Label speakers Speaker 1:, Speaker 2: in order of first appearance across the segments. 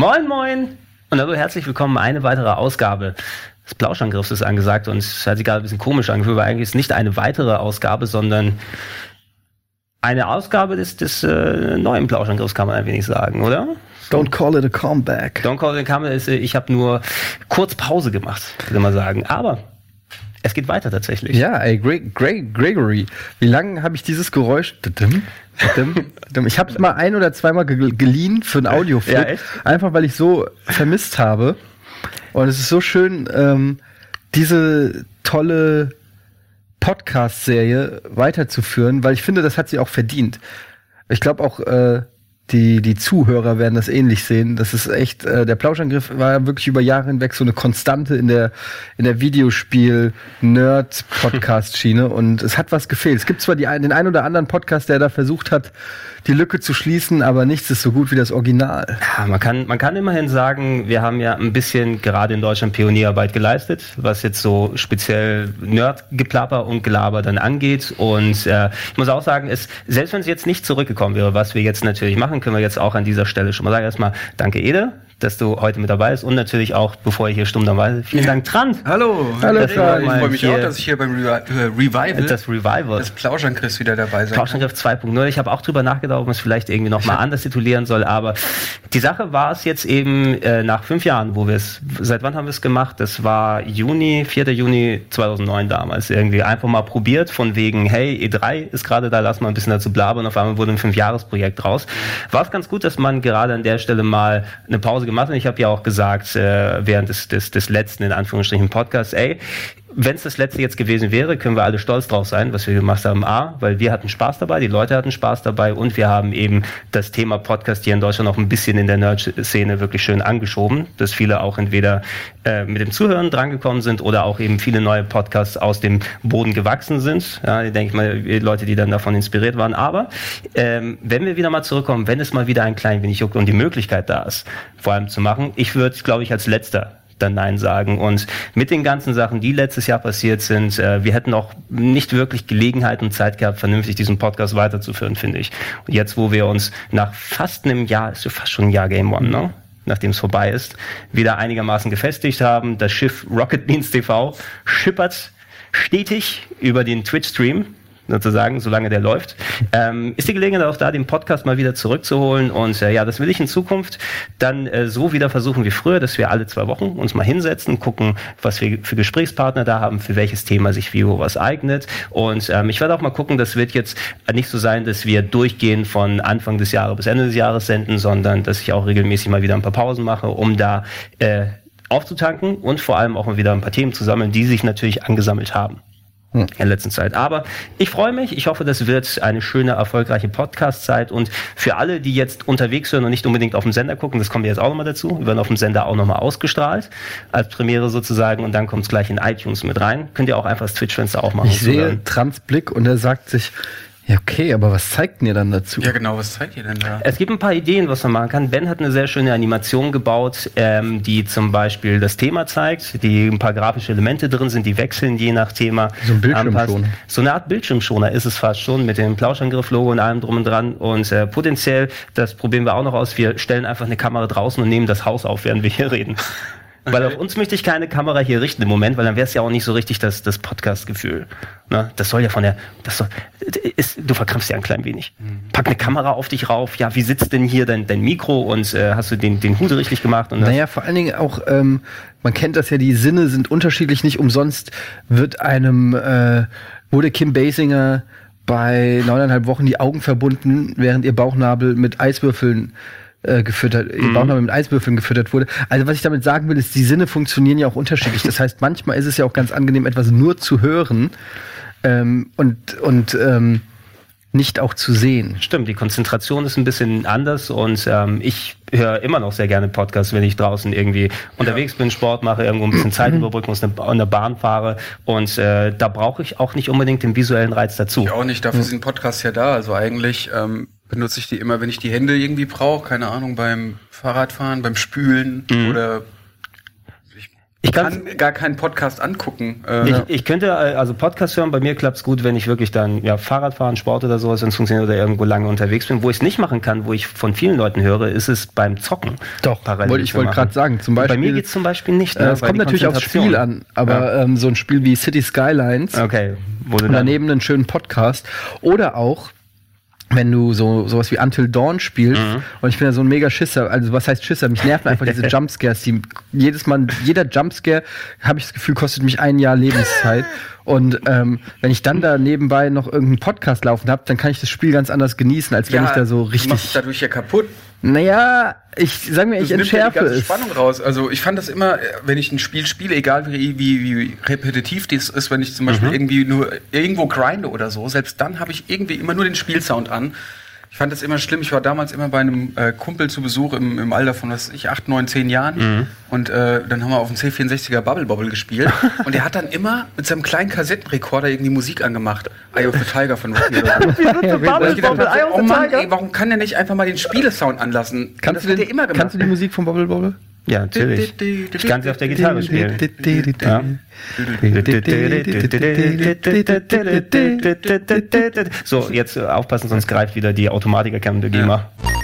Speaker 1: Moin, moin! Und hallo, herzlich willkommen. Eine weitere Ausgabe des Plauschangriffs ist angesagt und es hat sich gerade ein bisschen komisch angefühlt, weil eigentlich ist nicht eine weitere Ausgabe, sondern eine Ausgabe des, des äh, neuen Plauschangriffs, kann man ein wenig sagen, oder?
Speaker 2: Don't call it a comeback.
Speaker 1: Don't call it a comeback. Ich habe nur kurz Pause gemacht, würde man sagen. Aber es geht weiter tatsächlich.
Speaker 2: Ja, ey, Greg, Greg, Gregory, wie lange habe ich dieses Geräusch? Ich habe es mal ein oder zweimal geliehen für ein Audiofilm. Ja? Einfach weil ich so vermisst habe. Und es ist so schön, ähm, diese tolle Podcast-Serie weiterzuführen, weil ich finde, das hat sie auch verdient. Ich glaube auch, äh, die, die Zuhörer werden das ähnlich sehen. Das ist echt, äh, der Plauschangriff war wirklich über Jahre hinweg so eine Konstante in der, in der Videospiel-Nerd-Podcast-Schiene und es hat was gefehlt. Es gibt zwar die, den einen oder anderen Podcast, der da versucht hat, die Lücke zu schließen, aber nichts ist so gut wie das Original.
Speaker 1: Ja, man kann, man kann immerhin sagen, wir haben ja ein bisschen gerade in Deutschland Pionierarbeit geleistet, was jetzt so speziell Nerd-Geplapper und Gelaber dann angeht. Und äh, ich muss auch sagen, es, selbst wenn es jetzt nicht zurückgekommen wäre, was wir jetzt natürlich machen, können wir jetzt auch an dieser Stelle schon mal sagen, erstmal danke Ede, dass du heute mit dabei bist und natürlich auch, bevor ich hier stumm dabei bin, vielen Dank, Trant.
Speaker 3: Hallo.
Speaker 2: Hallo.
Speaker 3: Ich freue mich auch, dass ich hier beim Revi äh, Revival,
Speaker 1: das Revival,
Speaker 3: das Plauschangriff wieder dabei sein
Speaker 1: Plauschangriff 2.0. Ich habe auch drüber nachgedacht, ob man es vielleicht irgendwie nochmal anders titulieren soll, aber die Sache war es jetzt eben äh, nach fünf Jahren, wo wir es, seit wann haben wir es gemacht? Das war Juni, 4. Juni 2009 damals irgendwie. Einfach mal probiert von wegen, hey, E3 ist gerade da, lass mal ein bisschen dazu blabern. Auf einmal wurde ein Fünfjahresprojekt raus. War es ganz gut, dass man gerade an der Stelle mal eine Pause gemacht hat. Ich habe ja auch gesagt, äh, während des, des, des letzten, in Anführungsstrichen, Podcasts, ey, wenn es das letzte jetzt gewesen wäre, können wir alle stolz drauf sein, was wir gemacht haben. A, weil wir hatten Spaß dabei, die Leute hatten Spaß dabei und wir haben eben das Thema Podcast hier in Deutschland auch ein bisschen in der Nerd-Szene wirklich schön angeschoben, dass viele auch entweder äh, mit dem Zuhören drangekommen sind oder auch eben viele neue Podcasts aus dem Boden gewachsen sind. Ja, ich denke mal, Leute, die dann davon inspiriert waren. Aber ähm, wenn wir wieder mal zurückkommen, wenn es mal wieder ein klein wenig juckt und die Möglichkeit da ist, vor allem zu machen, ich würde, glaube ich, als letzter dann Nein sagen. Und mit den ganzen Sachen, die letztes Jahr passiert sind, äh, wir hätten auch nicht wirklich Gelegenheit und Zeit gehabt, vernünftig diesen Podcast weiterzuführen, finde ich. Und jetzt, wo wir uns nach fast einem Jahr, ist ja fast schon ein Jahr Game One, ne? nachdem es vorbei ist, wieder einigermaßen gefestigt haben. Das Schiff Rocket Beans TV schippert stetig über den Twitch-Stream sozusagen, solange der läuft. Ähm, ist die Gelegenheit auch da, den Podcast mal wieder zurückzuholen und äh, ja, das will ich in Zukunft dann äh, so wieder versuchen wie früher, dass wir alle zwei Wochen uns mal hinsetzen, gucken, was wir für Gesprächspartner da haben, für welches Thema sich wie wo was eignet und ähm, ich werde auch mal gucken, das wird jetzt nicht so sein, dass wir durchgehend von Anfang des Jahres bis Ende des Jahres senden, sondern dass ich auch regelmäßig mal wieder ein paar Pausen mache, um da äh, aufzutanken und vor allem auch mal wieder ein paar Themen zu sammeln, die sich natürlich angesammelt haben in der letzten Zeit. Aber ich freue mich. Ich hoffe, das wird eine schöne, erfolgreiche Podcast-Zeit. Und für alle, die jetzt unterwegs sind und nicht unbedingt auf dem Sender gucken, das kommen wir jetzt auch nochmal dazu. Wir werden auf dem Sender auch nochmal ausgestrahlt, als Premiere sozusagen. Und dann kommt es gleich in iTunes mit rein. Könnt ihr auch einfach das Twitch-Fenster aufmachen.
Speaker 2: Ich sehe Trans Blick und er sagt sich, ja, okay, aber was zeigt ihr dann dazu?
Speaker 3: Ja, genau, was zeigt ihr denn da?
Speaker 1: Es gibt ein paar Ideen, was man machen kann. Ben hat eine sehr schöne Animation gebaut, ähm, die zum Beispiel das Thema zeigt, die ein paar grafische Elemente drin sind, die wechseln je nach Thema.
Speaker 2: So ein Bildschirmschoner.
Speaker 1: So eine Art Bildschirmschoner ist es fast schon, mit dem Plauschangriff-Logo und allem drum und dran. Und äh, potenziell, das probieren wir auch noch aus, wir stellen einfach eine Kamera draußen und nehmen das Haus auf, während wir hier reden. Okay. Weil auf uns möchte ich keine Kamera hier richten im Moment, weil dann wäre es ja auch nicht so richtig das, das Podcast-Gefühl. Ne? Das soll ja von der, das soll, ist, du verkrampfst ja ein klein wenig. Mhm. Pack eine Kamera auf dich rauf. Ja, wie sitzt denn hier dein, dein Mikro und äh, hast du den, den Hut richtig gemacht? Und
Speaker 2: naja, vor allen Dingen auch, ähm, man kennt das ja, die Sinne sind unterschiedlich. Nicht umsonst wird einem, äh, wurde Kim Basinger bei neuneinhalb Wochen die Augen verbunden, während ihr Bauchnabel mit Eiswürfeln äh, gefüttert, mhm. Bauchnabel mit Eiswürfeln gefüttert wurde. Also was ich damit sagen will, ist, die Sinne funktionieren ja auch unterschiedlich. Das heißt, manchmal ist es ja auch ganz angenehm, etwas nur zu hören ähm, und und ähm, nicht auch zu sehen.
Speaker 1: Stimmt, die Konzentration ist ein bisschen anders und ähm, ich höre immer noch sehr gerne Podcasts, wenn ich draußen irgendwie unterwegs bin, Sport mache, irgendwo ein bisschen Zeit überbrücken muss, eine, eine Bahn fahre und äh, da brauche ich auch nicht unbedingt den visuellen Reiz dazu.
Speaker 3: Ich auch nicht, dafür sind Podcasts ja da. Also eigentlich ähm, benutze ich die immer, wenn ich die Hände irgendwie brauche, keine Ahnung, beim Fahrradfahren, beim Spülen mhm. oder Ich kann, kann gar keinen Podcast angucken.
Speaker 1: Äh, ich, ich, könnte, äh, also Podcast hören, bei mir klappt es gut, wenn ich wirklich dann ja, Fahrrad fahren, Sport oder sowas, wenn es funktioniert oder irgendwo lange unterwegs bin. Wo ich es nicht machen kann, wo ich von vielen Leuten höre, ist es beim Zocken.
Speaker 2: Doch, parallel ich wollte gerade sagen,
Speaker 1: zum Beispiel. bei mir geht es zum Beispiel nicht. Ne,
Speaker 2: äh, es kommt natürlich aufs Spiel an, aber ja. ähm, so ein Spiel wie City Skylines
Speaker 1: okay,
Speaker 2: und daneben einen schönen Podcast oder auch wenn du so sowas wie Until Dawn spielst mhm. und ich bin ja so ein mega Schisser, also was heißt Schisser? Mich nerven einfach diese Jumpscares, die jedes Mal jeder Jumpscare habe ich das Gefühl kostet mich ein Jahr Lebenszeit und ähm, wenn ich dann da nebenbei noch irgendeinen Podcast laufen habe, dann kann ich das Spiel ganz anders genießen, als wenn ja, ich da so richtig. Du
Speaker 3: machst dadurch ja kaputt.
Speaker 2: Naja, ich sag mir, ich entschärfe ja die
Speaker 3: es. Spannung raus. Also ich fand das immer, wenn ich ein Spiel spiele, egal wie, wie, wie repetitiv das ist, wenn ich zum Beispiel mhm. irgendwie nur irgendwo grinde oder so, selbst dann habe ich irgendwie immer nur den Spielsound an ich fand das immer schlimm. Ich war damals immer bei einem äh, Kumpel zu Besuch im, im Alter von, was ich, acht, neun, zehn Jahren. Mhm. Und äh, dann haben wir auf dem C64er Bubble Bobble gespielt. und der hat dann immer mit seinem kleinen Kassettenrekorder irgendwie Musik angemacht. Eye of the Tiger von Rocky oder so. oh Mann, ey, warum kann der nicht einfach mal den Spielesound anlassen?
Speaker 2: Kannst, du, den, immer gemacht. kannst du die Musik von Bubble Bobble?
Speaker 1: Ja, natürlich. Ich kann sie auf der Gitarre spielen. Ja. So, jetzt aufpassen, sonst greift wieder die Automatikercam der GEMA. Ja.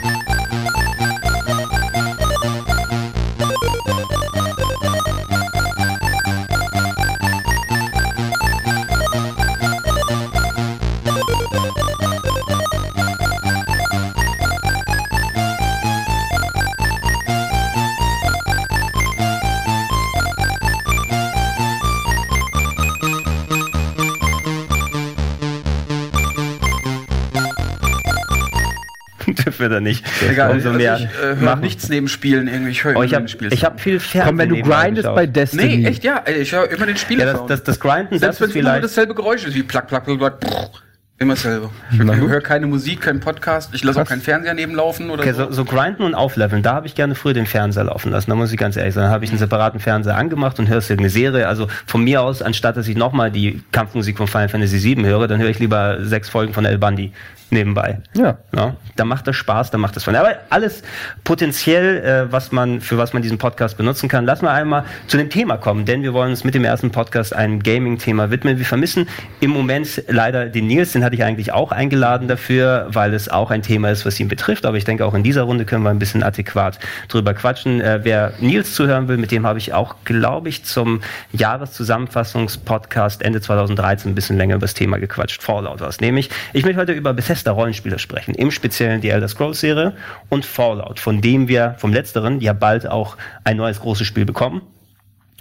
Speaker 1: Wir nicht.
Speaker 3: Egal, umso also mehr ich äh, höre nichts neben Spielen irgendwie.
Speaker 1: Ich höre oh, ich habe hab viel Fernsehen.
Speaker 2: Komm, wenn du grindest bei Destiny.
Speaker 3: Nee, echt, ja. Ich höre immer den Spiel. Ja,
Speaker 1: das, das, das Grinden,
Speaker 3: Selbst wenn es immer dasselbe Geräusch ist, wie plack, plack, plack, plack. Immer selber. Ich höre keine Musik, keinen Podcast, ich lasse auch keinen Fernseher nebenlaufen oder
Speaker 1: okay, so. so. So grinden und aufleveln, da habe ich gerne früher den Fernseher laufen lassen, da muss ich ganz ehrlich sagen. Da habe ich einen separaten Fernseher angemacht und hörst irgendeine Serie. Also von mir aus, anstatt dass ich nochmal die Kampfmusik von Final Fantasy VII höre, dann höre ich lieber sechs Folgen von El Bundy nebenbei.
Speaker 2: Ja.
Speaker 1: ja. Da macht das Spaß, da macht das von. Aber alles potenziell, äh, was man, für was man diesen Podcast benutzen kann. Lass mal einmal zu dem Thema kommen, denn wir wollen uns mit dem ersten Podcast einem Gaming-Thema widmen. Wir vermissen im Moment leider den Nils, den hatte ich eigentlich auch eingeladen dafür, weil es auch ein Thema ist, was ihn betrifft. Aber ich denke, auch in dieser Runde können wir ein bisschen adäquat drüber quatschen. Äh, wer Nils zuhören will, mit dem habe ich auch, glaube ich, zum Jahreszusammenfassungs-Podcast Ende 2013 ein bisschen länger über das Thema gequatscht. Fallout was. Nämlich, ich möchte heute über Bethesda Bethesda Rollenspiele sprechen, im Speziellen die Elder Scrolls Serie und Fallout, von dem wir vom letzteren ja bald auch ein neues großes Spiel bekommen.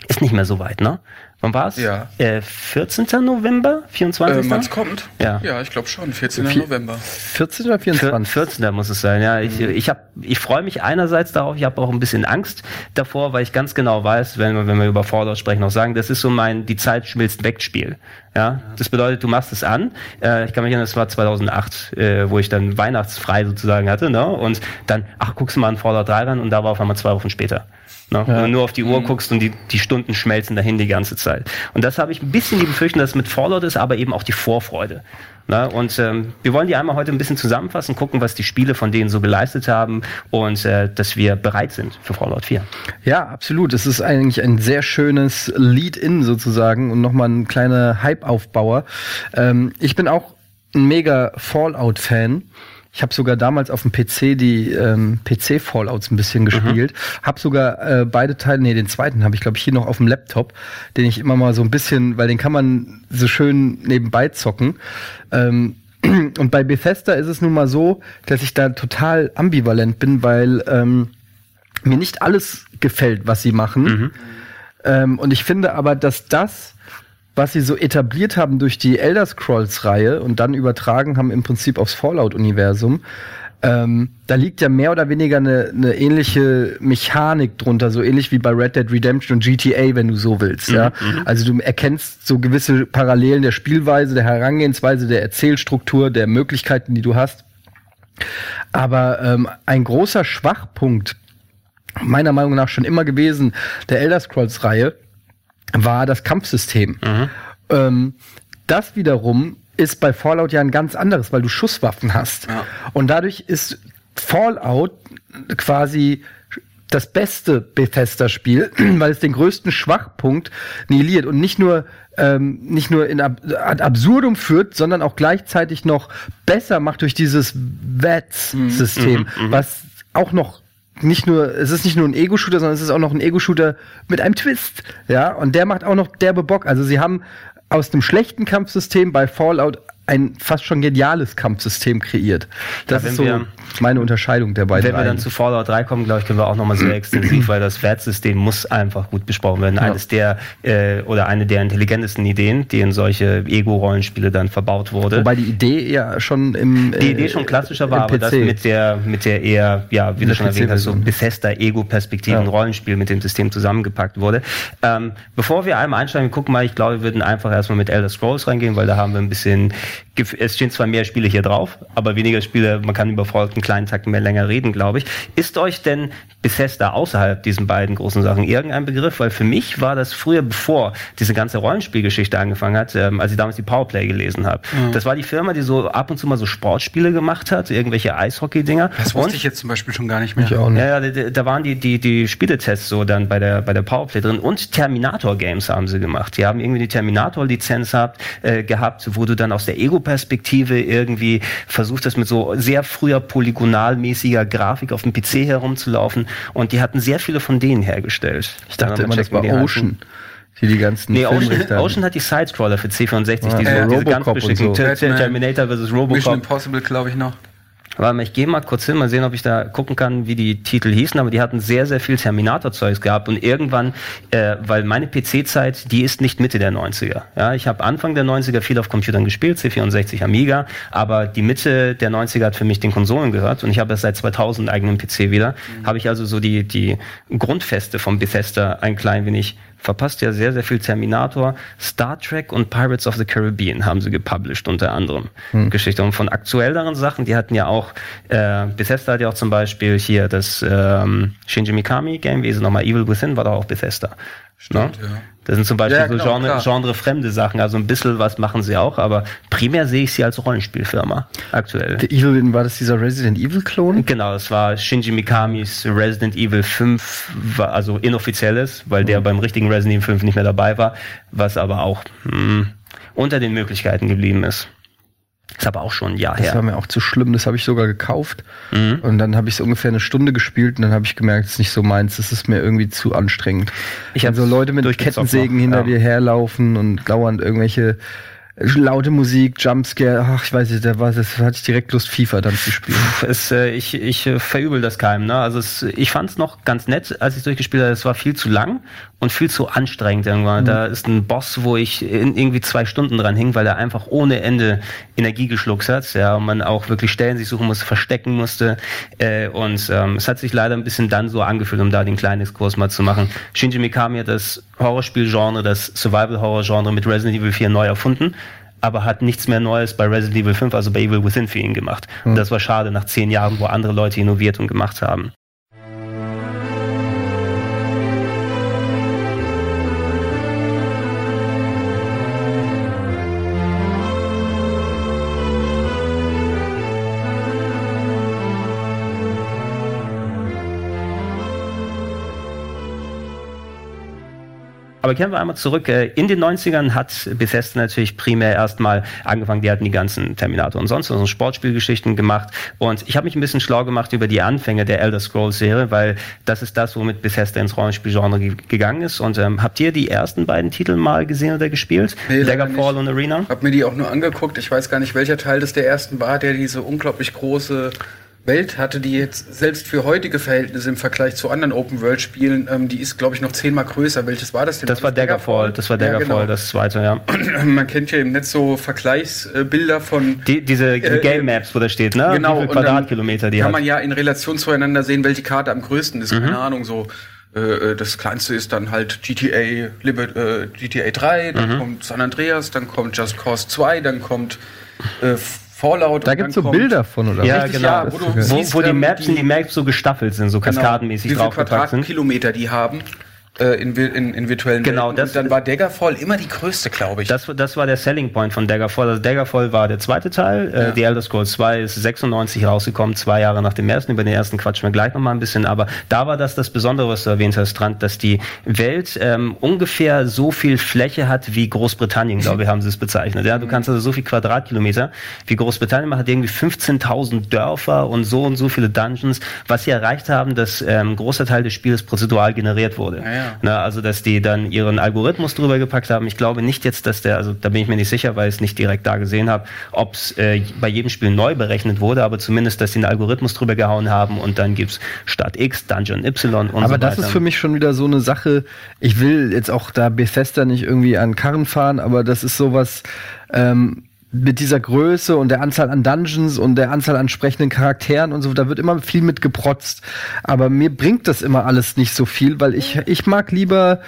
Speaker 1: Ist nicht mehr so weit, ne? Wann war es?
Speaker 3: Ja.
Speaker 1: Äh, 14. November? 24.
Speaker 3: Äh, es kommt.
Speaker 1: Ja.
Speaker 3: ja, ich glaube schon. 14.
Speaker 2: Vier,
Speaker 3: November.
Speaker 2: 14 oder 24?
Speaker 1: 14. muss es sein, ja. Ich, mhm. ich, hab, ich freue mich einerseits darauf, ich habe auch ein bisschen Angst davor, weil ich ganz genau weiß, wenn wir, wenn wir über Fallout sprechen, auch sagen, das ist so mein Die Zeit schmilzt weg Spiel. Ja, das bedeutet, du machst es an. Äh, ich kann mich erinnern, das war 2008, äh, wo ich dann weihnachtsfrei sozusagen hatte, ne? Und dann, ach, guckst du mal an Fallout 3 ran und da war auf einmal zwei Wochen später. Ne? Ja. Wenn du nur auf die Uhr mhm. guckst und die, die Stunden schmelzen dahin die ganze Zeit. Und das habe ich ein bisschen die Befürchtung, dass es mit Fallout ist, aber eben auch die Vorfreude. Ne? Und ähm, wir wollen die einmal heute ein bisschen zusammenfassen, gucken, was die Spiele von denen so geleistet haben und äh, dass wir bereit sind für Fallout 4.
Speaker 2: Ja, absolut. Es ist eigentlich ein sehr schönes Lead-In sozusagen und nochmal ein kleiner Hype-Aufbauer. Ähm, ich bin auch ein mega Fallout-Fan. Ich habe sogar damals auf dem PC die ähm, PC-Fallouts ein bisschen gespielt. Mhm. Habe sogar äh, beide Teile, nee, den zweiten habe ich, glaube ich, hier noch auf dem Laptop, den ich immer mal so ein bisschen, weil den kann man so schön nebenbei zocken. Ähm, und bei Bethesda ist es nun mal so, dass ich da total ambivalent bin, weil ähm, mir nicht alles gefällt, was sie machen. Mhm. Ähm, und ich finde aber, dass das was sie so etabliert haben durch die Elder Scrolls-Reihe und dann übertragen haben im Prinzip aufs Fallout-Universum, ähm, da liegt ja mehr oder weniger eine, eine ähnliche Mechanik drunter, so ähnlich wie bei Red Dead Redemption und GTA, wenn du so willst. Mhm, ja? Mhm. Also du erkennst so gewisse Parallelen der Spielweise, der Herangehensweise, der Erzählstruktur, der Möglichkeiten, die du hast. Aber ähm, ein großer Schwachpunkt meiner Meinung nach schon immer gewesen der Elder Scrolls-Reihe war das Kampfsystem. Mhm. Ähm, das wiederum ist bei Fallout ja ein ganz anderes, weil du Schusswaffen hast. Ja. Und dadurch ist Fallout quasi das beste Bethesda-Spiel, weil es den größten Schwachpunkt nihiliert und nicht nur ähm, nicht nur in ab ad absurdum führt, sondern auch gleichzeitig noch besser macht durch dieses VATS-System,
Speaker 1: Mhm,
Speaker 2: was auch noch nicht nur, es ist nicht nur ein Ego-Shooter, sondern es ist auch noch ein Ego-Shooter mit einem Twist. Ja, und der macht auch noch derbe Bock. Also sie haben aus dem schlechten Kampfsystem bei Fallout ein fast schon geniales Kampfsystem kreiert. Das
Speaker 1: Ja,
Speaker 2: ist so
Speaker 1: wir-
Speaker 2: meine Unterscheidung der beiden.
Speaker 1: Wenn wir dann zu Fallout 3 kommen, glaube ich, können wir auch nochmal sehr extensiv, weil das Wertsystem muss einfach gut besprochen werden. Eines der äh, oder eine der intelligentesten Ideen, die in solche Ego-Rollenspiele dann verbaut wurde.
Speaker 2: Wobei die Idee ja schon im
Speaker 1: die
Speaker 2: äh,
Speaker 1: Idee schon klassischer war, aber das mit der, mit der eher, ja, wie du schon erwähnt hast, so
Speaker 2: PC-Version.
Speaker 1: Bethesda Ego-Perspektiven
Speaker 2: Ja.
Speaker 1: Rollenspiel mit dem System zusammengepackt wurde. Ähm, bevor wir einmal einsteigen, gucken mal, ich glaube, wir würden einfach erstmal mit Elder Scrolls reingehen, weil da haben wir ein bisschen, es stehen zwar mehr Spiele hier drauf, aber weniger Spiele, man kann über Fallout einen kleinen Takt mehr länger reden, glaube ich. Ist euch denn Bethesda außerhalb diesen beiden großen Sachen irgendein Begriff? Weil für mich war das früher, bevor diese ganze Rollenspielgeschichte angefangen hat, ähm, als ich damals die Powerplay gelesen habe. Das war die Firma, die so ab und zu mal so Sportspiele gemacht hat, irgendwelche Eishockey-Dinger.
Speaker 3: Das wusste ich jetzt zum Beispiel schon gar nicht mehr.
Speaker 2: Ich auch nicht.
Speaker 1: Ja, ja, da, da waren die, die, die Spieletests so dann bei der, bei der Powerplay drin und Terminator-Games haben sie gemacht. Die haben irgendwie die Terminator-Lizenz gehabt, äh, gehabt, wo du dann aus der Ego-Perspektive irgendwie versucht hast, mit so sehr früher polygonalmäßiger Grafik auf dem PC herumzulaufen und die hatten sehr viele von denen hergestellt.
Speaker 2: Ich dachte
Speaker 1: Mal
Speaker 2: immer, das war
Speaker 1: die
Speaker 2: Ocean. Die die ganzen
Speaker 1: Nee, Ocean, Ocean hat die Sidescroller für C64,
Speaker 2: Ja,
Speaker 1: diese,
Speaker 2: äh,
Speaker 1: diese ganz beschickten
Speaker 2: so.
Speaker 1: Terminator vs.
Speaker 3: Mission
Speaker 1: Robocop.
Speaker 3: Impossible, glaube ich, noch.
Speaker 1: Mal, ich gehe mal kurz hin, mal sehen, ob ich da gucken kann, wie die Titel hießen, aber die hatten sehr, sehr viel Terminator-Zeugs gehabt und irgendwann, äh, weil meine PC-Zeit, die ist nicht Mitte der 90er. Ja, ich habe Anfang der 90er viel auf Computern gespielt, C64 Amiga, aber die Mitte der 90er hat für mich den Konsolen gehört und ich habe erst seit 2000 einen eigenen PC wieder. Habe ich also so die, die Grundfeste vom Bethesda ein klein wenig verpasst ja sehr, sehr viel Terminator, Star Trek und Pirates of the Caribbean haben sie gepublished unter anderem. Geschichte. Und von aktuelleren Sachen, die hatten ja auch, äh, Bethesda hat ja auch zum Beispiel hier das ähm, Shinji Mikami Game, wie ist es nochmal, Evil Within war doch auch Bethesda.
Speaker 3: Stimmt,
Speaker 1: Ne?
Speaker 3: ja.
Speaker 1: Das sind zum Beispiel
Speaker 3: Ja,
Speaker 1: so
Speaker 3: genau,
Speaker 1: Genre,
Speaker 3: klar.
Speaker 1: genrefremde Sachen, also ein bisschen was machen sie auch, aber primär sehe ich sie als Rollenspielfirma aktuell.
Speaker 2: The Evil, war das dieser Resident Evil Klon?
Speaker 1: Genau, das war Shinji Mikamis Resident Evil 5, war also inoffizielles, weil
Speaker 2: Mhm.
Speaker 1: der beim richtigen Resident Evil 5 nicht mehr dabei war, was aber auch hm, unter den Möglichkeiten geblieben ist. Ist aber auch schon ein Jahr
Speaker 2: Das war
Speaker 1: her.
Speaker 2: mir auch zu schlimm, das habe ich sogar gekauft.
Speaker 1: Mhm.
Speaker 2: Und dann habe ich es ungefähr eine Stunde gespielt und dann habe ich gemerkt, es ist nicht so meins, das ist mir irgendwie zu anstrengend.
Speaker 1: Ich hab's
Speaker 2: so Leute mit Kettensägen hinter
Speaker 1: ja.
Speaker 2: dir herlaufen und dauernd irgendwelche äh, laute Musik, Jumpscare, ach, ich weiß nicht, da war, das hatte ich direkt Lust, FIFA dann zu spielen.
Speaker 1: Es, äh, ich ich äh, verübel das keinem. Ne? Also es, ich fand es noch ganz nett, als ich durchgespielt habe. Es war viel zu lang und viel zu anstrengend irgendwann.
Speaker 2: Mhm.
Speaker 1: Da ist ein Boss, wo ich in, irgendwie zwei Stunden dran hing, weil er einfach ohne Ende Energie geschluckt hat. Ja, und man auch wirklich Stellen sich suchen musste, verstecken musste. Äh, und ähm, es hat sich leider ein bisschen dann so angefühlt, um da den kleinen Exkurs mal zu machen. Shinji Mikami hat das Horrorspiel-Genre, das Survival-Horror-Genre mit Resident Evil 4 neu erfunden aber hat nichts mehr Neues bei Resident Evil 5, also bei Evil Within für ihn gemacht. Und das war schade nach zehn Jahren, wo andere Leute innoviert und gemacht haben. Aber kehren wir einmal zurück. Äh, In den 90ern hat Bethesda natürlich primär erstmal angefangen, die hatten die ganzen Terminator und sonst was, so Sportspielgeschichten gemacht. Und ich habe mich ein bisschen schlau gemacht über die Anfänge der Elder Scrolls Serie, weil das ist das, womit Bethesda ins Rollenspielgenre ge gegangen ist. Und ähm, habt ihr die ersten beiden Titel mal gesehen oder gespielt?
Speaker 3: Nee,
Speaker 1: Daggerfall und Arena?
Speaker 3: Hab mir die auch nur angeguckt. Ich weiß gar nicht, welcher Teil das der ersten war, der diese unglaublich große Welt hatte, die jetzt selbst für heutige Verhältnisse im Vergleich zu anderen Open-World-Spielen, ähm, die ist, glaube ich, noch zehnmal größer. Welches war das denn?
Speaker 1: Das war Daggerfall, das war Daggerfall,
Speaker 3: Ja, genau.
Speaker 1: das zweite, ja.
Speaker 3: Man kennt ja im Netz so Vergleichsbilder von
Speaker 1: Die, diese
Speaker 3: Äh,
Speaker 1: Game Maps, wo da steht, ne?
Speaker 3: genau,
Speaker 1: Wie Quadratkilometer die
Speaker 3: kann
Speaker 1: hat.
Speaker 3: man ja in Relation zueinander sehen, welche Karte am größten ist.
Speaker 1: Mhm.
Speaker 3: Keine Ahnung, so äh, äh, das kleinste ist dann halt GTA, äh, GTA 3, dann
Speaker 1: Mhm.
Speaker 3: kommt San Andreas, dann kommt Just Cause 2, dann kommt äh, Fallout.
Speaker 2: Da gibt's
Speaker 3: dann
Speaker 2: so
Speaker 3: kommt-
Speaker 2: Bilder von, oder?
Speaker 1: Ja,
Speaker 3: Richtig,
Speaker 1: genau.
Speaker 3: ja, wo du
Speaker 1: wo,
Speaker 3: siehst,
Speaker 1: wo die
Speaker 3: ähm,
Speaker 1: Maps
Speaker 3: die-
Speaker 1: die Maps so gestaffelt sind, so
Speaker 3: Genau,
Speaker 1: kaskadenmäßig draufgepackt sind.
Speaker 3: Quadratkilometer die haben. Äh, in, in, in virtuellen
Speaker 1: Genau,
Speaker 3: Welten.
Speaker 1: das-
Speaker 3: Und dann war Daggerfall immer die größte, glaube ich.
Speaker 1: Das, das war der Selling Point von Daggerfall. Also Daggerfall war der zweite Teil.
Speaker 3: Ja.
Speaker 1: Äh, die Elder Scrolls 2 ist 96 rausgekommen, zwei Jahre nach dem ersten. Über den ersten quatschen wir gleich nochmal ein bisschen. Aber da war das das Besondere, was du erwähnt hast, Strand, dass die Welt ähm, ungefähr so viel Fläche hat wie Großbritannien, glaube ich, haben sie es bezeichnet. Ja, du kannst also so viel Quadratkilometer wie Großbritannien. Man hat irgendwie 15.000 Dörfer und so und so viele Dungeons, was sie erreicht haben, dass ähm, ein großer Teil des Spiels prozedural generiert wurde.
Speaker 3: Ja, ja.
Speaker 1: Ne, also, dass die dann ihren Algorithmus drüber gepackt haben. Ich glaube nicht jetzt, dass der, also da bin ich mir nicht sicher, weil ich es nicht direkt da gesehen habe, ob es äh, bei jedem Spiel neu berechnet wurde, aber zumindest, dass sie einen Algorithmus drüber gehauen haben und dann gibt's Stadt X, Dungeon Y und so
Speaker 2: Aber
Speaker 1: weiter.
Speaker 2: das ist für mich schon wieder so eine Sache. Ich will jetzt auch da Bethesda nicht irgendwie an Karren fahren, aber das ist sowas ähm, mit dieser Größe und der Anzahl an Dungeons und der Anzahl an sprechenden Charakteren und so. Da wird immer viel mit geprotzt. Aber mir bringt das immer alles nicht so viel, weil ich ich mag lieber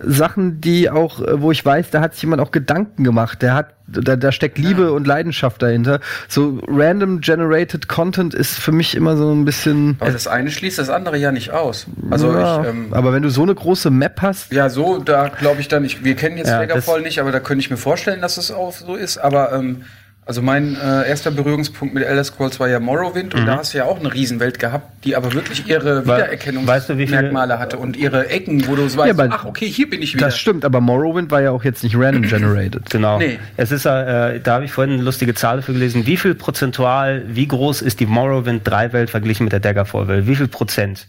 Speaker 2: Sachen, die auch, äh, wo ich weiß, da hat sich jemand auch Gedanken gemacht. Der hat, da, da steckt Liebe und Leidenschaft dahinter. So random generated Content ist für mich immer so ein bisschen.
Speaker 3: Aber das eine schließt das andere ja nicht aus. Also
Speaker 2: ja,
Speaker 3: ich, ähm,
Speaker 2: aber wenn du so eine große Map hast,
Speaker 3: ja, so, da glaube ich dann, ich, wir kennen jetzt
Speaker 1: Ja,
Speaker 3: Daggerfall nicht, aber da könnte ich mir vorstellen, dass es auch so ist. Aber ähm, also mein äh, erster Berührungspunkt mit Elder Scrolls war ja Morrowind und da hast du ja auch eine Riesenwelt gehabt, die aber wirklich ihre Wiedererkennungsmerkmale
Speaker 1: weißt du,
Speaker 3: hatte und ihre Ecken, wo du so weißt,
Speaker 2: aber
Speaker 3: ach okay, hier bin ich wieder.
Speaker 2: das stimmt, aber Morrowind war ja auch jetzt nicht random generated.
Speaker 1: Genau.
Speaker 3: Nee.
Speaker 1: Es ist, äh, da habe ich vorhin eine lustige Zahl dafür gelesen. Wie viel prozentual, wie groß ist die Morrowind 3 Welt verglichen mit der Daggerfall Welt? Wie viel Prozent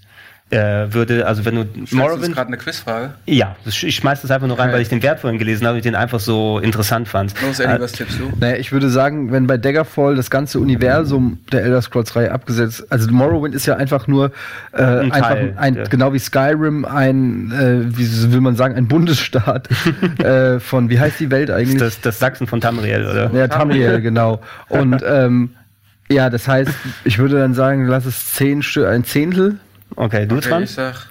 Speaker 1: äh, würde, also wenn du Morrowind
Speaker 3: gerade eine Quizfrage.
Speaker 1: Ja, ich schmeiß das einfach nur rein,
Speaker 3: Okay.
Speaker 1: weil ich den Wert vorhin gelesen habe und ich den einfach so interessant fand.
Speaker 3: Los, Eddie,
Speaker 1: Äh,
Speaker 3: was tippst du?
Speaker 2: Naja, ich würde sagen, wenn bei Daggerfall das ganze Universum der Elder Scrolls Reihe abgesetzt, also Morrowind ist ja einfach nur äh,
Speaker 1: Ein
Speaker 2: einfach
Speaker 1: Teil,
Speaker 2: ein,
Speaker 1: ja.
Speaker 2: genau wie Skyrim ein, äh, wie will man sagen, ein Bundesstaat äh, von, wie heißt die Welt eigentlich?
Speaker 1: das, das Sachsen von Tamriel, oder?
Speaker 2: ja, Tamriel, genau. Und ähm, ja, das heißt, ich würde dann sagen, lass es zehn Stück, ein Zehntel.
Speaker 1: Okay, du
Speaker 3: Okay,
Speaker 1: dran?
Speaker 3: ich sag,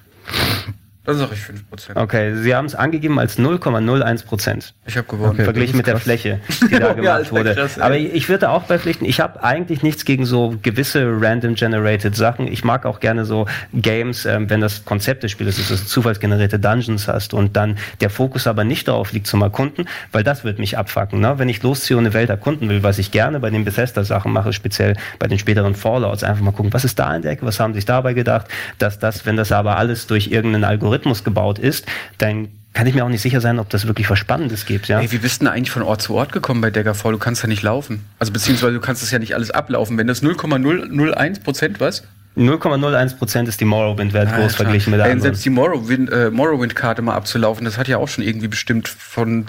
Speaker 3: dann sag ich 5%.
Speaker 1: Okay, Sie haben es angegeben als 0,01 Prozent.
Speaker 3: Ich habe gewonnen.
Speaker 2: Okay.
Speaker 1: verglichen mit der
Speaker 2: krass.
Speaker 1: Fläche, die da
Speaker 3: Ja,
Speaker 1: gemacht
Speaker 3: Alter,
Speaker 1: wurde.
Speaker 3: krass.
Speaker 1: Aber ich, ich würde auch beipflichten, ich habe eigentlich nichts gegen so gewisse random generated Sachen. Ich mag auch gerne so Games, ähm, wenn das Konzept des Spiels ist, dass du zufallsgenerierte Dungeons hast und dann der Fokus aber nicht darauf liegt zum Erkunden, weil das wird mich abfacken. Ne? Wenn ich losziehe und eine Welt erkunden will, was ich gerne bei den Bethesda-Sachen mache, speziell bei den späteren Fallouts, einfach mal gucken, was ist da in der Ecke, was haben sich dabei gedacht, dass das, wenn das aber alles durch irgendeinen Algorithmus gebaut ist, dann kann ich mir auch nicht sicher sein, ob das wirklich was Spannendes gibt. Ja?
Speaker 3: Ey, wie bist du denn eigentlich von Ort zu Ort gekommen bei Daggerfall? Du kannst ja nicht laufen. Also beziehungsweise du kannst das ja nicht alles ablaufen. Wenn das 0,001 Prozent was?
Speaker 1: 0,01% ist die Morrowind-Wert groß
Speaker 3: Alter.
Speaker 1: verglichen mit
Speaker 3: und
Speaker 1: anderen.
Speaker 3: selbst die Morrowind, äh, Morrowind-Karte mal abzulaufen, das hat ja auch schon irgendwie bestimmt von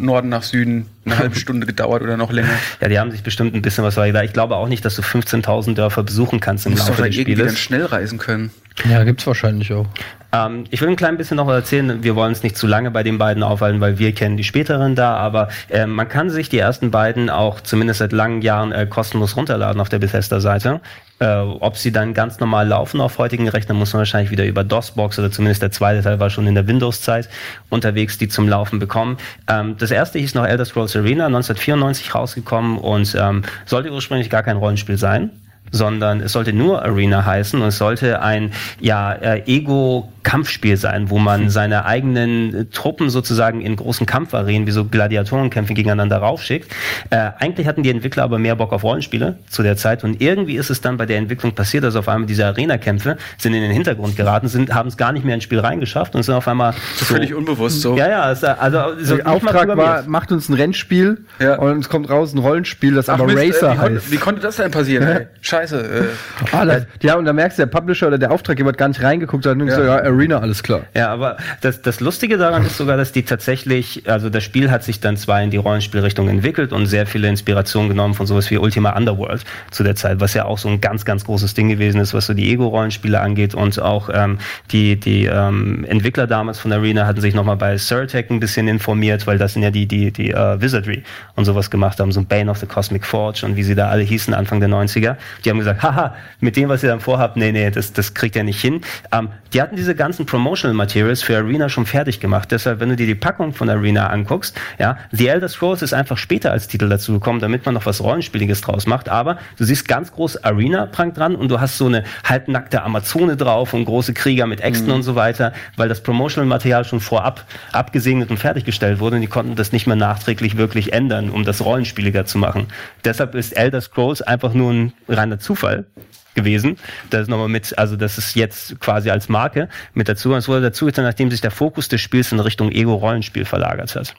Speaker 3: Norden nach Süden eine halbe Stunde gedauert oder noch länger.
Speaker 1: Ja, die haben sich bestimmt ein bisschen was weiter. Ich glaube auch nicht, dass du 15.000 Dörfer besuchen kannst im
Speaker 3: musst
Speaker 1: Laufe des
Speaker 3: irgendwie dann
Speaker 1: Spieles.
Speaker 3: schnell reisen können.
Speaker 2: Ja, gibt's wahrscheinlich auch.
Speaker 1: Ähm, ich will ein klein bisschen noch erzählen. Wir wollen es nicht zu lange bei den beiden aufhalten, weil wir kennen die späteren da. Aber äh, man kann sich die ersten beiden auch zumindest seit langen Jahren äh, kostenlos runterladen auf der Bethesda-Seite. Äh, ob sie dann ganz normal laufen auf heutigen Rechnern, muss man wahrscheinlich wieder über DOSBox oder zumindest der zweite Teil war schon in der Windows-Zeit unterwegs, die zum Laufen bekommen. Ähm, das erste hieß noch Elder Scrolls Arena, 1994 rausgekommen und ähm, sollte ursprünglich gar kein Rollenspiel sein sondern es sollte nur Arena heißen und es sollte ein ja äh, Ego-Kampfspiel sein, wo man seine eigenen äh, Truppen sozusagen in großen Kampfarenen wie so Gladiatorenkämpfe gegeneinander raufschickt. Äh, eigentlich hatten die Entwickler aber mehr Bock auf Rollenspiele zu der Zeit und irgendwie ist es dann bei der Entwicklung passiert, dass auf einmal diese Arena-Kämpfe sind in den Hintergrund geraten, sind haben es gar nicht mehr ins Spiel reingeschafft und sind auf einmal so,
Speaker 3: Völlig unbewusst so.
Speaker 1: ja ja es, also so
Speaker 2: Der Auftrag war, macht uns ein Rennspiel
Speaker 3: Ja.
Speaker 2: und es kommt raus ein Rollenspiel, das
Speaker 3: Ach,
Speaker 2: aber
Speaker 3: Mist, äh,
Speaker 2: Racer
Speaker 3: wie, konnte,
Speaker 2: heißt.
Speaker 3: wie konnte das denn passieren? Ey? Scheiße. Äh,
Speaker 2: Ah, das, ja, und da merkst du, der Publisher oder der Auftraggeber hat gar nicht reingeguckt, sondern ja. so, ja, Arena, alles klar.
Speaker 1: Ja, aber das, das Lustige daran ist sogar, dass die tatsächlich, also das Spiel hat sich dann zwar in die Rollenspielrichtung entwickelt und sehr viele Inspirationen genommen von sowas wie Ultima Underworld zu der Zeit, was ja auch so ein ganz, ganz großes Ding gewesen ist, was so die Ego-Rollenspiele angeht und auch ähm, die, die ähm, Entwickler damals von Arena hatten sich nochmal bei Surtech ein bisschen informiert, weil das sind ja die, die, die äh, Wizardry und sowas gemacht haben, so ein Bane of the Cosmic Forge und wie sie da alle hießen Anfang der 90er. Die haben gesagt, haha, mit dem, was ihr dann vorhabt, nee, nee, das, das kriegt ihr nicht hin. Ähm, die hatten diese ganzen Promotional Materials für Arena schon fertig gemacht. Deshalb, wenn du dir die Packung von Arena anguckst, ja, The Elder Scrolls ist einfach später als Titel dazu gekommen, damit man noch was Rollenspieliges draus macht. Aber du siehst ganz groß Arena prangt dran und du hast so eine halbnackte Amazone drauf und große Krieger mit Äxten mhm. und so weiter, weil das Promotional Material schon vorab abgesegnet und fertiggestellt wurde und die konnten das nicht mehr nachträglich wirklich ändern, um das rollenspieliger zu machen. Deshalb ist Elder Scrolls einfach nur ein reiner Zufall gewesen. Das ist nochmal mit, also das ist jetzt quasi als Marke mit dazu. Es wurde dazu nachdem sich der Fokus des Spiels in Richtung Ego-Rollenspiel verlagert hat.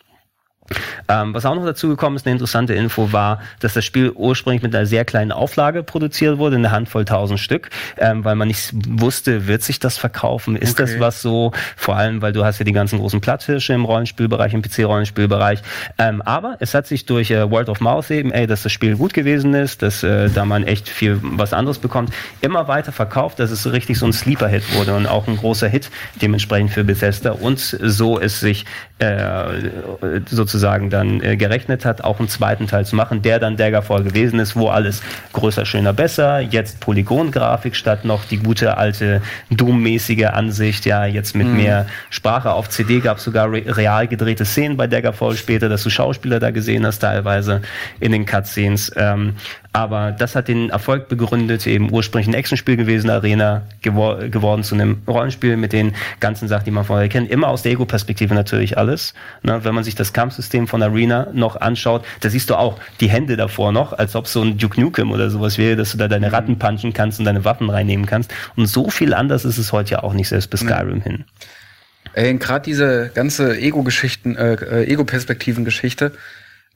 Speaker 1: Ähm, was auch noch dazu gekommen ist, eine interessante Info war, dass das Spiel ursprünglich mit einer sehr kleinen Auflage produziert wurde, eine Handvoll tausend Stück, ähm, weil man nicht wusste, wird sich das verkaufen, ist okay. das was so, vor allem, weil du hast ja die ganzen großen Platthirsche im Rollenspielbereich, im PC-Rollenspielbereich, ähm, aber es hat sich durch äh, Word of Mouth eben, ey, dass das Spiel gut gewesen ist, dass äh, da man echt viel was anderes bekommt, immer weiter verkauft, dass es richtig so ein Sleeper-Hit wurde und auch ein großer Hit dementsprechend für Bethesda. Und so es sich äh, sozusagen sozusagen dann äh, gerechnet hat, auch einen zweiten Teil zu machen, der dann Daggerfall gewesen ist, wo alles größer, schöner, besser, jetzt Polygongrafik statt noch die gute alte Doom-mäßige Ansicht, ja, jetzt mit mhm. mehr Sprache. Auf CD gab es sogar re real gedrehte Szenen bei Daggerfall später, dass du Schauspieler da gesehen hast, teilweise in den Cutscenes. Ähm, aber das hat den Erfolg begründet, eben ursprünglich ein Actionspiel gewesen, Arena gewor geworden zu einem Rollenspiel mit den ganzen Sachen, die man vorher kennt. Immer aus der Ego-Perspektive natürlich alles. Ne, wenn man sich das Kampfsystem von Arena noch anschaut, da siehst du auch die Hände davor noch, als ob so ein Duke Nukem oder sowas wäre, dass du da deine Ratten punchen kannst und deine Waffen reinnehmen kannst. Und so viel anders ist es heute ja auch nicht, selbst bis Skyrim hin.
Speaker 3: Ey, gerade diese ganze Ego-Geschichten, äh, äh Ego-Perspektiven-Geschichte,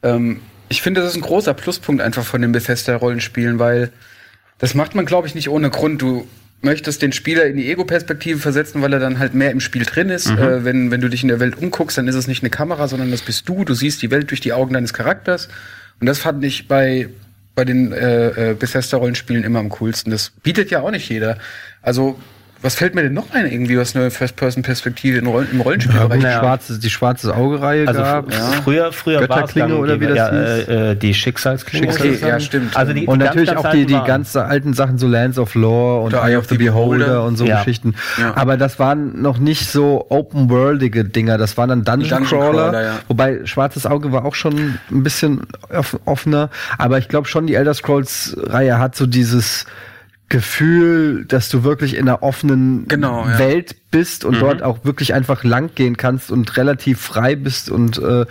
Speaker 3: ähm, ich finde, das ist ein großer Pluspunkt einfach von den Bethesda-Rollenspielen, weil das macht man, glaube ich, nicht ohne Grund. Du möchtest den Spieler in die Ego-Perspektive versetzen, weil er dann halt mehr im Spiel drin ist. Mhm. Äh, wenn, wenn du dich in der Welt umguckst, dann ist es nicht eine Kamera, sondern das bist du. Du siehst die Welt durch die Augen deines Charakters. Und das fand ich bei, bei den äh, äh, Bethesda-Rollenspielen immer am coolsten. Das bietet ja auch nicht jeder. Also was fällt mir denn noch ein, irgendwie, was eine First-Person-Perspektive Roll im Rollenspielbereich
Speaker 2: ja, die, schwarze, die schwarze Augereihe
Speaker 1: also gab? Ja. Früher, früher war es
Speaker 2: oder wie das
Speaker 1: ja, äh, die Schicksalsklinge.
Speaker 2: Schicksals okay, ja, stimmt. Also die, und die natürlich auch die, die ganz alten Sachen, so Lands of Lore und Eye of the Beholder, Beholder und so ja. Geschichten. Ja. Aber das waren noch nicht so open-worldige Dinger, das waren dann Dungeon, Dungeon wobei Schwarzes Auge war auch schon ein bisschen offener. Aber ich glaube schon, die Elder Scrolls-Reihe hat so dieses Gefühl, dass du wirklich in einer offenen
Speaker 3: genau,
Speaker 2: ja. Welt bist und mhm. dort auch wirklich einfach lang gehen kannst und relativ frei bist und äh,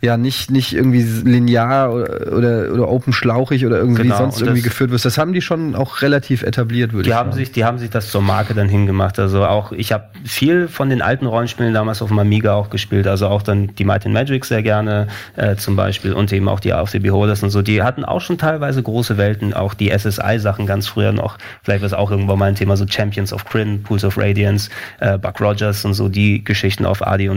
Speaker 2: ja nicht nicht irgendwie linear oder oder, oder open schlauchig oder irgendwie genau, sonst irgendwie geführt wirst. Das haben die schon auch relativ etabliert, würde
Speaker 1: ich
Speaker 2: sagen.
Speaker 1: Haben sich, die haben sich das zur Marke dann hingemacht. Also auch ich habe viel von den alten Rollenspielen damals auf dem Amiga auch gespielt. Also auch dann die Might and Magic sehr gerne äh, zum Beispiel und eben auch die AFC Beholders und so. Die hatten auch schon teilweise große Welten, auch die SSI-Sachen ganz früher noch. Vielleicht war es auch irgendwann mal ein Thema, so Champions of Kryn, Pools of Radiance, äh, Buck Rogers und so die Geschichten auf AD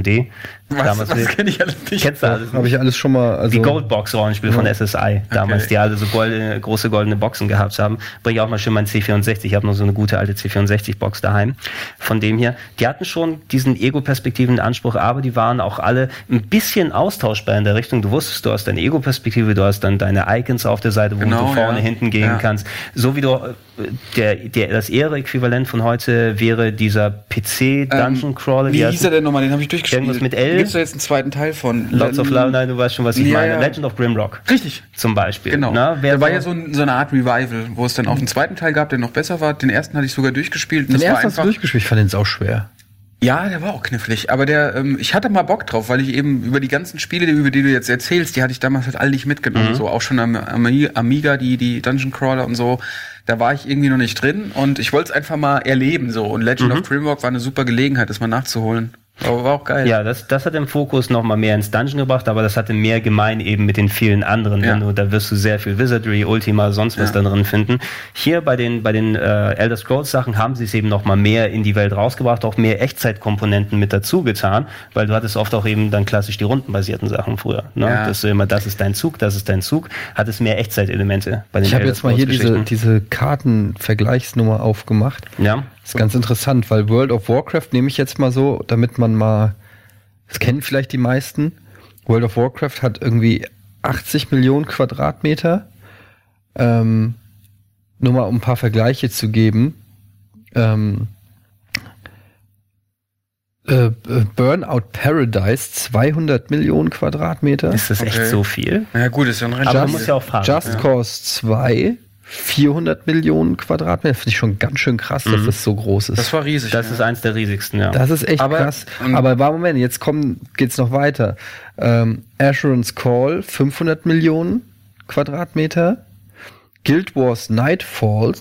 Speaker 1: und D.
Speaker 3: Was, was kenne ich alles
Speaker 2: nicht? Kennst du alles? Habe ich alles schon mal.
Speaker 1: Also die Goldbox-Rollenspiel ja. von SSI damals, okay. die alle so goldene, große goldene Boxen gehabt haben. Bringe ich auch mal schön mein C64. Ich habe noch so eine gute alte C64-Box daheim. Von dem hier. Die hatten schon diesen Ego-Perspektiven Anspruch, aber die waren auch alle ein bisschen austauschbar in der Richtung. Du wusstest, du hast deine Ego-Perspektive, du hast dann deine Icons auf der Seite, wo genau, du vorne, ja. hinten gehen ja. kannst. So wie du äh, der, der, das Ehre-Äquivalent von heute wäre dieser PC-Dungeon Crawler.
Speaker 3: Ähm, wie hieß er denn nochmal? Den habe ich durchgespielt.
Speaker 1: Irgendwas mit L.
Speaker 3: Gibt es jetzt einen zweiten Teil von?
Speaker 1: Lots of Love, nein, du weißt schon, was ich ja, meine. Ja. Legend of Grimrock.
Speaker 3: Richtig.
Speaker 1: Zum Beispiel.
Speaker 3: Genau. Na, da war ja so, ein, so, eine Art Revival, wo es dann auch einen zweiten Teil gab, der noch besser war. Den ersten hatte ich sogar durchgespielt.
Speaker 2: Den das ersten hast du durchgespielt? Ich fand den auch schwer.
Speaker 3: Ja, der war auch knifflig. Aber der, ähm, ich hatte mal Bock drauf, weil ich eben über die ganzen Spiele, über die du jetzt erzählst, die hatte ich damals halt all nicht mitgenommen. Mhm. So auch schon am, am Amiga, die, die Dungeon Crawler und so. Da war ich irgendwie noch nicht drin und ich wollte es einfach mal erleben so. Und Legend mhm. of Grimrock war eine super Gelegenheit, das mal nachzuholen.
Speaker 1: Aber war auch geil. Ja, das, das hat den Fokus noch mal mehr ins Dungeon gebracht, aber das hatte mehr gemein eben mit den vielen anderen. Ja. Du, da wirst du sehr viel Wizardry, Ultima, sonst was ja. da drin finden. Hier bei den, bei den äh, Elder Scrolls Sachen haben sie es eben noch mal mehr in die Welt rausgebracht, auch mehr Echtzeitkomponenten mit dazu getan, weil du hattest oft auch eben dann klassisch die rundenbasierten Sachen früher. Ne? Ja. Das ist immer, das ist dein Zug, das ist dein Zug, hat es mehr Echtzeitelemente
Speaker 2: bei den Ich habe jetzt mal hier diese, diese Kartenvergleichsnummer aufgemacht.
Speaker 1: Ja.
Speaker 2: Das ist ganz interessant, weil World of Warcraft nehme ich jetzt mal so, damit man mal, das kennen vielleicht die meisten. World of Warcraft hat irgendwie 80 Millionen Quadratmeter. Ähm, nur mal um ein paar Vergleiche zu geben. Ähm, äh, äh, Burnout Paradise 200 Millionen Quadratmeter.
Speaker 1: Ist das echt
Speaker 3: Okay.
Speaker 1: so viel?
Speaker 3: Na ja, gut, ist ja ein
Speaker 1: Aber man
Speaker 3: Rennspiel.
Speaker 1: muss ja auch fahren.
Speaker 2: Just Cause 2 400 Millionen Quadratmeter. Finde ich schon ganz schön krass, dass das so groß ist.
Speaker 3: Das war riesig.
Speaker 1: Das
Speaker 3: ja.
Speaker 1: ist eins der riesigsten, ja.
Speaker 2: Das ist echt
Speaker 3: Aber,
Speaker 2: krass. Aber war Moment, jetzt kommen, geht's noch weiter. Ähm, Asheron's Call 500 Millionen Quadratmeter. Guild Wars Nightfall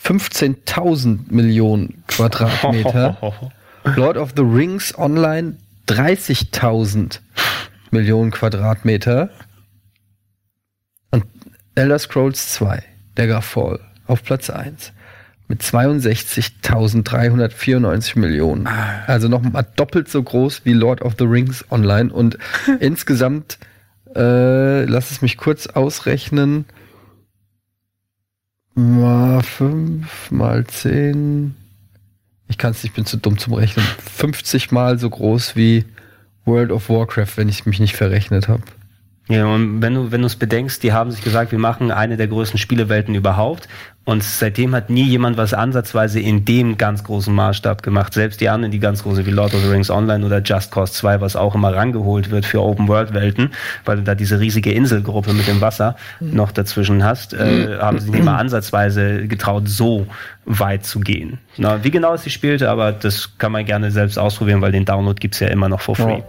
Speaker 2: 15.000 Millionen Quadratmeter. Lord of the Rings Online 30.000 Millionen Quadratmeter. Und Elder Scrolls 2, Daggerfall, auf Platz 1 mit 62.394 Millionen. Also noch mal doppelt so groß wie Lord of the Rings Online. Und insgesamt, äh, lass es mich kurz ausrechnen, mal 5 mal 10, ich kann es nicht, ich bin zu dumm zum Rechnen, 50 mal so groß wie World of Warcraft, wenn ich mich nicht verrechnet habe.
Speaker 1: Ja, und wenn du, wenn du es bedenkst, die haben sich gesagt, wir machen eine der größten Spielewelten überhaupt. Und seitdem hat nie jemand was ansatzweise in dem ganz großen Maßstab gemacht. Selbst die anderen, die ganz große wie Lord of the Rings Online oder Just Cause 2, was auch immer rangeholt wird für Open-World-Welten, weil du da diese riesige Inselgruppe mit dem Wasser noch dazwischen hast, äh, haben sich nicht mal ansatzweise getraut, so weit zu gehen. Na, wie genau es sich spielte, aber das kann man gerne selbst ausprobieren, weil den Download gibt's ja immer noch for free.
Speaker 2: Ja.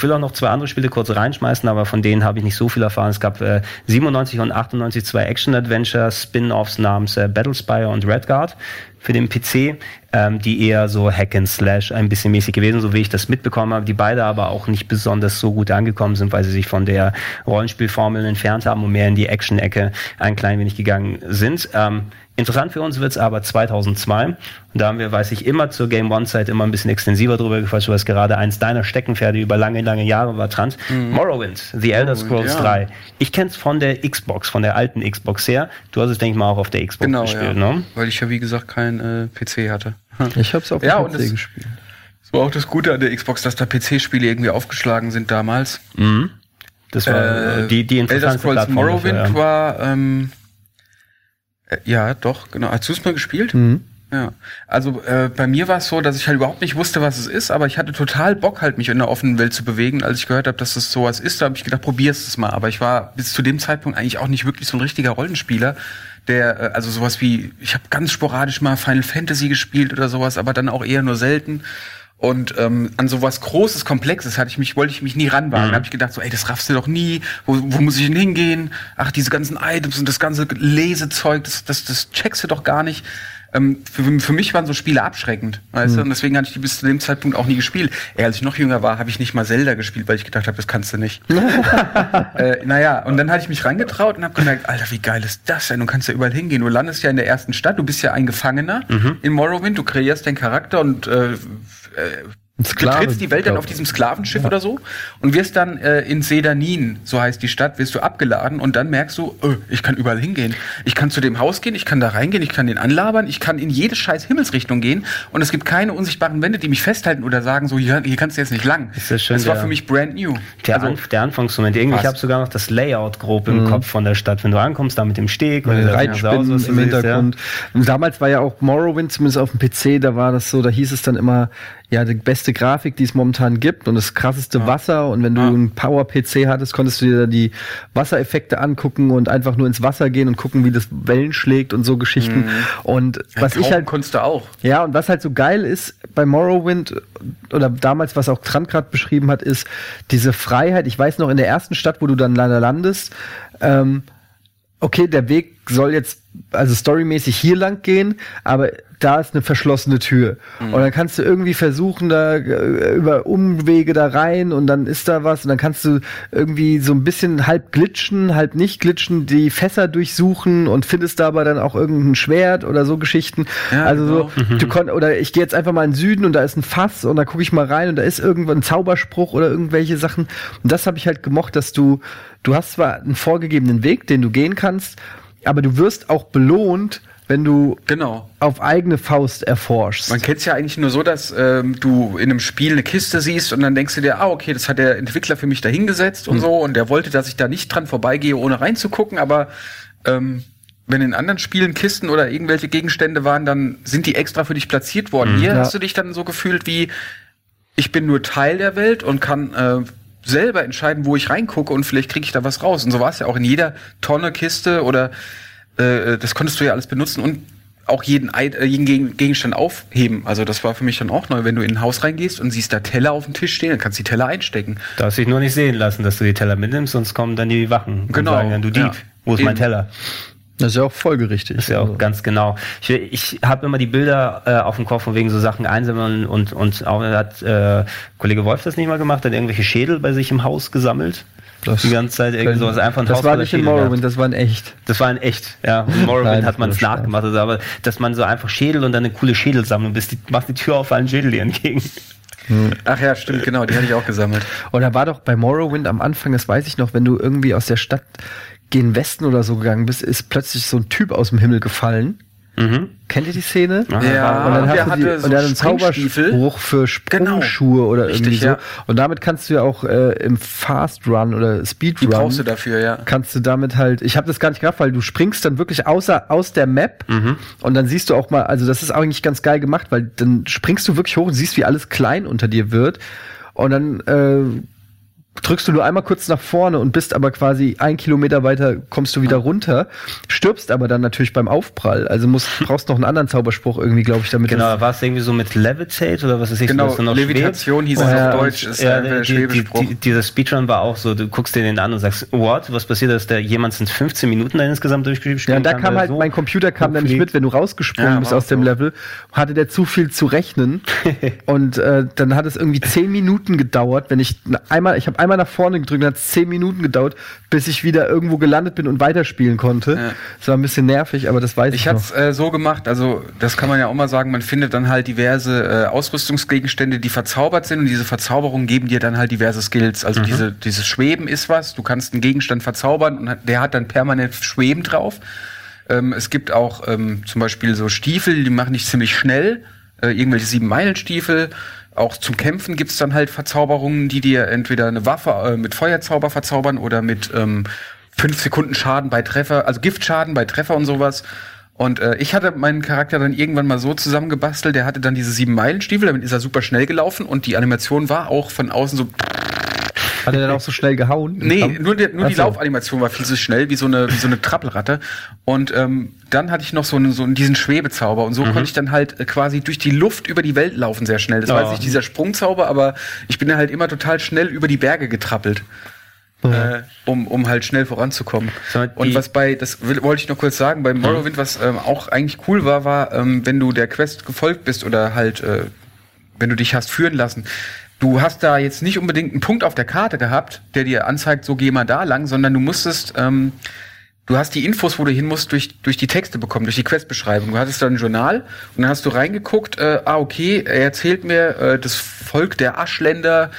Speaker 1: Ich will auch noch zwei andere Spiele kurz reinschmeißen, aber von denen habe ich nicht so viel erfahren. Es gab äh, 97 und 98 zwei Action-Adventure, Spin-Offs namens äh, Battlespire und Redguard für den PC, ähm, die eher so Hack and Slash ein bisschen mäßig gewesen, so wie ich das mitbekommen habe, die beide aber auch nicht besonders so gut angekommen sind, weil sie sich von der Rollenspielformel entfernt haben und mehr in die Action-Ecke ein klein wenig gegangen sind. Ähm, Interessant für uns wird's aber 2002. Und da haben wir, weiß ich, immer zur Game One-Zeit immer ein bisschen extensiver drüber gequatscht, was gerade eins deiner Steckenpferde über lange, lange Jahre war, Trans. Morrowind, The Elder Scrolls
Speaker 3: ja.
Speaker 1: 3. Ich kenn's von der Xbox, von der alten Xbox her. Du hast es, denke ich mal, auch auf der Xbox
Speaker 3: Genau,
Speaker 1: gespielt,
Speaker 3: ja.
Speaker 1: ne?
Speaker 3: Weil ich ja, wie gesagt, kein äh, PC hatte.
Speaker 2: Ich habe es auf
Speaker 3: Ja, und
Speaker 2: PC
Speaker 3: das-
Speaker 2: gespielt.
Speaker 3: Das war auch das Gute an der Xbox, dass da PC-Spiele irgendwie aufgeschlagen sind damals.
Speaker 1: Mhm. Das war äh, die, die
Speaker 3: Elder
Speaker 1: interessante
Speaker 3: Scrolls
Speaker 1: Plattform
Speaker 3: Morrowind
Speaker 1: dafür, ja.
Speaker 3: war, ähm, äh, ja, doch, genau. Hast du es mal gespielt?
Speaker 2: Mhm.
Speaker 3: Ja. Also äh, bei mir war es so, dass ich halt überhaupt nicht wusste, was es ist, aber ich hatte total Bock, halt mich in der offenen Welt zu bewegen. Als ich gehört habe, dass es sowas ist, da habe ich gedacht, probier's es mal. Aber ich war bis zu dem Zeitpunkt eigentlich auch nicht wirklich so ein richtiger Rollenspieler. Der, äh, also sowas wie, ich habe ganz sporadisch mal Final Fantasy gespielt oder sowas, aber dann auch eher nur selten. Und ähm, an sowas Großes, Komplexes hatte ich mich, wollte ich mich nie ranwagen.
Speaker 1: Mhm.
Speaker 3: Da habe ich gedacht, so, ey, das raffst du doch nie. Wo, wo muss ich denn hingehen? Ach, diese ganzen Items und das ganze Lesezeug, das, das, das checkst du doch gar nicht. Ähm, für, für mich waren so Spiele abschreckend, weißt du? Und deswegen hatte ich die bis zu dem Zeitpunkt auch nie gespielt. Ey, als ich noch jünger war, habe ich nicht mal Zelda gespielt, weil ich gedacht habe, das kannst du nicht. äh, naja, und dann hatte ich mich reingetraut und habe gemerkt, Alter, wie geil ist das denn? Du kannst ja überall hingehen. Du landest ja in der ersten Stadt, du bist ja ein Gefangener in Morrowind, du kreierst deinen Charakter und äh, äh,
Speaker 2: Sklave,
Speaker 3: betrittst die Welt dann auf diesem Sklavenschiff oder so und wirst dann äh, in Sedanin, so heißt die Stadt, wirst du abgeladen und dann merkst du, äh, ich kann überall hingehen. Ich kann zu dem Haus gehen, ich kann da reingehen, ich kann den anlabern, ich kann in jede scheiß Himmelsrichtung gehen und es gibt keine unsichtbaren Wände, die mich festhalten oder sagen, so hier, hier kannst du jetzt nicht lang.
Speaker 1: Ist das schön,
Speaker 3: das war
Speaker 1: der-
Speaker 3: für mich brand new.
Speaker 1: Der,
Speaker 3: also,
Speaker 1: Anf der Anfangsmoment. Irgendwie, ich habe sogar noch das Layout grob im Kopf von der Stadt. Wenn du ankommst, da mit dem Steg
Speaker 2: den
Speaker 1: das
Speaker 2: Reitspinnen
Speaker 1: du
Speaker 2: im
Speaker 1: ja.
Speaker 2: Hintergrund. Und damals war ja auch Morrowind, zumindest auf dem PC, da war das so, da hieß es dann immer, ja, die beste Grafik, die es momentan gibt und das krasseste Wasser. Und wenn du
Speaker 3: Ja.
Speaker 2: einen Power-PC hattest, konntest du dir da die Wassereffekte angucken und einfach nur ins Wasser gehen und gucken, wie das Wellen schlägt und so Geschichten. Und was ich halt
Speaker 3: konntest du auch.
Speaker 2: ja, und was halt so geil ist bei Morrowind oder damals, was auch Trant gerade beschrieben hat, ist diese Freiheit. Ich weiß noch, in der ersten Stadt, wo du dann leider landest, ähm, okay, der Weg soll jetzt also storymäßig hier lang gehen, aber da ist eine verschlossene Tür.
Speaker 3: Mhm.
Speaker 2: Und dann kannst du irgendwie versuchen, da äh, über Umwege da rein und dann ist da was und dann kannst du irgendwie so ein bisschen halb glitschen, halb nicht glitschen, die Fässer durchsuchen und findest dabei dann auch irgendein Schwert oder so Geschichten.
Speaker 3: Ja,
Speaker 2: also so,
Speaker 3: genau.
Speaker 2: du konnt, oder ich gehe jetzt einfach mal in den Süden und da ist ein Fass und da gucke ich mal rein und da ist irgendwann ein Zauberspruch oder irgendwelche Sachen. Und das habe ich halt gemocht, dass du, du hast zwar einen vorgegebenen Weg, den du gehen kannst, aber du wirst auch belohnt, wenn du
Speaker 3: Genau.
Speaker 2: auf eigene Faust erforschst.
Speaker 3: Man kennt es ja eigentlich nur so, dass ähm, du in einem Spiel eine Kiste siehst und dann denkst du dir, ah, okay, das hat der Entwickler für mich dahingesetzt und so und der wollte, dass ich da nicht dran vorbeigehe, ohne reinzugucken, aber ähm, wenn in anderen Spielen Kisten oder irgendwelche Gegenstände waren, dann sind die extra für dich platziert worden. Hier
Speaker 2: Ja.
Speaker 3: hast du dich dann so gefühlt wie, ich bin nur Teil der Welt und kann äh, selber entscheiden, wo ich reingucke und vielleicht kriege ich da was raus. Und so war es ja auch in jeder Tonne, Kiste oder äh, das konntest du ja alles benutzen und auch jeden, äh, jeden Gegen- Gegenstand aufheben. Also das war für mich dann auch neu, wenn du in ein Haus reingehst und siehst da Teller auf dem Tisch stehen, dann kannst du die Teller einstecken.
Speaker 1: Darfst dich nur nicht sehen lassen, dass du die Teller mitnimmst, sonst kommen dann die Wachen
Speaker 3: Genau,
Speaker 1: und sagen dann, du Dieb,
Speaker 3: ja.
Speaker 1: wo ist mein
Speaker 3: Eben.
Speaker 1: Teller?
Speaker 2: Das ist ja auch folgerichtig.
Speaker 1: Das ist ja auch
Speaker 2: Also.
Speaker 1: ganz genau. Ich, ich habe immer die Bilder äh, auf dem Kopf von wegen so Sachen einsammeln und und auch hat äh, Kollege Wolf das nicht mal gemacht, hat irgendwelche Schädel bei sich im Haus gesammelt.
Speaker 2: Das
Speaker 1: die ganze Zeit irgendwie so, also einfach ein
Speaker 2: das
Speaker 1: Haus
Speaker 2: war nicht in Morrowind, das war in echt.
Speaker 1: Das war in echt, ja. In Morrowind
Speaker 2: Nein,
Speaker 1: hat man es nachgemacht, also, aber dass man so einfach Schädel und dann eine coole Schädelsammlung bist, die macht die Tür auf allen Schädel dir entgegen.
Speaker 3: Ach ja, stimmt, genau, die hatte ich auch gesammelt.
Speaker 2: Und da war doch bei Morrowind am Anfang, das weiß ich noch, wenn du irgendwie aus der Stadt gen Westen oder so gegangen bist, ist plötzlich so ein Typ aus dem Himmel gefallen.
Speaker 1: Mhm.
Speaker 2: Kennt ihr die Szene?
Speaker 1: Ja,
Speaker 3: Ja,
Speaker 2: und dann hast du die,
Speaker 3: hatte so
Speaker 2: und hat einen. Zauberspruch für Sprungschuhe oder
Speaker 3: Richtig,
Speaker 2: irgendwie so.
Speaker 3: ja.
Speaker 2: Und damit kannst du ja auch äh, im Fast Run oder Speed
Speaker 3: Die
Speaker 2: Run
Speaker 3: brauchst du dafür, ja.
Speaker 2: kannst du damit halt, ich habe das gar nicht gehabt, weil du springst dann wirklich außer aus der Map
Speaker 3: Mhm.
Speaker 2: und dann siehst du auch mal, also das ist eigentlich ganz geil gemacht, weil dann springst du wirklich hoch und siehst, wie alles klein unter dir wird und dann äh, drückst du nur einmal kurz nach vorne und bist aber quasi ein Kilometer weiter, kommst du wieder runter, stirbst aber dann natürlich beim Aufprall, also musst, brauchst noch einen anderen Zauberspruch irgendwie, glaube ich, damit
Speaker 1: Genau, da war es irgendwie so mit Levitate oder was ist ich,
Speaker 3: Genau,
Speaker 1: du noch
Speaker 3: Levitation hieß
Speaker 2: Oh,
Speaker 3: es
Speaker 2: ja.
Speaker 3: auf Deutsch, ist
Speaker 1: ja,
Speaker 3: der
Speaker 1: die, die,
Speaker 3: Schwebespruch.
Speaker 1: die, dieser Speedrun war auch so, du guckst dir den an und sagst, what, was passiert, dass der jemand sind 15 Minuten dann insgesamt durchgespielt
Speaker 2: Ja, und da kam halt,
Speaker 1: so
Speaker 2: mein Computer kam dann nicht
Speaker 1: hochfliegt.
Speaker 2: mit, wenn du rausgesprungen
Speaker 3: Ja,
Speaker 2: bist aus dem
Speaker 3: so.
Speaker 2: Level, hatte der zu viel zu rechnen. und äh, dann hat es irgendwie zehn Minuten gedauert, wenn ich einmal, ich habe einmal nach vorne gedrückt, dann hat zehn Minuten gedauert, bis ich wieder irgendwo gelandet bin und weiterspielen konnte.
Speaker 3: Ja.
Speaker 2: Das war ein bisschen nervig, aber das weiß ich,
Speaker 3: Ich hatte es äh, so gemacht, also das kann man ja auch mal sagen, man findet dann halt diverse äh, Ausrüstungsgegenstände, die verzaubert sind und diese Verzauberungen geben dir dann halt diverse Skills. Also diese, dieses Schweben ist was, du kannst einen Gegenstand verzaubern und der hat dann permanent Schweben drauf. Ähm, es gibt auch ähm, zum Beispiel so Stiefel, die machen dich ziemlich schnell, äh, irgendwelche sieben Meilen Stiefel. Auch zum Kämpfen gibt's dann halt Verzauberungen, die dir entweder eine Waffe äh, mit Feuerzauber verzaubern oder mit ähm, fünf Sekunden Schaden bei Treffer, also Giftschaden bei Treffer und sowas. Und äh, ich hatte meinen Charakter dann irgendwann mal so zusammengebastelt, der hatte dann diese sieben Meilen Stiefel, damit ist er super schnell gelaufen und die Animation war auch von außen so
Speaker 2: Hat er dann auch so schnell gehauen?
Speaker 3: Nee,
Speaker 2: Kampf?
Speaker 3: nur, der, nur die
Speaker 2: so.
Speaker 3: Laufanimation war viel zu schnell, wie so eine, wie so eine Trappelratte. Und ähm, dann hatte ich noch so, einen, so diesen Schwebezauber. Und so konnte ich dann halt äh, quasi durch die Luft über die Welt laufen sehr schnell. Das war
Speaker 1: Oh.
Speaker 3: jetzt nicht dieser Sprungzauber, aber ich bin halt immer total schnell über die Berge getrappelt. Äh, um, um halt schnell voranzukommen. Und was bei, das will, wollte ich noch kurz sagen, bei Morrowind, was ähm, auch eigentlich cool war, war, ähm, wenn du der Quest gefolgt bist oder halt, äh, wenn du dich hast führen lassen, du hast da jetzt nicht unbedingt einen Punkt auf der Karte gehabt, der dir anzeigt, so geh mal da lang, sondern du musstest, ähm, du hast die Infos, wo du hin musst, durch, durch die Texte bekommen, durch die Questbeschreibung. Du hattest da ein Journal und dann hast du reingeguckt, äh, ah, okay, er erzählt mir, äh, das Volk der Aschländer,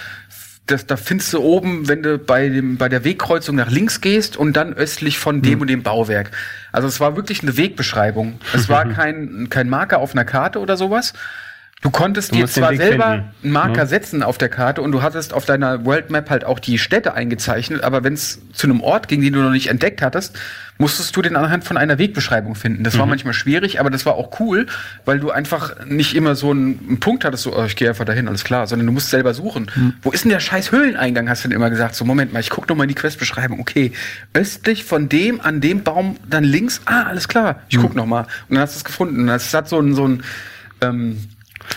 Speaker 3: das, da findest du oben, wenn du bei, dem, bei der Wegkreuzung nach links gehst und dann östlich von dem und dem Bauwerk. Also es war wirklich eine Wegbeschreibung. Es war kein, kein Marker auf einer Karte oder sowas. Du konntest
Speaker 1: Du
Speaker 3: dir zwar selber
Speaker 1: finden,
Speaker 3: einen Marker
Speaker 1: ne?
Speaker 3: setzen auf der Karte und du hattest auf deiner World Map halt auch die Städte eingezeichnet, aber wenn es zu einem Ort ging, den du noch nicht entdeckt hattest, musstest du den anhand von einer Wegbeschreibung finden. Das war manchmal schwierig, aber das war auch cool, weil du einfach nicht immer so einen, Punkt hattest, so, oh, ich gehe einfach dahin, alles klar, sondern du musst selber suchen. Wo ist denn der scheiß Höhleneingang, hast du dann immer gesagt. So, Moment mal, ich guck noch mal in die Questbeschreibung. Okay, östlich von dem, an dem Baum, dann links, ah, alles klar, ich guck noch mal. Und dann hast du es gefunden. Das hat so ein, so ein, ähm,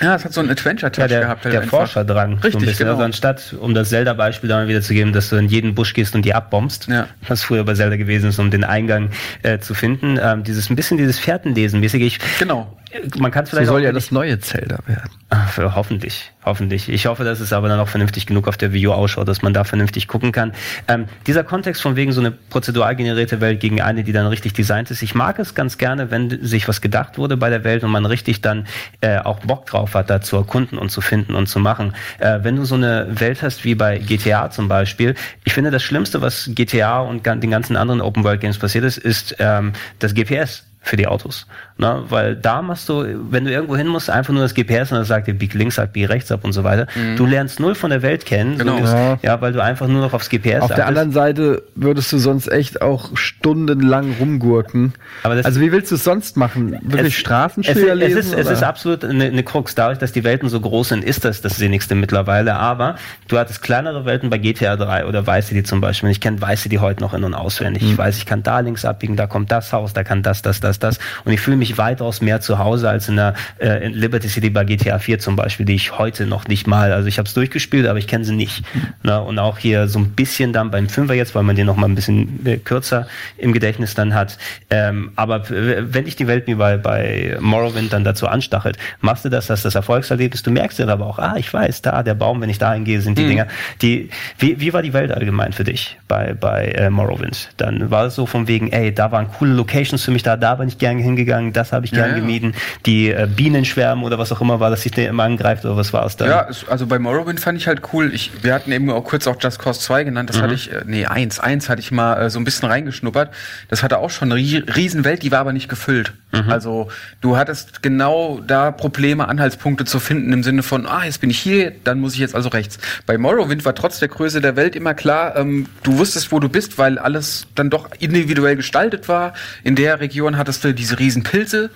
Speaker 3: ja, es hat so einen Adventure-Touch
Speaker 1: Ja, der,
Speaker 3: gehabt. halt
Speaker 1: der
Speaker 3: einfach.
Speaker 1: Forscherdrang. so ein
Speaker 3: Richtig,
Speaker 1: bisschen.
Speaker 3: genau.
Speaker 1: Also anstatt, um das Zelda-Beispiel da mal wieder zu geben, dass du in jeden Busch gehst und die abbombst,
Speaker 3: Ja.
Speaker 1: was früher bei Zelda gewesen ist, um den Eingang äh, zu finden, ähm, dieses ein bisschen dieses Fährtenlesen-mäßige. Ich,
Speaker 3: Genau.
Speaker 1: Man kann vielleicht
Speaker 2: so soll ja das neue Zelda werden.
Speaker 1: Ach, hoffentlich, hoffentlich. Ich hoffe, dass es aber dann auch vernünftig genug auf der Wii U ausschaut, dass man da vernünftig gucken kann. Ähm, dieser Kontext von wegen so eine prozedural generierte Welt gegen eine, die dann richtig designt ist. Ich mag es ganz gerne, wenn sich was gedacht wurde bei der Welt und man richtig dann äh, auch Bock drauf hat, da zu erkunden und zu finden und zu machen. Äh, wenn du so eine Welt hast wie bei GTA zum Beispiel, ich finde das Schlimmste, was GTA und den ganzen anderen Open World Games passiert ist, ist ähm, das GPS für die Autos. Ne? Weil da machst du, wenn du irgendwo hin musst, einfach nur das GPS und dann sagt dir bieg links ab, bieg rechts ab und so weiter. Mhm. Du lernst null von der Welt kennen,
Speaker 3: genau.
Speaker 1: so ja. ja. weil du einfach nur noch aufs GPS
Speaker 2: Auf der anderen Seite würdest du sonst echt auch stundenlang rumgurken. Aber das, also wie willst du es sonst machen? Wirklich Straßenschilder
Speaker 1: lesen? Es ist, es ist absolut eine, eine Krux. Dadurch, dass die Welten so groß sind, ist das das Sinnigste mittlerweile. Aber du hattest kleinere Welten bei GTA 3 oder Vice City zum Beispiel. Ich kenne Vice City heute noch in- und auswendig. Mhm. Ich weiß, ich kann da links abbiegen, da kommt das Haus, da kann das, das, das, das. Und ich fühle mich weitaus mehr zu Hause als in der äh, in Liberty City bei GTA 4 zum Beispiel, die ich heute noch nicht mal, also ich habe es durchgespielt, aber ich kenne sie nicht. Na, und auch hier so ein bisschen dann beim Fünfer jetzt, weil man den noch mal ein bisschen äh, kürzer im Gedächtnis dann hat. Ähm, aber wenn dich die Welt wie bei, bei Morrowind dann dazu anstachelt, machst du das, dass das Erfolgserlebnis, du merkst dann aber auch, ah, ich weiß, da, der Baum, wenn ich da hingehe, sind die mhm. Dinger. Die, wie, wie war die Welt allgemein für dich bei, bei äh, Morrowind? Dann war es so von wegen, ey, da waren coole Locations für mich da, da bin ich gern hingegangen, das habe ich gern ja, gemieden. Ja. Die äh, Bienenschwärmen oder was auch immer war, dass sich der immer angreift oder was war es dann?
Speaker 3: Ja, also bei Morrowind fand ich halt cool. Ich, wir hatten eben auch kurz auch Just Cause 2 genannt. Das mhm. hatte ich, äh, nee, 1, 1 hatte ich mal äh, so ein bisschen reingeschnuppert. Das hatte auch schon eine Riesenwelt, die war aber nicht gefüllt. Mhm. Also du hattest genau da Probleme, Anhaltspunkte zu finden im Sinne von, ah, jetzt bin ich hier, dann muss ich jetzt also rechts. Bei Morrowind war trotz der Größe der Welt immer klar, ähm, du wusstest, wo du bist, weil alles dann doch individuell gestaltet war. In der Region hattest du diese riesen Pilze.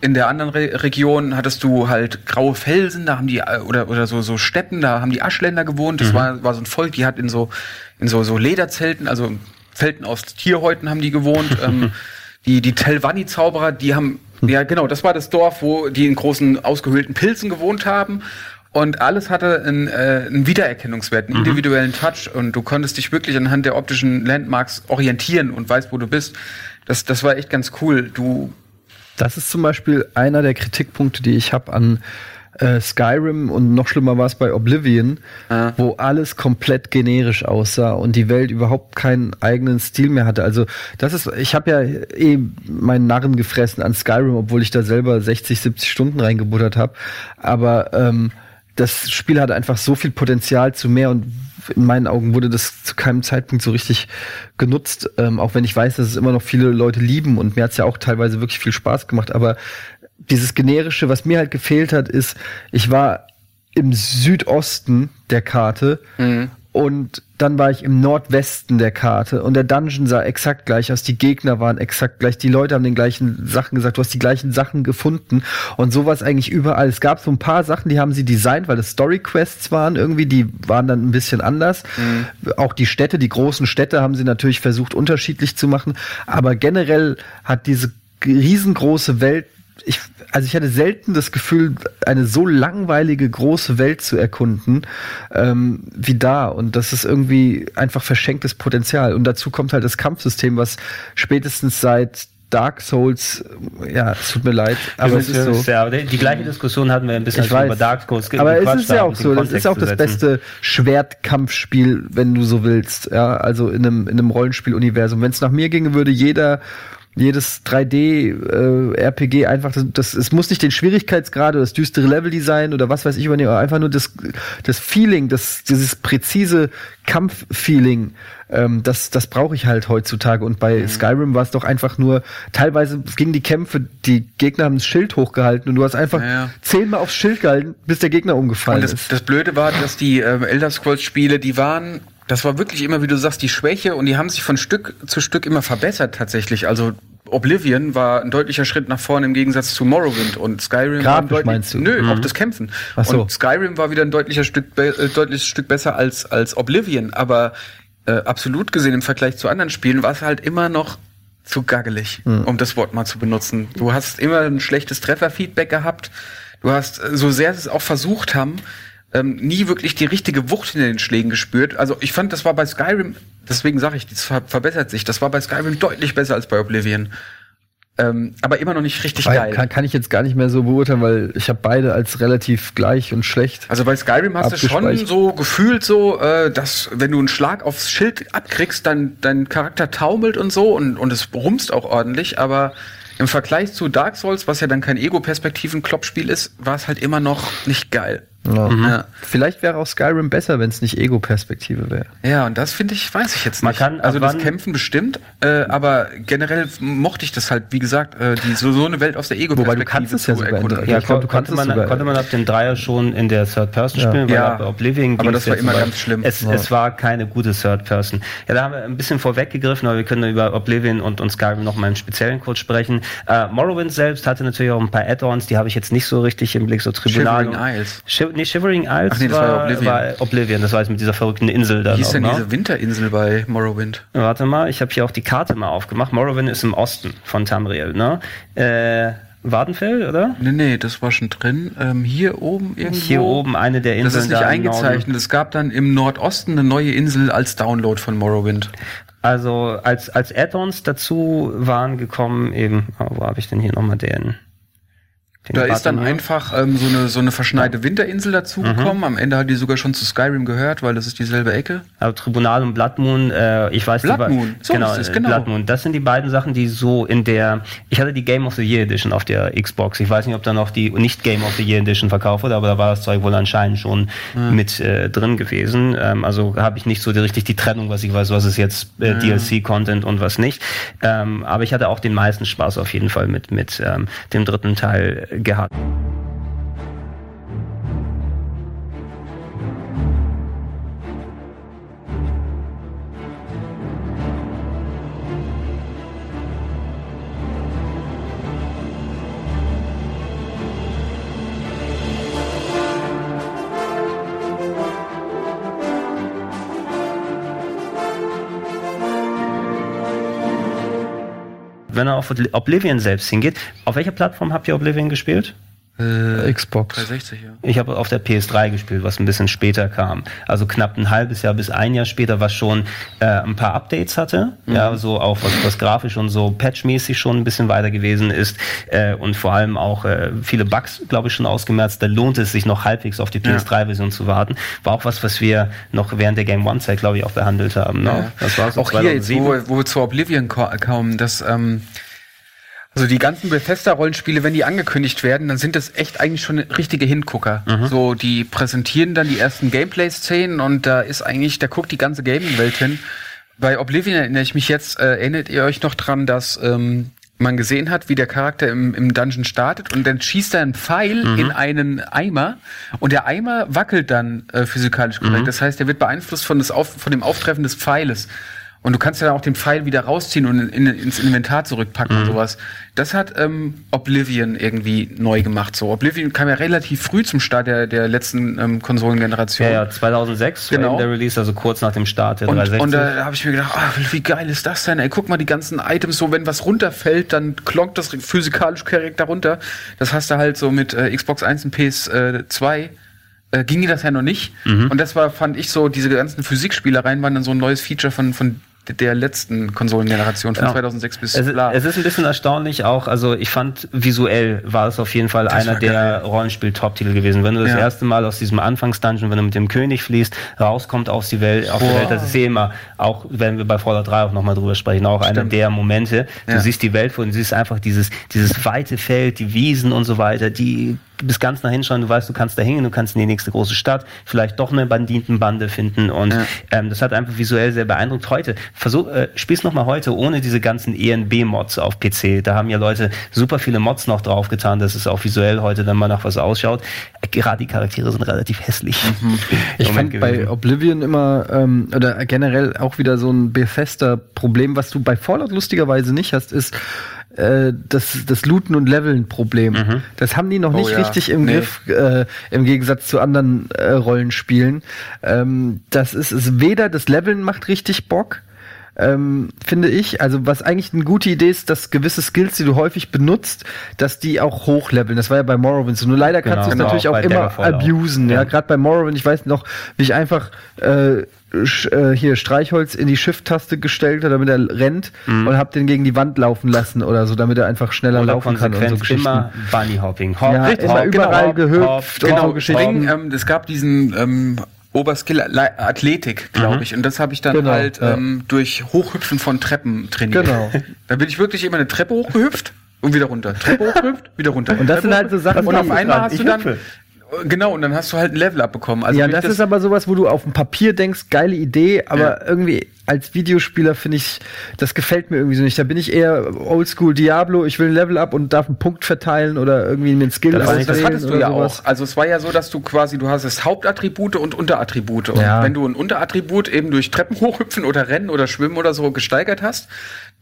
Speaker 3: In der anderen Re Region hattest du halt graue Felsen, da haben die äh, oder oder so so Steppen, da haben die Aschländer gewohnt. Das mhm. war war so ein Volk, die hat in so in so so Lederzelten, also Zelten aus Tierhäuten haben die gewohnt. ähm, die die Telvanni Zauberer, die haben ja genau, das war das Dorf, wo die in großen ausgehöhlten Pilzen gewohnt haben. Und alles hatte einen, äh, einen Wiedererkennungswert, einen mhm. individuellen Touch und du konntest dich wirklich anhand der optischen Landmarks orientieren und weißt, wo du bist. Das, das war echt ganz cool. Du
Speaker 2: das ist zum Beispiel einer der Kritikpunkte, die ich habe an äh, Skyrim und noch schlimmer war es bei Oblivion, ah. wo alles komplett generisch aussah und die Welt überhaupt keinen eigenen Stil mehr hatte. Also das ist, ich habe ja eh meinen Narren gefressen an Skyrim, obwohl ich da selber 60, 70 Stunden reingebuttert habe. Aber ähm, das Spiel hat einfach so viel Potenzial zu mehr und in meinen Augen wurde das zu keinem Zeitpunkt so richtig genutzt, ähm, auch wenn ich weiß, dass es immer noch viele Leute lieben und mir hat's ja auch teilweise wirklich viel Spaß gemacht, aber dieses generische, was mir halt gefehlt hat, ist, ich war im Südosten der Karte mhm. Und dann war ich im Nordwesten der Karte und der Dungeon sah exakt gleich aus, die Gegner waren exakt gleich, die Leute haben den gleichen Sachen gesagt, du hast die gleichen Sachen gefunden und sowas eigentlich überall. Es gab so ein paar Sachen, die haben sie designt, weil das Story Quests waren irgendwie, die waren dann ein bisschen anders. Mhm. Auch die Städte, die großen Städte haben sie natürlich versucht unterschiedlich zu machen, aber generell hat diese riesengroße Welt ich, also ich hatte selten das Gefühl, eine so langweilige große Welt zu erkunden ähm, wie da. Und das ist irgendwie einfach verschenktes Potenzial. Und dazu kommt halt das Kampfsystem, was spätestens seit Dark Souls, ja, es tut mir leid, aber es ist so.
Speaker 1: Ja, die gleiche Diskussion hatten wir ein bisschen
Speaker 2: über Dark Souls. Aber es ist ja auch so, das ist auch das beste Schwertkampfspiel, wenn du so willst, ja, also in einem, in einem Rollenspiel-Universum. Wenn es nach mir ginge, würde jeder jedes 3D-RPG äh, einfach, das, das, es muss nicht den Schwierigkeitsgrad oder das düstere Level-Design oder was weiß ich übernehmen, aber einfach nur das, das Feeling, das, dieses präzise Kampf-Feeling, ähm, das, das brauche ich halt heutzutage. Und bei mhm. Skyrim war es doch einfach nur, teilweise gingen die Kämpfe, die Gegner haben das Schild hochgehalten und du hast einfach ja. zehnmal aufs Schild gehalten, bis der Gegner umgefallen und
Speaker 3: das,
Speaker 2: ist.
Speaker 3: Das Blöde war, dass die äh, Elder Scrolls-Spiele, die waren das war wirklich immer, wie du sagst, die Schwäche und die haben sich von Stück zu Stück immer verbessert tatsächlich. Also Oblivion war ein deutlicher Schritt nach vorne im Gegensatz zu Morrowind und Skyrim
Speaker 2: Grafisch war
Speaker 3: meinst du? Nö, mhm. auch das Kämpfen. Ach so. Und Skyrim war wieder ein deutlicher Stück, äh, deutliches Stück besser als, als Oblivion, aber äh, absolut gesehen im Vergleich zu anderen Spielen war es halt immer noch zu gaggelig, mhm. um das Wort mal zu benutzen. Du hast immer ein schlechtes Trefferfeedback gehabt. Du hast, äh, so sehr sie es auch versucht haben, ähm, nie wirklich die richtige Wucht in den Schlägen gespürt. Also ich fand, das war bei Skyrim, deswegen sage ich, das ver verbessert sich. Das war bei Skyrim deutlich besser als bei Oblivion. Ähm, aber immer noch nicht richtig
Speaker 2: Weil,
Speaker 3: geil.
Speaker 2: kann, kann ich jetzt gar nicht mehr so beurteilen, weil ich habe beide als relativ gleich und schlecht.
Speaker 3: Also bei Skyrim hast du schon so gefühlt so, äh, dass wenn du einen Schlag aufs Schild abkriegst, dann dein Charakter taumelt und so und, und es rumst auch ordentlich, aber im Vergleich zu Dark Souls, was ja dann kein Ego-Perspektiven-Kloppspiel ist, war es halt immer noch nicht geil.
Speaker 2: Ja.
Speaker 3: Ja.
Speaker 2: Vielleicht wäre auch Skyrim besser, wenn es nicht Ego-Perspektive wäre.
Speaker 3: Ja, und das finde ich, weiß ich jetzt
Speaker 1: Man
Speaker 3: nicht.
Speaker 1: kann
Speaker 3: also das Kämpfen bestimmt, äh, aber generell mochte ich das halt, wie gesagt, äh, die, so, so eine Welt aus der Ego-Perspektive
Speaker 2: Wobei du kannst es ja sogar in
Speaker 3: erkunden.
Speaker 1: Ja,
Speaker 2: ich glaub, du
Speaker 1: konnte, man,
Speaker 2: sogar-
Speaker 1: konnte man ab dem Dreier schon in der Third Person
Speaker 2: Ja.
Speaker 1: spielen, weil
Speaker 3: Ja,
Speaker 1: ab Oblivion
Speaker 3: aber das war immer ganz schlimm.
Speaker 1: Es, es war keine gute Third Person. Ja, da haben wir ein bisschen vorweggegriffen, aber wir können über Oblivion und, und Skyrim noch mal im Speziellen kurz sprechen. Äh, Morrowind selbst hatte natürlich auch ein paar Add-ons, die habe ich jetzt nicht so richtig im Blick, so Tribunal.
Speaker 3: Shivering Isles.
Speaker 1: Nee, Shivering Isles
Speaker 3: Ach nee, das
Speaker 1: war,
Speaker 3: war Oblivion.
Speaker 1: war Oblivion, das war jetzt mit dieser verrückten Insel da.
Speaker 3: Wie hieß denn
Speaker 1: ne?
Speaker 3: diese Winterinsel bei Morrowind?
Speaker 1: Warte mal, ich habe hier auch die Karte mal aufgemacht. Morrowind ist im Osten von Tamriel, ne? Äh, Wardenfell, oder?
Speaker 3: Nee, nee, das war schon drin. Ähm, hier oben irgendwo.
Speaker 1: Hier oben eine der
Speaker 3: Das
Speaker 1: Inseln.
Speaker 3: ist nicht
Speaker 1: da
Speaker 3: eingezeichnet. Es gab dann im Nordosten eine neue Insel als Download von Morrowind.
Speaker 1: Also als, als Add-ons dazu waren gekommen eben, oh, wo habe ich denn hier nochmal den?
Speaker 3: Da ist dann
Speaker 1: hier?
Speaker 3: einfach ähm, so, eine, so eine verschneite Winterinsel dazugekommen. Am Ende hat die sogar schon zu Skyrim gehört, weil das ist dieselbe Ecke.
Speaker 1: Also Tribunal und Blood Moon, äh, ich weiß
Speaker 3: Blood Moon, so
Speaker 1: genau,
Speaker 3: ist es, genau.
Speaker 1: Blood Moon. Das sind die beiden Sachen, die so in der, ich hatte die Game of the Year Edition auf der Xbox. Ich weiß nicht, ob da noch die nicht Game of the Year Edition verkauft wurde, aber da war das Zeug wohl anscheinend schon mit äh, drin gewesen. Ähm, also habe ich nicht so die, richtig die Trennung, was ich weiß, was ist jetzt äh, DLC-Content und was nicht. Ähm, aber ich hatte auch den meisten Spaß auf jeden Fall mit, mit ähm, dem dritten Teil gehabt. Auf Oblivion selbst hingeht, auf welcher Plattform habt ihr Oblivion gespielt?
Speaker 3: Äh,
Speaker 2: Xbox.
Speaker 3: 360, ja.
Speaker 1: Ich habe auf der PS3 gespielt, was ein bisschen später kam. Also knapp ein halbes Jahr bis ein Jahr später, was schon äh, ein paar Updates hatte. Ja, so auch was, was grafisch und so patchmäßig schon ein bisschen weiter gewesen ist. Äh, und vor allem auch äh, viele Bugs, glaube ich, schon ausgemerzt. Da lohnt es sich noch halbwegs auf die PS3-Version zu warten. War auch was, was wir noch während der Game One-Zeit, glaube ich, auch behandelt haben. Ne?
Speaker 3: Ja.
Speaker 1: Das war so
Speaker 3: Auch hier, jetzt,
Speaker 1: 2007.
Speaker 3: wo, wo wir zu Oblivion ko- kommen, dass ähm, also die ganzen Bethesda-Rollenspiele, wenn die angekündigt werden, dann sind das echt eigentlich schon richtige Hingucker.
Speaker 1: Mhm.
Speaker 3: So, die präsentieren dann die ersten Gameplay-Szenen und da ist eigentlich, da guckt die ganze Gaming-Welt hin. Bei Oblivion erinnere ich mich jetzt, äh, erinnert ihr euch noch dran, dass ähm, man gesehen hat, wie der Charakter im, im Dungeon startet und dann schießt er einen Pfeil
Speaker 1: Mhm.
Speaker 3: in einen Eimer und der Eimer wackelt dann äh, physikalisch korrekt.
Speaker 1: Mhm.
Speaker 3: Das heißt, er wird beeinflusst von, das Auf, von dem Auftreffen des Pfeiles. Und du kannst ja dann auch den Pfeil wieder rausziehen und in, ins Inventar zurückpacken
Speaker 1: Mhm.
Speaker 3: und sowas. Das hat ähm, Oblivion irgendwie neu gemacht. So Oblivion kam ja relativ früh zum Start der, der letzten ähm, Konsolengeneration.
Speaker 1: Ja, ja, 2006 war
Speaker 3: Genau.
Speaker 1: der Release, also kurz nach dem Start der
Speaker 3: Und,
Speaker 1: 360.
Speaker 3: und da habe ich mir gedacht, ah, wie geil ist das denn? Ey, guck mal die ganzen Items, so wenn was runterfällt, dann klonkt das physikalisch korrekt darunter. Das hast du halt so mit äh, Xbox 1 und PS2 äh, ging das ja noch nicht.
Speaker 1: Mhm.
Speaker 3: Und das war, fand ich so, diese ganzen Physikspielereien waren dann so ein neues Feature von, von der letzten Konsolengeneration von
Speaker 1: Ja.
Speaker 3: 2006 bis
Speaker 1: Es,
Speaker 3: bla.
Speaker 1: es ist ein bisschen erstaunlich auch, also ich fand visuell war es auf jeden Fall einer
Speaker 3: war
Speaker 1: der. Rollenspiel-Top-Titel gewesen. Wenn du das
Speaker 3: Ja.
Speaker 1: erste Mal aus diesem Anfangsdungeon, wenn du mit dem König fließt, rauskommt aus die Welt, auf die
Speaker 3: Boah.
Speaker 1: Welt, das ist eh immer, auch wenn wir bei Fallout 3 auch nochmal drüber sprechen, auch einer
Speaker 3: Stimmt.
Speaker 1: der Momente. Du
Speaker 3: Ja.
Speaker 1: siehst die Welt vor und du siehst einfach dieses, dieses weite Feld, die Wiesen und so weiter, die bis ganz nach hinschauen, du weißt, du kannst da hingehen, du kannst in die nächste große Stadt, vielleicht doch eine Banditenbande finden und
Speaker 3: Ja.
Speaker 1: ähm, das hat einfach visuell sehr beeindruckt. Heute, versuch, äh, spiel's noch mal heute ohne diese ganzen ENB-Mods auf PC. Da haben ja Leute super viele Mods noch draufgetan, dass es auch visuell heute dann mal nach was ausschaut. Gerade die Charaktere sind relativ hässlich.
Speaker 2: Ich
Speaker 1: Moment
Speaker 2: fand bei. Oblivion immer, ähm, oder generell auch wieder so ein Bethesda-Problem, was du bei Fallout lustigerweise nicht hast, ist das, das Looten und Leveln Problem. Das haben die noch
Speaker 3: Oh
Speaker 2: nicht
Speaker 3: ja.
Speaker 2: richtig im
Speaker 3: Nee.
Speaker 2: Griff, äh, im Gegensatz zu anderen äh, Rollenspielen. Ähm, das ist, ist weder das Leveln macht richtig Bock, ähm, finde ich. Also was eigentlich eine gute Idee ist, dass gewisse Skills, die du häufig benutzt, dass die auch hochleveln. Das war ja bei Morrowind so. Nur leider kannst
Speaker 1: Genau,
Speaker 2: du es
Speaker 1: genau,
Speaker 2: natürlich
Speaker 1: auch
Speaker 2: immer
Speaker 1: Daggerfall auch.
Speaker 2: abusen. Ja,
Speaker 1: Ja.
Speaker 2: gerade bei Morrowind, ich weiß noch, wie ich einfach äh, äh, hier Streichholz in die Shift-Taste gestellt, damit er rennt und hab den gegen die Wand laufen lassen oder so, damit er einfach schneller
Speaker 1: Oder
Speaker 2: laufen kann und so Geschichten.
Speaker 1: immer Bunny Hopping. Hopp,
Speaker 2: Ja, immer
Speaker 1: hopp,
Speaker 2: überall
Speaker 1: hopp,
Speaker 2: gehüpft und
Speaker 3: Genau,
Speaker 2: so Geschichten.
Speaker 3: Ähm, es gab diesen ähm, Oberskill Le- Athletik, glaube ich. Und das habe ich dann
Speaker 2: Genau,
Speaker 3: halt
Speaker 2: ja.
Speaker 3: ähm, durch Hochhüpfen von Treppen trainiert.
Speaker 2: Genau.
Speaker 3: Da bin ich wirklich immer eine Treppe hochgehüpft und wieder runter. Treppe hochgehüpft, wieder runter.
Speaker 2: Und das
Speaker 3: Treppe
Speaker 2: sind halt so Sachen,
Speaker 3: Und auf einmal hast du dann. Genau, und dann hast du halt ein Level abbekommen. Also
Speaker 2: ja,
Speaker 3: ich
Speaker 2: das, ist aber sowas, wo du auf dem Papier denkst, geile Idee, aber
Speaker 3: Ja.
Speaker 2: irgendwie als Videospieler finde ich, das gefällt mir irgendwie so nicht. Da bin ich eher Oldschool Diablo, ich will ein Level up und darf einen Punkt verteilen oder irgendwie einen Skill
Speaker 1: Das
Speaker 3: Also das hattest du ja
Speaker 2: sowas.
Speaker 3: auch. Also es war ja so, dass du quasi, du hast es Hauptattribute und Unterattribute. Und
Speaker 2: Ja.
Speaker 3: wenn du ein Unterattribut eben durch Treppen hochhüpfen oder Rennen oder Schwimmen oder so gesteigert hast,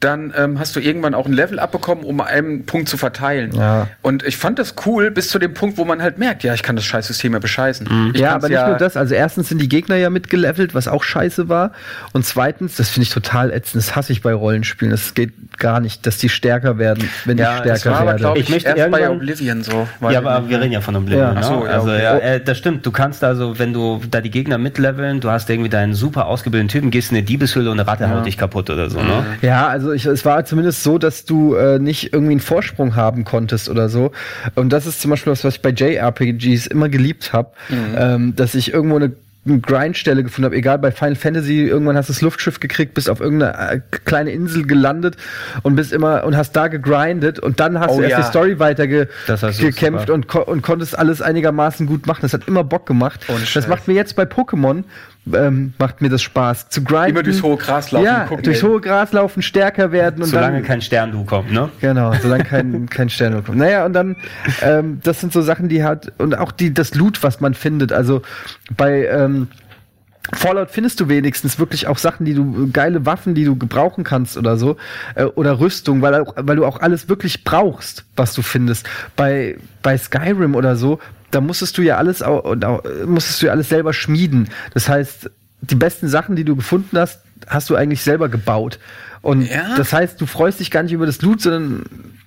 Speaker 3: dann ähm, hast du irgendwann auch ein Level abbekommen, um einen Punkt zu verteilen.
Speaker 2: Ja.
Speaker 3: Und ich fand das cool bis zu dem Punkt, wo man halt merkt, ja, ich kann das Scheißsystem ja bescheißen.
Speaker 2: Mhm. Ja, aber nicht nur das. Also erstens sind die Gegner ja mitgelevelt, was auch scheiße war. Und zweitens, das finde ich total ätzend, das hasse ich bei Rollenspielen. Das geht gar nicht, dass die stärker werden, wenn
Speaker 1: Ja,
Speaker 2: ich stärker
Speaker 3: Das war aber,
Speaker 2: werde.
Speaker 3: glaube ich,
Speaker 1: Ich möchte
Speaker 3: erst bei Oblivion so. weil-
Speaker 1: Ja, aber wir reden ja von Oblivion.
Speaker 2: Ja.
Speaker 1: Ne?
Speaker 3: So, ja,
Speaker 1: also
Speaker 3: okay.
Speaker 1: ja, äh, das stimmt. Du kannst also, wenn du da die Gegner mitleveln, du hast irgendwie deinen super ausgebildeten Typen, gehst in eine Diebeshülle und eine Ratte haut dich kaputt oder so. Ne?
Speaker 2: Ja, also ich, es war zumindest so, dass du äh, nicht irgendwie einen Vorsprung haben konntest oder so. Und das ist zum Beispiel was, was ich bei JRPGs immer geliebt habe, ähm, dass ich irgendwo eine eine Grindstelle gefunden habe, egal bei Final Fantasy, irgendwann hast du das Luftschiff gekriegt, bist auf irgendeine äh, kleine Insel gelandet und bist immer und hast da gegrindet und dann hast
Speaker 3: Oh
Speaker 2: du erst
Speaker 3: ja.
Speaker 2: die Story weiter ge gekämpft
Speaker 1: super.
Speaker 2: und, ko und konntest alles einigermaßen gut machen. Das hat immer Bock gemacht.
Speaker 3: Ohne
Speaker 2: das macht mir jetzt bei Pokémon ähm, macht mir das Spaß zu grinden.
Speaker 3: Immer durchs hohe Gras laufen
Speaker 2: Ja,
Speaker 3: gucken,
Speaker 2: durchs
Speaker 3: ey.
Speaker 2: hohe Gras laufen, stärker werden und
Speaker 1: Solange
Speaker 2: dann
Speaker 1: kein Stern kommt, ne?
Speaker 2: Genau, solange kein, kein Stern kommt. Naja, und dann, ähm, das sind so Sachen, die hat, und auch die, das Loot, was man findet. Also bei ähm, Fallout findest du wenigstens wirklich auch Sachen, die du, geile Waffen, die du gebrauchen kannst oder so, äh, oder Rüstung, weil, auch, weil du auch alles wirklich brauchst, was du findest. Bei, bei Skyrim oder so, da musstest du ja alles, au- und au- musstest du ja alles selber schmieden. Das heißt, die besten Sachen, die du gefunden hast, hast du eigentlich selber gebaut. Und
Speaker 3: Ja?
Speaker 2: das heißt, du freust dich gar nicht über das Loot, sondern,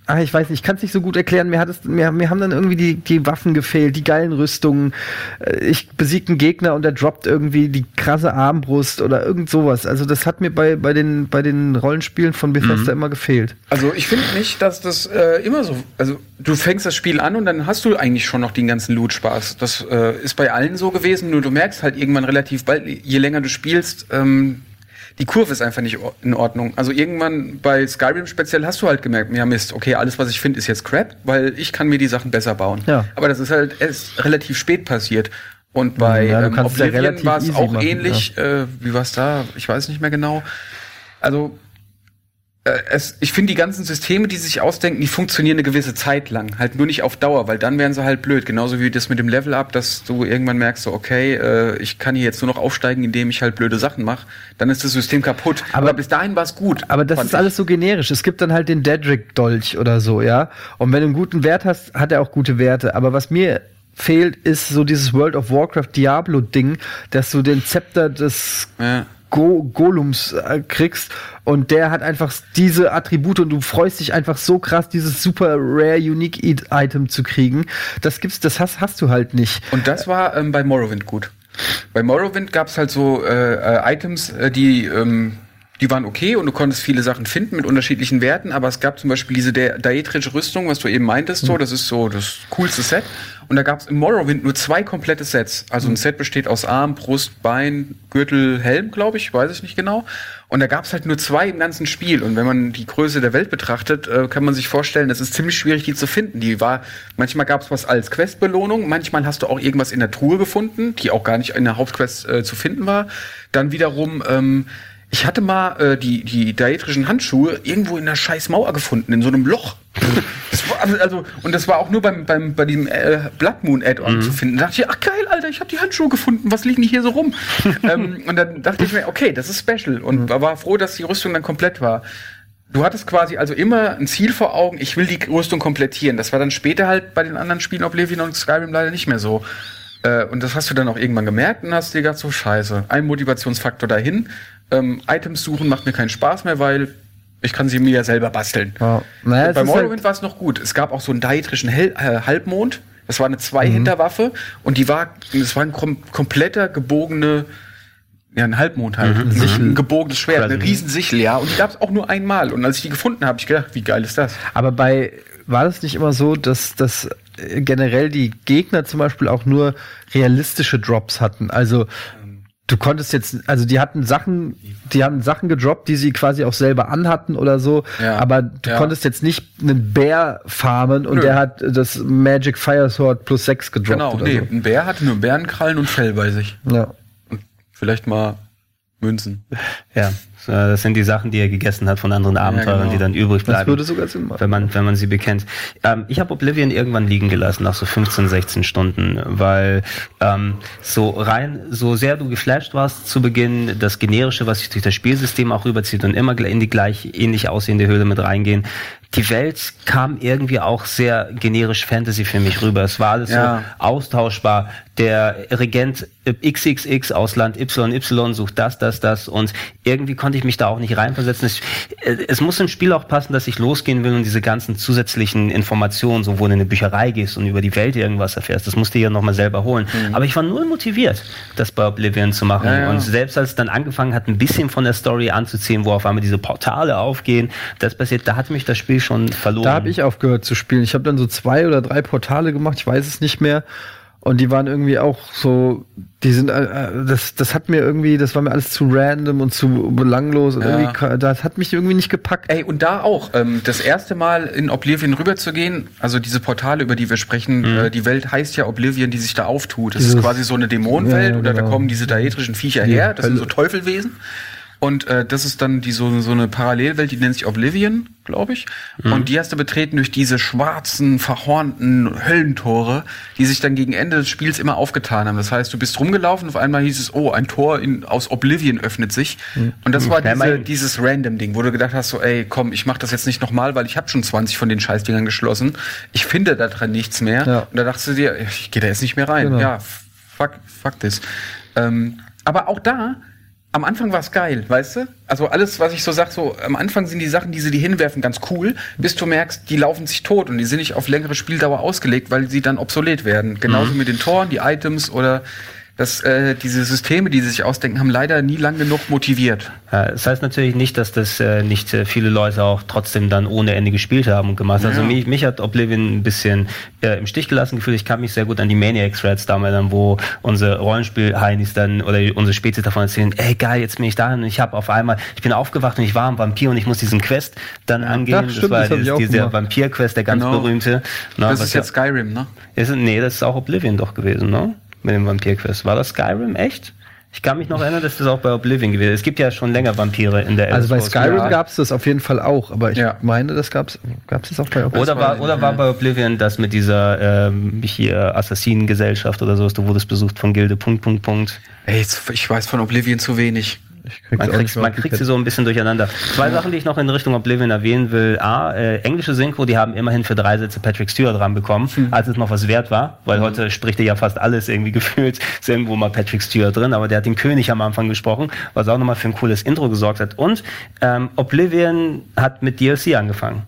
Speaker 2: ah, ich weiß nicht, ich kann es nicht so gut erklären. Mir, hat es, mir, mir haben dann irgendwie die, die Waffen gefehlt, die geilen Rüstungen. Äh, Ich besiege einen Gegner und der droppt irgendwie die krasse Armbrust oder irgend sowas. Also das hat mir bei, bei, den, bei den Rollenspielen von Bethesda immer gefehlt.
Speaker 3: Also ich finde nicht, dass das äh, immer so. Also du fängst das Spiel an und dann hast du eigentlich schon noch den ganzen Loot-Spaß. Das äh, ist bei allen so gewesen, nur du merkst halt irgendwann relativ bald, je länger du spielst, ähm, die Kurve ist einfach nicht in Ordnung. Also irgendwann bei Skyrim speziell hast du halt gemerkt, ja Mist, okay, alles was ich finde ist jetzt Crap, weil ich kann mir die Sachen besser bauen.
Speaker 2: Ja.
Speaker 3: Aber das ist halt erst relativ spät passiert. Und bei
Speaker 2: Ja,
Speaker 3: ähm,
Speaker 2: ja
Speaker 3: Oblivion
Speaker 2: relativ
Speaker 3: war es auch
Speaker 2: machen,
Speaker 3: ähnlich. Äh, wie war es da? Ich weiß nicht mehr genau. Also es, ich finde, die ganzen Systeme, die sich ausdenken, die funktionieren eine gewisse Zeit lang. Halt nur nicht auf Dauer, weil dann wären sie halt blöd. Genauso wie das mit dem Level-Up, dass du irgendwann merkst, so, okay, äh, ich kann hier jetzt nur noch aufsteigen, indem ich halt blöde Sachen mache. Dann ist das System kaputt. Aber, bis dahin war es gut.
Speaker 2: Aber das ist
Speaker 3: ich.
Speaker 2: alles so generisch. Es gibt dann halt den Dedrick-Dolch oder so, ja. Und wenn du einen guten Wert hast, hat er auch gute Werte. Aber was mir fehlt, ist so dieses World of Warcraft Diablo-Ding, dass du den Zepter des
Speaker 3: Ja.
Speaker 2: Go Golums äh, kriegst und der hat einfach diese Attribute und du freust dich einfach so krass, dieses super rare unique Item zu kriegen. Das gibt's, das hast, hast du halt nicht.
Speaker 3: Und das war ähm, bei Morrowind gut. Bei Morrowind gab es halt so äh, äh, Items, äh, die, ähm, die waren okay und du konntest viele Sachen finden mit unterschiedlichen Werten, aber es gab zum Beispiel diese da daedrische Rüstung, was du eben meintest, so, das ist so das coolste Set. Und da gab es im Morrowind nur zwei komplette Sets. Also ein Set besteht aus Arm, Brust, Bein, Gürtel, Helm, glaube ich, weiß ich nicht genau. Und da gab es halt nur zwei im ganzen Spiel. Und wenn man die Größe der Welt betrachtet, äh, kann man sich vorstellen, es ist ziemlich schwierig, die zu finden. Die war, manchmal gab es was als Questbelohnung, manchmal hast du auch irgendwas in der Truhe gefunden, die auch gar nicht in der Hauptquest äh, zu finden war. Dann wiederum, ähm, ich hatte mal äh, die, die daedrischen Handschuhe irgendwo in einer scheiß Mauer gefunden, in so einem Loch. Das war, also- und das war auch nur beim, beim, bei diesem äh, Blood Moon Add-on zu finden. Da dachte ich, ach geil, Alter, ich habe die Handschuhe gefunden, was liegen die hier so rum? ähm, und dann dachte ich mir, okay, das ist special. Und war froh, dass die Rüstung dann komplett war. Du hattest quasi also immer ein Ziel vor Augen, ich will die Rüstung komplettieren. Das war dann später halt bei den anderen Spielen Oblivion und Skyrim leider nicht mehr so. Äh, und das hast du dann auch irgendwann gemerkt und hast dir gedacht, so scheiße, ein Motivationsfaktor dahin. Ähm, Items suchen macht mir keinen Spaß mehr, weil ich kann sie mir ja selber basteln.
Speaker 2: Ja. Naja,
Speaker 3: Bei Morrowind
Speaker 2: halt-
Speaker 3: war es noch gut. Es gab auch so einen daedrischen Hel äh, Halbmond. Das war eine
Speaker 2: Mhm.
Speaker 3: Zwei-Hinterwaffe und die war, es war ein kom kompletter gebogene Ja, ein Halbmond halt.
Speaker 1: Mhm.
Speaker 3: Ein, Sichel. ein gebogenes Schwert, eine
Speaker 1: Present.
Speaker 3: Riesensichel, ja. Und die gab es auch nur einmal. Und als ich die gefunden habe, hab ich gedacht, wie geil ist das?
Speaker 2: Aber bei, war das nicht immer so, dass, dass generell die Gegner zum Beispiel auch nur realistische Drops hatten? Also, du konntest jetzt, also die hatten Sachen, die haben Sachen gedroppt, die sie quasi auch selber anhatten oder so,
Speaker 3: Ja.
Speaker 2: aber du
Speaker 3: Ja.
Speaker 2: konntest jetzt nicht einen Bär farmen und
Speaker 3: Nö.
Speaker 2: der hat das Magic Fire Sword plus 6 gedroppt
Speaker 3: Genau,
Speaker 2: oder
Speaker 3: nee, ein Bär hatte nur Bärenkrallen und Fell bei sich.
Speaker 2: so. Ja.
Speaker 3: Und vielleicht mal Münzen.
Speaker 1: Ja, so, das sind die Sachen, die er gegessen hat von anderen Abenteurern,
Speaker 3: genau.
Speaker 1: die dann übrig
Speaker 2: Das
Speaker 1: bleiben.
Speaker 2: würde sogar Sinn machen.
Speaker 1: wenn man, wenn man sie bekennt. Ähm, ich habe Oblivion irgendwann liegen gelassen, nach so 15, 16 Stunden, weil ähm, so rein, so sehr du geflasht warst zu Beginn, das Generische, was sich durch das Spielsystem auch rüberzieht und immer in die gleich ähnlich aussehende Höhle mit reingehen, die Welt kam irgendwie auch sehr generisch Fantasy für mich rüber. Es war alles
Speaker 3: Ja.
Speaker 1: so austauschbar. Der Regent XXX aus Land YY sucht das, das, das und irgendwie konnte ich mich da auch nicht reinversetzen. Es, äh, es muss im Spiel auch passen, dass ich losgehen will und diese ganzen zusätzlichen Informationen, so wo du in eine Bücherei gehst und über die Welt irgendwas erfährst, das musst du ja nochmal selber holen. Aber ich war null motiviert, das bei Oblivion zu machen.
Speaker 3: Ja, ja.
Speaker 1: Und selbst als es dann angefangen hat, ein bisschen von der Story anzuziehen, wo auf einmal diese Portale aufgehen, das passiert, da hat mich das Spiel schon verloren.
Speaker 2: Da habe ich aufgehört zu spielen. Ich habe dann so zwei oder drei Portale gemacht, ich weiß es nicht mehr. Und die waren irgendwie auch so, die sind, äh, äh, das, das hat mir irgendwie, das war mir alles zu random und zu belanglos. Und
Speaker 3: Ja.
Speaker 2: irgendwie, das hat mich irgendwie nicht gepackt.
Speaker 3: Ey, und da auch, ähm, das erste Mal in Oblivion rüberzugehen, also diese Portale, über die wir sprechen, äh, die Welt heißt ja Oblivion, die sich da auftut. Das ist
Speaker 2: Dieses-
Speaker 3: quasi so eine Dämonenwelt,
Speaker 2: Ja,
Speaker 3: oder da
Speaker 2: genau.
Speaker 3: kommen diese daedrischen Viecher her, das sind so Teufelwesen. Und äh, das ist dann die so, so eine Parallelwelt, die nennt sich Oblivion, glaube ich. Und die hast du betreten durch diese schwarzen, verhornten Höllentore, die sich dann gegen Ende des Spiels immer aufgetan haben. Das heißt, du bist rumgelaufen, auf einmal hieß es, oh, ein Tor in, aus Oblivion öffnet sich. Und das war
Speaker 1: Ja,
Speaker 3: diese, dieses Random-Ding, wo du gedacht hast, so, ey, komm, ich mach das jetzt nicht nochmal, weil ich habe schon 20 von den Scheißdingern geschlossen. Ich finde da dran nichts mehr.
Speaker 2: Ja.
Speaker 3: Und da dachtest du dir, ich gehe da jetzt nicht mehr rein.
Speaker 2: Genau.
Speaker 3: Ja, fuck, fuck this. Ähm, aber auch da, am Anfang war es geil, weißt du? Also alles, was ich so sag, so am Anfang sind die Sachen, die sie dir hinwerfen, ganz cool, bis du merkst, die laufen sich tot und die sind nicht auf längere Spieldauer ausgelegt, weil sie dann obsolet werden. Genauso mit den Toren, die Items oder das, äh, diese Systeme, die sie sich ausdenken, haben leider nie lang genug motiviert.
Speaker 1: Ja, das heißt natürlich nicht, dass das äh, nicht äh, viele Leute auch trotzdem dann ohne Ende gespielt haben und gemacht. Also
Speaker 3: Ja.
Speaker 1: mich, mich hat Oblivion ein bisschen äh, im Stich gelassen gefühlt. Ich kann mich sehr gut an die Maniac Threads damals dann, wo unsere Rollenspiel-Heinis dann oder unsere Spezies davon erzählen, ey geil, jetzt bin ich da und ich habe auf einmal, ich bin aufgewacht und ich war ein Vampir und ich muss diesen Quest dann angehen.
Speaker 2: Ja, stimmt,
Speaker 1: war
Speaker 2: das hab ich
Speaker 1: dieses- dieser. Vampir-Quest, der ganz
Speaker 3: Genau.
Speaker 1: berühmte. Na,
Speaker 3: Das ist
Speaker 1: ja-
Speaker 3: jetzt Skyrim, ne?
Speaker 1: ist, nee, das ist auch Oblivion doch gewesen, ne? Mit dem Vampir-Quest. War das Skyrim echt? Ich kann mich noch erinnern, dass das auch bei Oblivion gewesen ist. Es gibt ja schon länger Vampire in der
Speaker 2: Also bei
Speaker 1: Elder.
Speaker 2: Skyrim
Speaker 1: Ja.
Speaker 2: gab es das auf jeden Fall auch, aber ich
Speaker 3: Ja.
Speaker 2: meine, das gab's, gab's das auch bei Oblivion?
Speaker 1: Oder war, oder war bei Oblivion das mit dieser ähm, hier Assassinengesellschaft oder sowas, du wurdest besucht von Gilde, Punkt, Punkt, Punkt.
Speaker 3: Ey, jetzt, ich weiß von Oblivion zu wenig.
Speaker 1: Man kriegt, man kriegt sie so ein bisschen durcheinander. Zwei Sachen, die ich noch in Richtung Oblivion erwähnen will. A, äh, englische Synchro, die haben immerhin für drei Sätze Patrick Stewart dran bekommen, als es noch was wert war, weil heute spricht er ja fast alles irgendwie gefühlt, ist irgendwo mal Patrick Stewart drin, aber der hat den König am Anfang gesprochen, was auch nochmal für ein cooles Intro gesorgt hat. Und ähm, Oblivion hat mit DLC angefangen.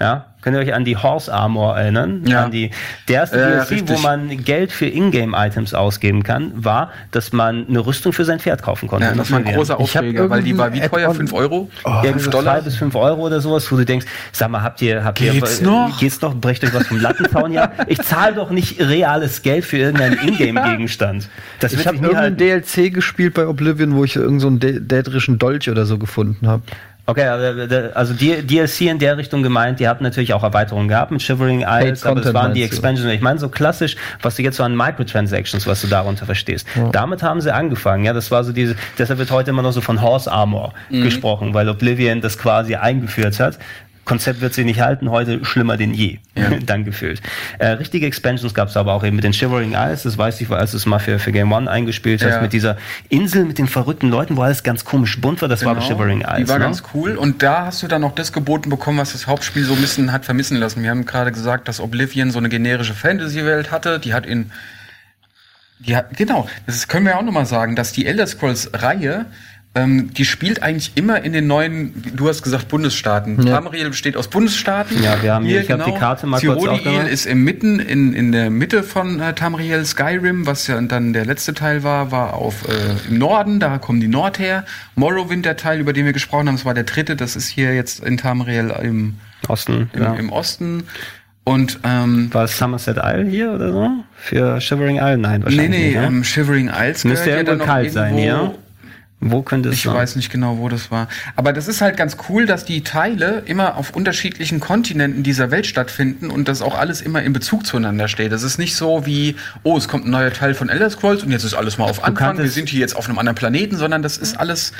Speaker 1: Ja, könnt ihr euch an die Horse Armor erinnern?
Speaker 3: Ja.
Speaker 1: An die, der erste
Speaker 3: Ja, ja,
Speaker 1: DLC, wo
Speaker 3: richtig.
Speaker 1: man Geld für Ingame-Items ausgeben kann, war, dass man eine Rüstung für sein Pferd kaufen konnte.
Speaker 3: Ja, das war ein großer Aufreger, weil die war wie teuer?
Speaker 2: Add-on-
Speaker 3: 5 Euro?
Speaker 1: Irgendwie
Speaker 3: 5
Speaker 1: so
Speaker 3: Dollar?
Speaker 1: zwei bis fünf Euro oder sowas, wo du denkst, sag mal, habt ihr, habt
Speaker 3: Geht's
Speaker 1: ihr,
Speaker 3: noch?
Speaker 1: geht's noch, brecht euch was vom Lattenzaun? ja, ich zahle doch nicht reales Geld für irgendeinen Ingame-Gegenstand.
Speaker 2: Ich habe irgendeinen
Speaker 1: halten.
Speaker 2: DLC gespielt bei Oblivion, wo ich irgendeinen so einen dä- dädrischen Dolch oder so gefunden habe.
Speaker 1: Okay, aber, äh, also die DLC in der Richtung gemeint, die hatten natürlich auch Erweiterungen gehabt mit Shivering Isles, aber das waren die? Expansions. Ich meine so klassisch, was du jetzt so an Microtransactions, was du darunter verstehst. Damit haben sie angefangen, ja, das war so diese, deshalb wird heute immer noch so von Horse Armor
Speaker 2: Mhm.
Speaker 1: gesprochen, weil Oblivion das quasi eingeführt hat. Konzept wird sie nicht halten, heute schlimmer denn je, dann gefühlt. Äh, richtige Expansions gab es aber auch eben mit den Shivering Isles, das weiß ich, als du es mal für, für Game One eingespielt hast,
Speaker 3: Ja.
Speaker 1: mit dieser Insel mit den verrückten Leuten, wo alles ganz komisch bunt war, das war bei Shivering Isles.
Speaker 3: Genau. Die war
Speaker 1: ne?
Speaker 3: ganz cool. Und da hast du dann noch das geboten bekommen, was das Hauptspiel so ein bisschen hat vermissen lassen. Wir haben gerade gesagt, dass Oblivion so eine generische Fantasy-Welt hatte. Die hat in hat, genau, das können wir ja auch nochmal sagen, dass die Elder Scrolls-Reihe ähm, die spielt eigentlich immer in den neuen, du hast gesagt Bundesstaaten.
Speaker 2: Ja.
Speaker 3: Tamriel besteht aus Bundesstaaten.
Speaker 1: Ja, wir haben hier- ich hab die Karte mal kurz
Speaker 3: Tiroliel
Speaker 1: aufgemacht.
Speaker 3: ist im Mitten, in, in der Mitte von äh, Tamriel. Skyrim, was ja dann der letzte Teil war, war auf äh, im Norden, da kommen die Nord her. Morrowind, der Teil, über den wir gesprochen haben, das war der dritte, das ist hier jetzt in Tamriel im,
Speaker 1: Osten.
Speaker 3: im,
Speaker 1: ja.
Speaker 3: im Osten. Und ähm,
Speaker 1: War es Somerset Isle hier oder so? Für Shivering Isle? Nein,
Speaker 3: nee,
Speaker 1: wahrscheinlich
Speaker 3: nee,
Speaker 1: nicht. ne?
Speaker 3: ähm, Shivering Isles
Speaker 1: Müsste ja
Speaker 3: dann
Speaker 1: irgendwo kalt sein,
Speaker 3: irgendwo-
Speaker 1: ja? Wo könnte es
Speaker 3: Ich
Speaker 1: sein?
Speaker 3: weiß nicht genau, wo das war. Aber das ist halt ganz cool, dass die Teile immer auf unterschiedlichen Kontinenten dieser Welt stattfinden und das auch alles immer in Bezug zueinander steht. Das ist nicht so wie, oh, es kommt ein neuer Teil von Elder Scrolls und jetzt ist alles mal auf Anfang. Wir sind hier jetzt auf einem anderen Planeten, sondern das ist alles,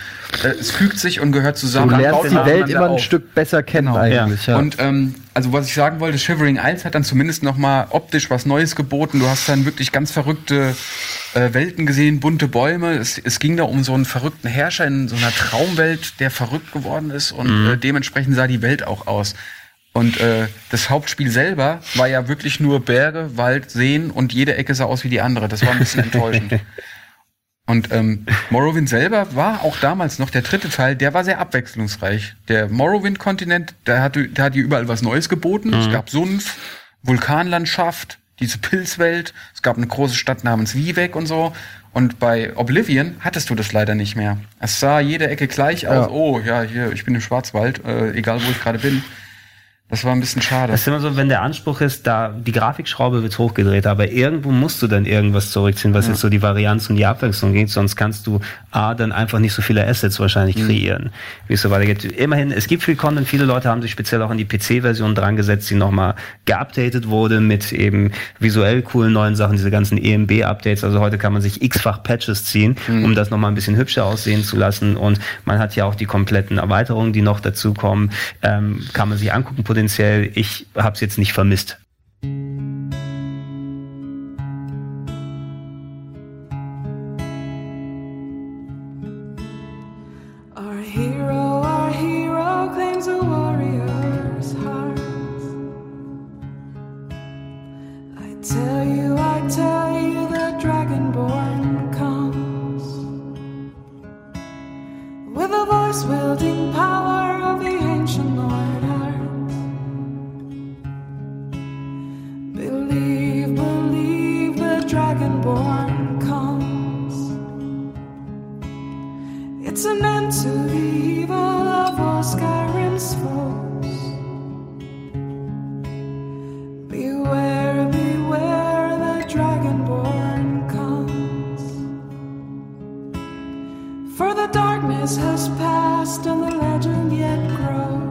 Speaker 3: äh, es fügt sich und gehört
Speaker 2: Du
Speaker 3: zusammen.
Speaker 2: lernst
Speaker 3: baut
Speaker 2: die Welt immer ein
Speaker 3: auf.
Speaker 2: Stück besser kennen
Speaker 3: Genau.
Speaker 2: eigentlich. Ja.
Speaker 3: Und ähm, also was ich sagen wollte, Shivering Isles hat dann zumindest noch mal optisch was Neues geboten. Du hast dann wirklich ganz verrückte äh, Welten gesehen, bunte Bäume. Es, es ging da um so einen verrückten Herrscher in so einer Traumwelt, der verrückt geworden ist und äh, dementsprechend sah die Welt auch aus. Und äh, das Hauptspiel selber war ja wirklich nur Berge, Wald, Seen und jede Ecke sah aus wie die andere. Das war ein bisschen enttäuschend. Und ähm, Morrowind selber war auch damals noch der dritte Teil, der war sehr abwechslungsreich. Der Morrowind-Kontinent, der hatte, der hat hier überall was Neues geboten. Es gab Sumpf, Vulkanlandschaft, diese Pilzwelt, es gab eine große Stadt namens Vivek und so. Und bei Oblivion hattest du das leider nicht mehr. Es sah jede Ecke gleich aus.
Speaker 2: Ja.
Speaker 3: Oh, ja, hier, ich bin im Schwarzwald, äh, egal wo ich gerade bin. Das war ein bisschen schade.
Speaker 1: Das ist immer so, wenn der Anspruch ist, da die Grafikschraube wird hochgedreht, aber irgendwo musst du dann irgendwas zurückziehen, was jetzt so die Varianz und die Abwechslung geht, sonst kannst du A, dann einfach nicht so viele Assets wahrscheinlich kreieren, wie es so weitergeht. Immerhin, es gibt viel Content, viele Leute haben sich speziell auch in die PC-Version dran gesetzt, die nochmal geupdatet wurde mit eben visuell coolen neuen Sachen, diese ganzen EMB-Updates, also heute kann man sich x-fach Patches ziehen, um das nochmal ein bisschen hübscher aussehen zu lassen. Und man hat ja auch die kompletten Erweiterungen, die noch dazukommen, ähm, kann man sich angucken potenziell. Ich habe es jetzt nicht vermisst.
Speaker 4: With a voice wielding power It's an end to the evil of all Skyrim's foes. Beware, beware, the dragonborn comes. For the darkness has passed and the legend yet grows.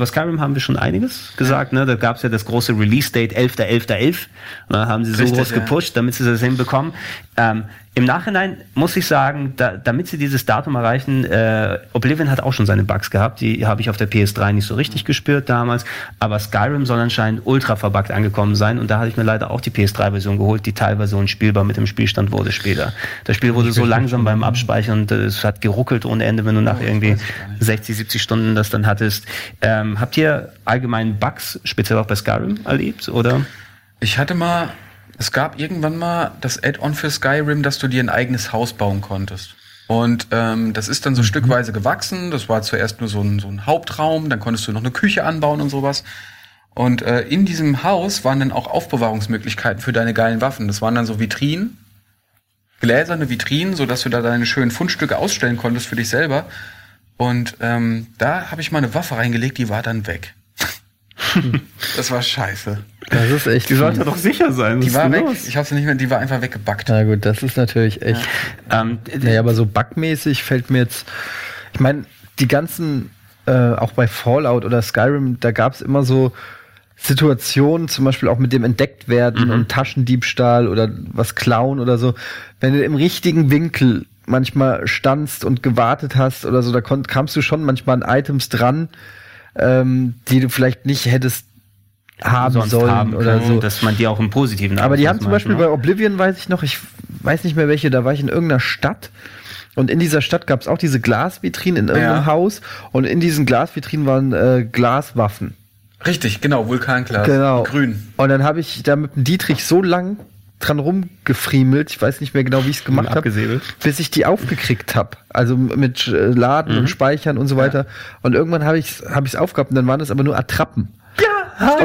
Speaker 1: Über Skyrim haben wir schon einiges gesagt. Ne? Da gab es ja das große Release-Date 11.11.11. .11. Na, haben sie
Speaker 3: Richtig, so
Speaker 1: groß
Speaker 3: ja.
Speaker 1: gepusht, damit sie das hinbekommen. Ähm, Im Nachhinein muss ich sagen, da, damit sie dieses Datum erreichen, äh, Oblivion hat auch schon seine Bugs gehabt. Die habe ich auf der PS3 nicht so richtig gespürt damals. Aber Skyrim soll anscheinend ultra verbuggt angekommen sein. Und da hatte ich mir leider auch die PS3-Version geholt, die teilweise unspielbar mit dem Spielstand wurde später. Das Spiel wurde so langsam beim Abspeichern und äh, es hat geruckelt ohne Ende, wenn du nach irgendwie 60, 70 Stunden das dann hattest. Ähm, habt ihr allgemein Bugs, speziell auch bei Skyrim, erlebt? Oder?
Speaker 3: Ich hatte mal, es gab irgendwann mal das Add-on für Skyrim, dass du dir ein eigenes Haus bauen konntest. Und ähm, das ist dann so stückweise gewachsen. Das war zuerst nur so ein, so ein Hauptraum, dann konntest du noch eine Küche anbauen und sowas. Und äh, in diesem Haus waren dann auch Aufbewahrungsmöglichkeiten für deine geilen Waffen. Das waren dann so Vitrinen. gläserne Vitrinen, sodass du da deine schönen Fundstücke ausstellen konntest für dich selber. Und ähm, da habe ich mal eine Waffe reingelegt, die war dann weg. das war scheiße.
Speaker 2: Das ist echt.
Speaker 1: Die sollte doch sicher sein.
Speaker 3: Die war weg.
Speaker 1: los?
Speaker 3: Ich habe sie nicht mehr, die war einfach weggebackt.
Speaker 2: Na gut, das ist natürlich echt.
Speaker 1: Ähm,
Speaker 2: Naja, aber so bugmäßig fällt mir jetzt. Ich meine, die ganzen, äh, auch bei Fallout oder Skyrim, da gab es immer so Situationen, zum Beispiel auch mit dem Entdecktwerden und Taschendiebstahl oder was klauen oder so. Wenn du im richtigen Winkel manchmal standst und gewartet hast oder so, da konnt, kamst du schon manchmal an Items dran, ähm, die du vielleicht nicht hättest haben
Speaker 1: sonst
Speaker 2: sollen
Speaker 1: haben
Speaker 2: oder
Speaker 1: können,
Speaker 2: so.
Speaker 1: dass man die auch im Positiven
Speaker 2: Aber die haben zum Beispiel
Speaker 1: ne?
Speaker 2: bei Oblivion, weiß ich noch, ich weiß nicht mehr welche, da war ich in irgendeiner Stadt und in dieser Stadt gab es auch diese Glasvitrinen in irgendeinem
Speaker 3: Ja.
Speaker 2: Haus und in diesen Glasvitrinen waren äh, Glaswaffen.
Speaker 3: Richtig, genau, Vulkanglas.
Speaker 2: Genau.
Speaker 3: Grün.
Speaker 2: Und dann habe ich da mit dem Dietrich so lang dran rumgefriemelt, ich weiß nicht mehr genau, wie ich es gemacht habe, bis ich die aufgekriegt habe. Also mit Laden und Speichern und so weiter. Und irgendwann habe ich es hab ich's aufgehabt und dann waren es aber nur Attrappen.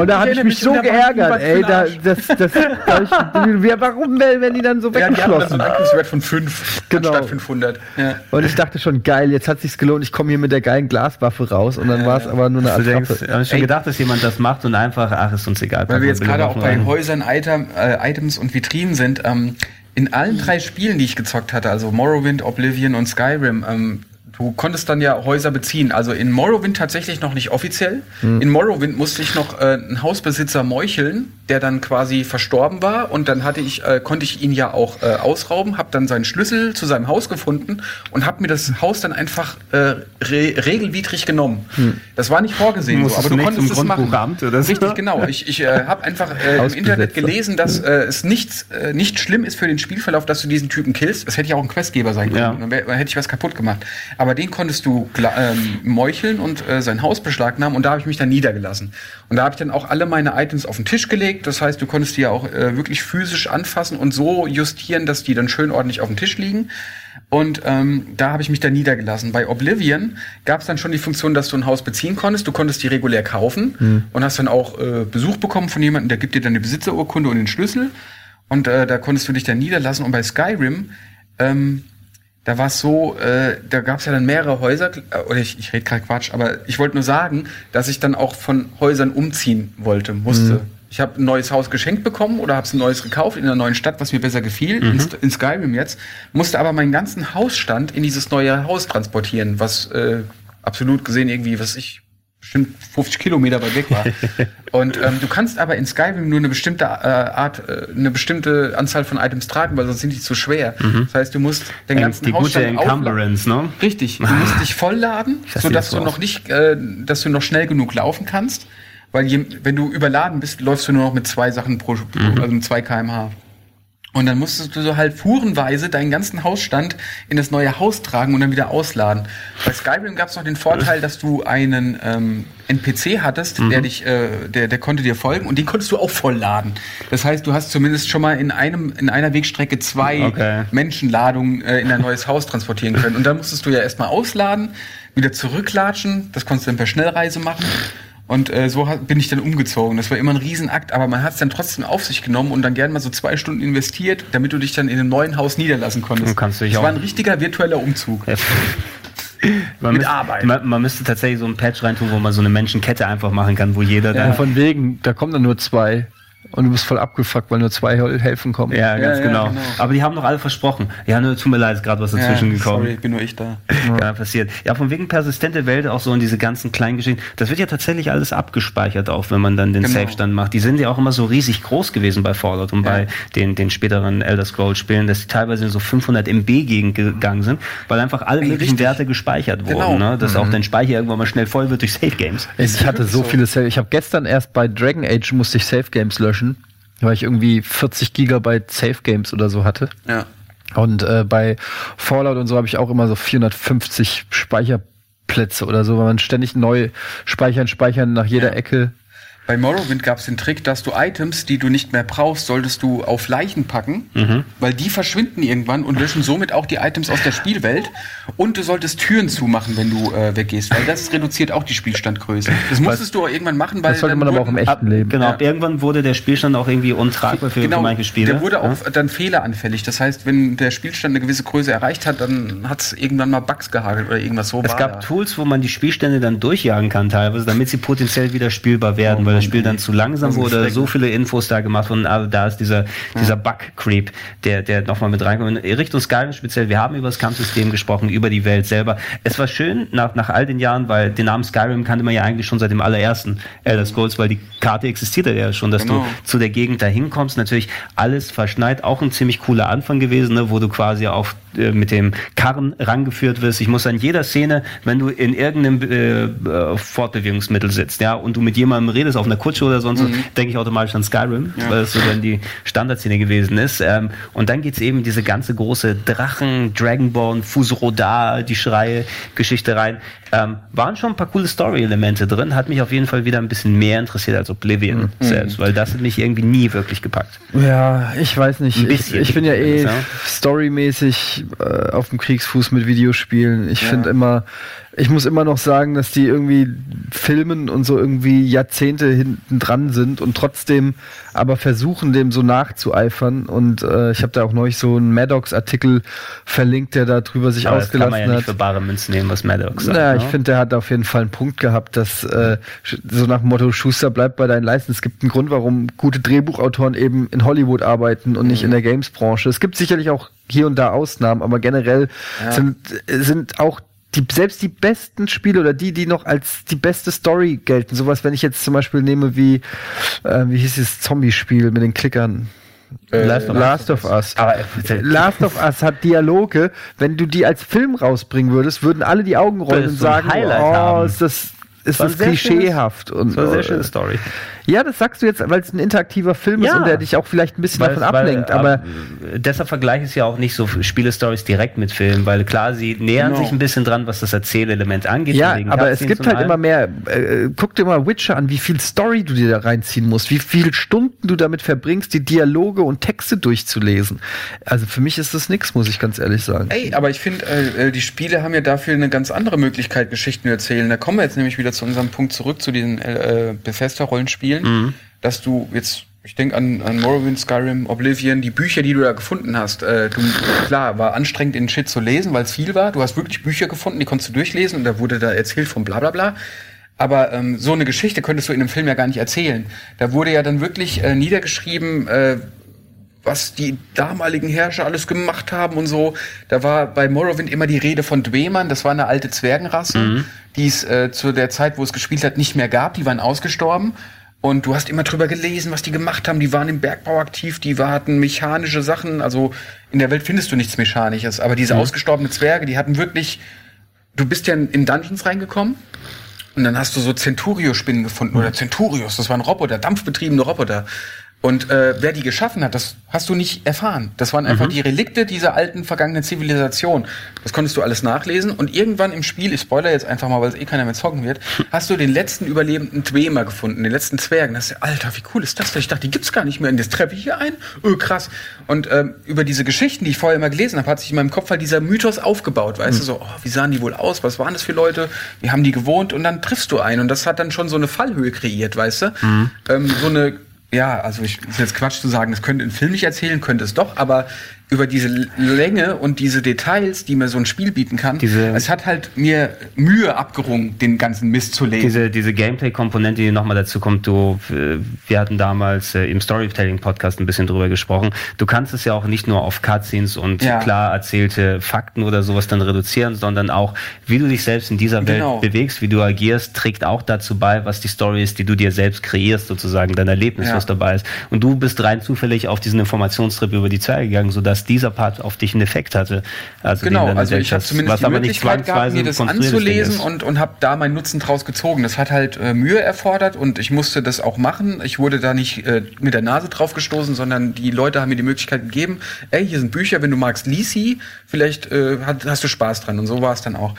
Speaker 2: Und da habe ich mich so geärgert, ey. Da, das, das, da hab ich, warum werden die dann so
Speaker 3: Ja, die haben dann so
Speaker 2: weggeschlossen?
Speaker 3: von 5
Speaker 2: Genau.
Speaker 3: anstatt 500. Ja.
Speaker 2: Und ich dachte schon, geil, jetzt hat sich's gelohnt, ich komme hier mit der geilen Glaswaffe raus. Und dann war es aber nur eine
Speaker 1: Du denkst,
Speaker 2: Attrappe.
Speaker 1: habe ich schon
Speaker 3: Ey.
Speaker 1: gedacht, dass jemand das macht und einfach, ach, ist uns egal.
Speaker 3: Weil wir jetzt gerade auch bei
Speaker 1: rein.
Speaker 3: Häusern, Item, äh, Items und Vitrinen sind. Ähm, in allen drei Spielen, die ich gezockt hatte, also Morrowind, Oblivion und Skyrim, ähm, du konntest dann ja Häuser beziehen. Also in Morrowind tatsächlich noch nicht offiziell. In Morrowind musste ich noch äh, einen Hausbesitzer meucheln, der dann quasi verstorben war. Und dann hatte ich, äh, konnte ich ihn ja auch äh, ausrauben, habe dann seinen Schlüssel zu seinem Haus gefunden und habe mir das Haus dann einfach äh, re regelwidrig genommen. Das war nicht vorgesehen, so,
Speaker 1: Musstest
Speaker 3: aber du
Speaker 1: du
Speaker 3: konntest es machen.
Speaker 1: Grundbuchamt oder so?
Speaker 3: Richtig, genau. Ich, ich äh, habe einfach äh, im. Internet gelesen, dass äh, es nichts, äh, nicht schlimm ist für den Spielverlauf, dass du diesen Typen killst. Es hätte ja auch ein Questgeber sein können.
Speaker 1: Ja.
Speaker 3: Dann, wär, dann hätte ich was kaputt gemacht. Aber den konntest du ähm, meucheln und äh, sein Haus beschlagnahmen und da habe ich mich dann niedergelassen. Und da habe ich dann auch alle meine Items auf den Tisch gelegt. Das heißt, du konntest die ja auch äh, wirklich physisch anfassen und so justieren, dass die dann schön ordentlich auf dem Tisch liegen. Und ähm, da habe ich mich dann niedergelassen. Bei Oblivion gab es dann schon die Funktion, dass du ein Haus beziehen konntest. Du konntest die regulär kaufen und hast dann auch äh, Besuch bekommen von jemandem, der gibt dir dann eine Besitzerurkunde und den Schlüssel. Und äh, da konntest du dich dann niederlassen. Und bei Skyrim, ähm, da war es so, äh, da gab es ja dann mehrere Häuser, oder ich, ich rede gerade Quatsch, aber ich wollte nur sagen, dass ich dann auch von Häusern umziehen wollte, musste. Ich habe ein neues Haus geschenkt bekommen oder habe ein neues gekauft in einer neuen Stadt, was mir besser gefiel, in, St- in Skyrim jetzt, musste aber meinen ganzen Hausstand in dieses neue Haus transportieren, was äh, absolut gesehen irgendwie, was ich bestimmt 50 Kilometer weit weg war. Und ähm, du kannst aber in Skyrim nur eine bestimmte äh, Art, äh, eine bestimmte Anzahl von Items tragen, weil sonst sind die zu schwer. Das heißt, du musst den ganzen
Speaker 1: die gute
Speaker 3: Hausstand aufladen.
Speaker 1: Encumbrance, ne?
Speaker 3: Richtig, du musst dich vollladen, sodass du noch nicht, äh, dass du noch schnell genug laufen kannst. Weil je, wenn du überladen bist, läufst du nur noch mit zwei Sachen pro, pro also mit zwei kmh. Und dann musstest du so halt fuhrenweise deinen ganzen Hausstand in das neue Haus tragen und dann wieder ausladen. Bei Skyrim gab es noch den Vorteil, dass du einen ähm, NPC hattest, der dich, äh, der, der konnte dir folgen und den konntest du auch vollladen. Das heißt, du hast zumindest schon mal in einem, in einer Wegstrecke zwei
Speaker 1: Okay.
Speaker 3: Menschenladungen äh, in ein neues Haus transportieren können. Und dann musstest du ja erstmal ausladen, wieder zurücklatschen. Das konntest du dann per Schnellreise machen. Und äh, so hat, bin ich dann umgezogen. Das war immer ein Riesenakt, aber man hat es dann trotzdem auf sich genommen und dann gerne mal so zwei Stunden investiert, damit du dich dann in einem neuen Haus niederlassen konntest.
Speaker 1: Und kannst du dich
Speaker 3: das
Speaker 1: auch-
Speaker 3: war ein richtiger virtueller Umzug.
Speaker 1: Man
Speaker 3: Mit
Speaker 1: müsste,
Speaker 3: Arbeit.
Speaker 1: Man, man müsste tatsächlich so ein Patch reintun, wo man so eine Menschenkette einfach machen kann, wo jeder
Speaker 2: Ja,
Speaker 1: da.
Speaker 2: von wegen, da kommen dann nur zwei. Und du bist voll abgefuckt, weil nur zwei hel- helfen kommen.
Speaker 1: Ja, ganz
Speaker 3: ja,
Speaker 1: genau.
Speaker 3: genau.
Speaker 1: Aber die haben doch alle versprochen. Ja, nur tut mir leid, ist gerade was dazwischen gekommen.
Speaker 3: sorry, bin nur ich da.
Speaker 1: Ja, passiert. Ja, von wegen persistente Welt auch so in diese ganzen kleinen Geschichten. Das wird ja tatsächlich alles abgespeichert, auch wenn man dann den
Speaker 3: Genau.
Speaker 1: Safe-Stand macht. Die sind ja auch immer so riesig groß gewesen bei Fallout und bei den, den späteren Elder Scrolls-Spielen, dass die teilweise in so 500 MB gegangen sind, weil einfach alle
Speaker 3: Ey,
Speaker 1: möglichen
Speaker 3: richtig.
Speaker 1: Werte gespeichert wurden.
Speaker 3: Genau.
Speaker 1: Ne? Dass auch dein Speicher irgendwann mal schnell voll wird durch Safe-Games.
Speaker 2: Ich hatte so
Speaker 3: so.
Speaker 2: viele Save. Ich habe gestern erst bei Dragon Age musste ich Save Games löschen, weil ich irgendwie 40 Gigabyte Save Games oder so hatte.
Speaker 3: Ja.
Speaker 2: Und äh, bei Fallout und so habe ich auch immer so 450 Speicherplätze oder so, weil man ständig neu speichern, speichern nach jeder
Speaker 3: Ja.
Speaker 2: Ecke.
Speaker 3: Bei Morrowind gab es den Trick, dass du Items, die du nicht mehr brauchst, solltest du auf Leichen packen,
Speaker 1: Mhm.
Speaker 3: weil die verschwinden irgendwann und löschen somit auch die Items aus der Spielwelt. Und du solltest Türen zumachen, wenn du äh, weggehst, weil das reduziert auch die Spielstandgröße. Das musstest du auch irgendwann machen, weil
Speaker 2: Das sollte man aber auch im echten Leben.
Speaker 1: Genau,
Speaker 3: Ja.
Speaker 1: irgendwann wurde der Spielstand auch irgendwie untragbar für,
Speaker 3: Genau,
Speaker 1: manche Spiele.
Speaker 3: der wurde
Speaker 1: Ja.
Speaker 3: auch dann fehleranfällig. Das heißt, wenn der Spielstand eine gewisse Größe erreicht hat, dann hat es irgendwann mal Bugs gehagelt oder irgendwas so
Speaker 1: Es
Speaker 3: war
Speaker 1: gab
Speaker 3: da.
Speaker 1: Tools, wo man die Spielstände dann durchjagen kann teilweise, damit sie potenziell wieder spielbar werden, weil das Spiel dann zu langsam wurde, so viele Infos da gemacht wurden, aber da ist dieser, dieser Bug-Creep, der, der nochmal mit reinkommt. In Richtung Skyrim speziell, wir haben über das Kampfsystem gesprochen, über die Welt selber. Es war schön nach, nach all den Jahren, weil den Namen Skyrim kannte man ja eigentlich schon seit dem allerersten Elder Scrolls, weil die Karte existierte ja schon, dass
Speaker 3: Genau.
Speaker 1: du zu der Gegend dahin kommst. Natürlich alles verschneit, auch ein ziemlich cooler Anfang gewesen, ne, wo du quasi auf äh, mit dem Karren rangeführt wirst. Ich muss an jeder Szene, wenn du in irgendeinem äh, äh, Fortbewegungsmittel sitzt, ja, und du mit jemandem redest, auf einer Kutsche oder sonst, was, denke ich automatisch an Skyrim, weil das so dann die Standardszene gewesen ist. Ähm, und dann geht's eben diese ganze große Drachen, Dragonborn, Fusorodar, die Schreie, Geschichte rein. Ähm, waren schon ein paar coole Story-Elemente drin, hat mich auf jeden Fall wieder ein bisschen mehr interessiert als Oblivion selbst, weil das hat mich irgendwie nie wirklich gepackt.
Speaker 2: Ja, ich weiß nicht. Ich, ich bin ja eh
Speaker 1: Ja.
Speaker 2: storymäßig äh, auf dem Kriegsfuß mit Videospielen. Ich
Speaker 3: Ja.
Speaker 2: finde immer, ich muss immer noch sagen, dass die irgendwie filmen und so irgendwie Jahrzehnte hinten dran sind und trotzdem aber versuchen, dem so nachzueifern. Und äh, ich habe da auch neulich so einen Maddox-Artikel verlinkt, der darüber sich
Speaker 1: Aber das kann
Speaker 2: ausgelassen
Speaker 1: man ja nicht
Speaker 2: hat.
Speaker 1: für bare Münze nehmen, was Maddox sagt.
Speaker 2: Naja,
Speaker 1: ne?
Speaker 2: ich finde, der hat auf jeden Fall einen Punkt gehabt, dass äh, so nach dem Motto Schuster bleibt bei deinen Leisten. Es gibt einen Grund, warum gute Drehbuchautoren eben in Hollywood arbeiten und nicht in der Games-Branche. Es gibt sicherlich auch hier und da Ausnahmen, aber generell sind, sind auch die, selbst die besten Spiele oder die, die noch als die beste Story gelten, sowas, wenn ich jetzt zum Beispiel nehme wie, äh, wie hieß das Zombie-Spiel mit den Klickern?
Speaker 1: Last of Us.
Speaker 2: Last of Us.
Speaker 1: Aber
Speaker 2: Last of Us hat Dialoge, wenn du die als Film rausbringen würdest, würden alle die Augen rollen und sagen, oh,
Speaker 1: haben.
Speaker 2: ist das ist das klischeehaft und
Speaker 1: das war eine sehr
Speaker 2: äh,
Speaker 1: schöne Story.
Speaker 2: Ja, das sagst du jetzt, weil es ein interaktiver Film ist
Speaker 1: Ja.
Speaker 2: und der dich auch vielleicht ein bisschen
Speaker 1: Weil-
Speaker 2: davon
Speaker 1: weil,
Speaker 2: ablenkt,
Speaker 1: äh,
Speaker 2: aber
Speaker 1: deshalb vergleiche ich es ja auch nicht so Spielestories direkt mit Filmen, weil klar, sie nähern
Speaker 3: Genau.
Speaker 1: sich ein bisschen dran, was das Erzählelement angeht.
Speaker 2: ja, aber es gibt halt
Speaker 1: allem.
Speaker 2: immer mehr. Äh, guck dir mal Witcher an, wie viel Story du dir da reinziehen musst, wie viele Stunden du damit verbringst, die Dialoge und Texte durchzulesen. Also für mich ist das nichts, muss ich ganz ehrlich sagen.
Speaker 3: Ey, aber ich finde, äh, äh, die Spiele haben ja dafür eine ganz andere Möglichkeit, Geschichten zu erzählen. Da kommen wir jetzt nämlich wieder zu unserem Punkt zurück, zu diesen äh, Bethesda-Rollenspielen,
Speaker 1: Mhm.
Speaker 3: dass du jetzt, ich denke an, an Morrowind, Skyrim, Oblivion, die Bücher, die du da gefunden hast. Äh, du, klar, war anstrengend, den Shit zu lesen, weil es viel war. Du hast wirklich Bücher gefunden, die konntest du durchlesen und da wurde da erzählt von bla bla bla. Aber ähm, so eine Geschichte könntest du in einem Film ja gar nicht erzählen. Da wurde ja dann wirklich äh, niedergeschrieben, äh, was die damaligen Herrscher alles gemacht haben und so. Da war bei Morrowind immer die Rede von Dwemern, das war eine alte Zwergenrasse, die es äh, zu der Zeit, wo es gespielt hat, nicht mehr gab, die waren ausgestorben. Und du hast immer drüber gelesen, was die gemacht haben. Die waren im Bergbau aktiv, die hatten mechanische Sachen. Also in der Welt findest du nichts Mechanisches. Aber diese ausgestorbenen Zwerge, die hatten wirklich. Du bist ja in, in Dungeons reingekommen und dann hast du so Centurio-Spinnen gefunden oder Centurios, das waren Roboter, dampfbetriebene Roboter. Und äh, wer die geschaffen hat, das hast du nicht erfahren. Das waren einfach die Relikte dieser alten vergangenen Zivilisation. Das konntest du alles nachlesen. Und irgendwann im Spiel, ich spoiler jetzt einfach mal, weil es eh keiner mehr zocken wird, hast du den letzten überlebenden Dwemer gefunden, den letzten Zwergen. Das ist, Alter, wie cool ist das denn? Ich dachte, die gibt's gar nicht mehr. Und jetzt treffe ich hier ein. Öh, krass. Und ähm, über diese Geschichten, die ich vorher immer gelesen habe, hat sich in meinem Kopf halt dieser Mythos aufgebaut. Weißt du, so, oh, wie sahen die wohl aus? Was waren das für Leute? Wie haben die gewohnt? Und dann triffst du einen. Und das hat dann schon so eine Fallhöhe kreiert, weißt du? Ähm, so eine ja, also ich ist jetzt Quatsch zu sagen, das könnte ein Film nicht erzählen, könnte es doch, aber über diese Länge und diese Details, die mir so ein Spiel bieten kann,
Speaker 1: Diese-
Speaker 3: es hat halt mir Mühe abgerungen, den ganzen Mist zu lesen.
Speaker 1: Diese, diese Gameplay-Komponente, die nochmal dazu kommt, du, äh, wir hatten damals äh, im Storytelling-Podcast ein bisschen drüber gesprochen. Du kannst es ja auch nicht nur auf Cutscenes und
Speaker 3: Ja.
Speaker 1: klar erzählte Fakten oder sowas dann reduzieren, sondern auch, wie du dich selbst in dieser Welt
Speaker 3: Genau.
Speaker 1: bewegst, wie du agierst, trägt auch dazu bei, was die Story ist, die du dir selbst kreierst, sozusagen, dein Erlebnis,
Speaker 3: Ja.
Speaker 1: was dabei ist. Und du bist rein zufällig auf diesen Informationstrip über die Zwerge gegangen, sodass dieser Part auf dich einen Effekt hatte. Also
Speaker 3: Genau, also ich habe
Speaker 1: hast,
Speaker 3: zumindest die Möglichkeit gehabt, mir das anzulesen und, und habe da meinen Nutzen draus gezogen. Das hat halt äh, Mühe erfordert und ich musste das auch machen. Ich wurde da nicht äh, mit der Nase drauf gestoßen, sondern die Leute haben mir die Möglichkeit gegeben, ey, hier sind Bücher, wenn du magst, lies sie, vielleicht äh, hat, hast du Spaß dran und so war es dann auch.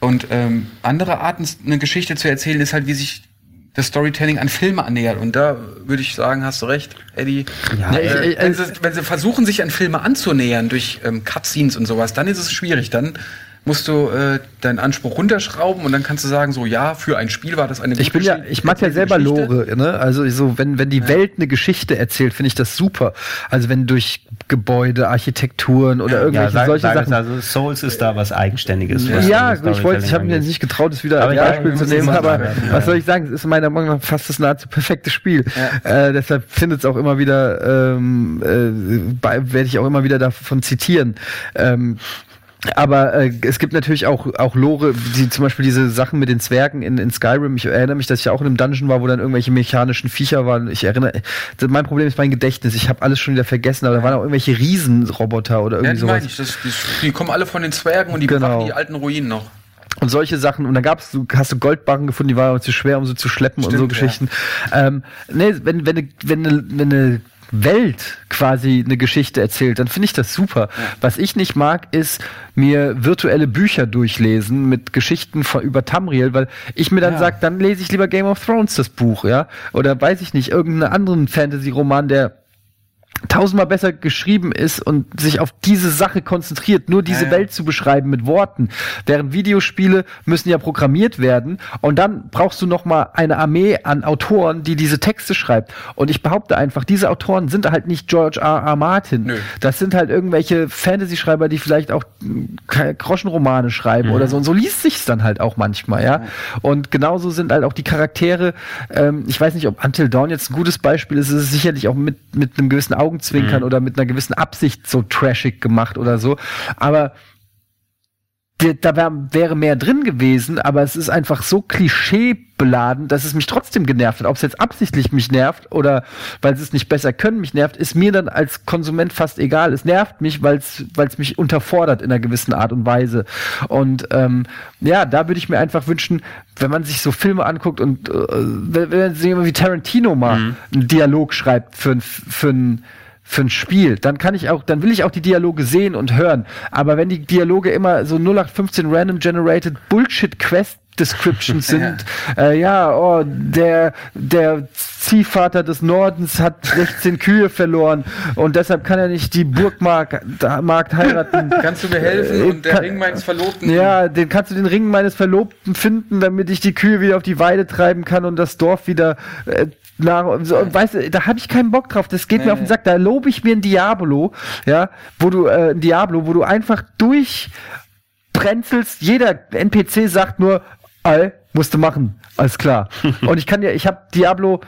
Speaker 3: Und ähm, andere Arten, eine Geschichte zu erzählen, ist halt, wie sich das Storytelling an Filme annähert. Und da würde ich sagen, hast du recht, Eddie.
Speaker 2: Ja,
Speaker 3: äh,
Speaker 2: ich- ich-
Speaker 3: wenn, sie, wenn sie versuchen, sich an Filme anzunähern durch ähm, Cutscenes und sowas, dann ist es schwierig. Dann musst du äh, deinen Anspruch runterschrauben und dann kannst du sagen, so ja, für ein Spiel war das eine
Speaker 2: Ich bin ja,
Speaker 3: Geschichte-
Speaker 2: ich mag ja selber
Speaker 3: Geschichte.
Speaker 2: Lore, ne? Also so, wenn, wenn die Welt eine Geschichte erzählt, finde ich das super. Also wenn durch Gebäude, Architekturen oder
Speaker 1: Ja,
Speaker 2: irgendwelche
Speaker 1: sag,
Speaker 2: solche
Speaker 1: sag
Speaker 2: Sachen.
Speaker 1: also Souls ist da was Eigenständiges.
Speaker 2: Ja,
Speaker 1: was
Speaker 2: ich
Speaker 1: das
Speaker 2: wollte, ich habe mir nicht getraut, es wieder
Speaker 1: Aber ja,
Speaker 2: Beispiel zu nehmen, aber
Speaker 1: ja.
Speaker 2: was soll ich sagen? Es ist meiner Meinung nach fast das nahezu perfekte Spiel. Äh, deshalb findet es auch immer wieder, ähm, äh, werde ich auch immer wieder davon zitieren. Ähm, aber äh, es gibt natürlich auch, auch Lore, die zum Beispiel diese Sachen mit den Zwergen in, in Skyrim. Ich erinnere mich, dass ich auch in einem Dungeon war, wo dann irgendwelche mechanischen Viecher waren. Ich erinnere, mein Problem ist mein Gedächtnis. Ich habe alles schon wieder vergessen, aber da waren auch irgendwelche Riesenroboter oder
Speaker 3: Ja,
Speaker 2: irgendwie
Speaker 3: die
Speaker 2: sowas.
Speaker 3: meine ich. Das, die, die kommen alle von den Zwergen und die
Speaker 2: Genau.
Speaker 3: bewachen die alten Ruinen noch.
Speaker 2: und solche Sachen. Und dann gab's, du hast du Goldbarren gefunden, die waren aber zu schwer, um sie zu schleppen und so
Speaker 3: Stimmt, ja.
Speaker 2: Geschichten. Ähm, nee, wenn, wenn, wenn, wenn eine Welt quasi eine Geschichte erzählt, dann finde ich das super. Was ich nicht mag, ist mir virtuelle Bücher durchlesen mit Geschichten von, über Tamriel, weil ich mir dann
Speaker 3: Ja.
Speaker 2: sag, dann lese ich lieber Game of Thrones das Buch, ja. Oder weiß ich nicht, irgendeinen anderen Fantasy-Roman, der tausendmal besser geschrieben ist und sich auf diese Sache konzentriert, nur diese
Speaker 3: Ja, ja.
Speaker 2: Welt zu beschreiben mit Worten. Während Videospiele müssen ja programmiert werden und dann brauchst du noch mal eine Armee an Autoren, die diese Texte schreibt. Und ich behaupte einfach, diese Autoren sind halt nicht George R. R. Martin.
Speaker 3: Nö.
Speaker 2: Das sind halt irgendwelche Fantasy-Schreiber, die vielleicht auch Groschenromane schreiben oder so. Und so liest sich's dann halt auch manchmal, ja. Und genauso sind halt auch die Charaktere. Ähm, ich weiß nicht, ob Until Dawn jetzt ein gutes Beispiel ist. Es ist sicherlich auch mit mit einem gewissen Augenzwinkern oder mit einer gewissen Absicht so trashig gemacht oder so. Aber da wär, wäre mehr drin gewesen, aber es ist einfach so klischeebeladen, dass es mich trotzdem genervt hat. Ob es jetzt absichtlich mich nervt oder weil sie es nicht besser können, mich nervt, ist mir dann als Konsument fast egal. Es nervt mich, weil es mich unterfordert in einer gewissen Art und Weise. Und ähm, ja, da würde ich mir einfach wünschen, wenn man sich so Filme anguckt und äh, wenn, wenn sich jemand wie Tarantino mal einen Dialog schreibt für für ein für ein Spiel, dann kann ich auch, dann will ich auch die Dialoge sehen und hören. Aber wenn die Dialoge immer so 0815 random generated Bullshit Quest Descriptions sind, äh, ja, oh, der, der Ziehvater des Nordens hat 16 Kühe verloren und deshalb kann er nicht die Burgmark da- Markt heiraten.
Speaker 3: Kannst du mir helfen?
Speaker 2: Äh,
Speaker 3: und der
Speaker 2: kann-
Speaker 3: Ring meines Verlobten.
Speaker 2: Ja, den kannst du den Ring meines Verlobten finden, damit ich die Kühe wieder auf die Weide treiben kann und das Dorf wieder äh, nach, so, weißt du, da habe ich keinen Bock drauf. Das geht mir auf den Sack. Da lobe ich mir ein Diablo, ja, wo du äh, Diablo, wo du einfach durchbrenzelst. Jeder NPC sagt nur, all musst du machen, alles klar. und ich kann ja, ich habe Diablo,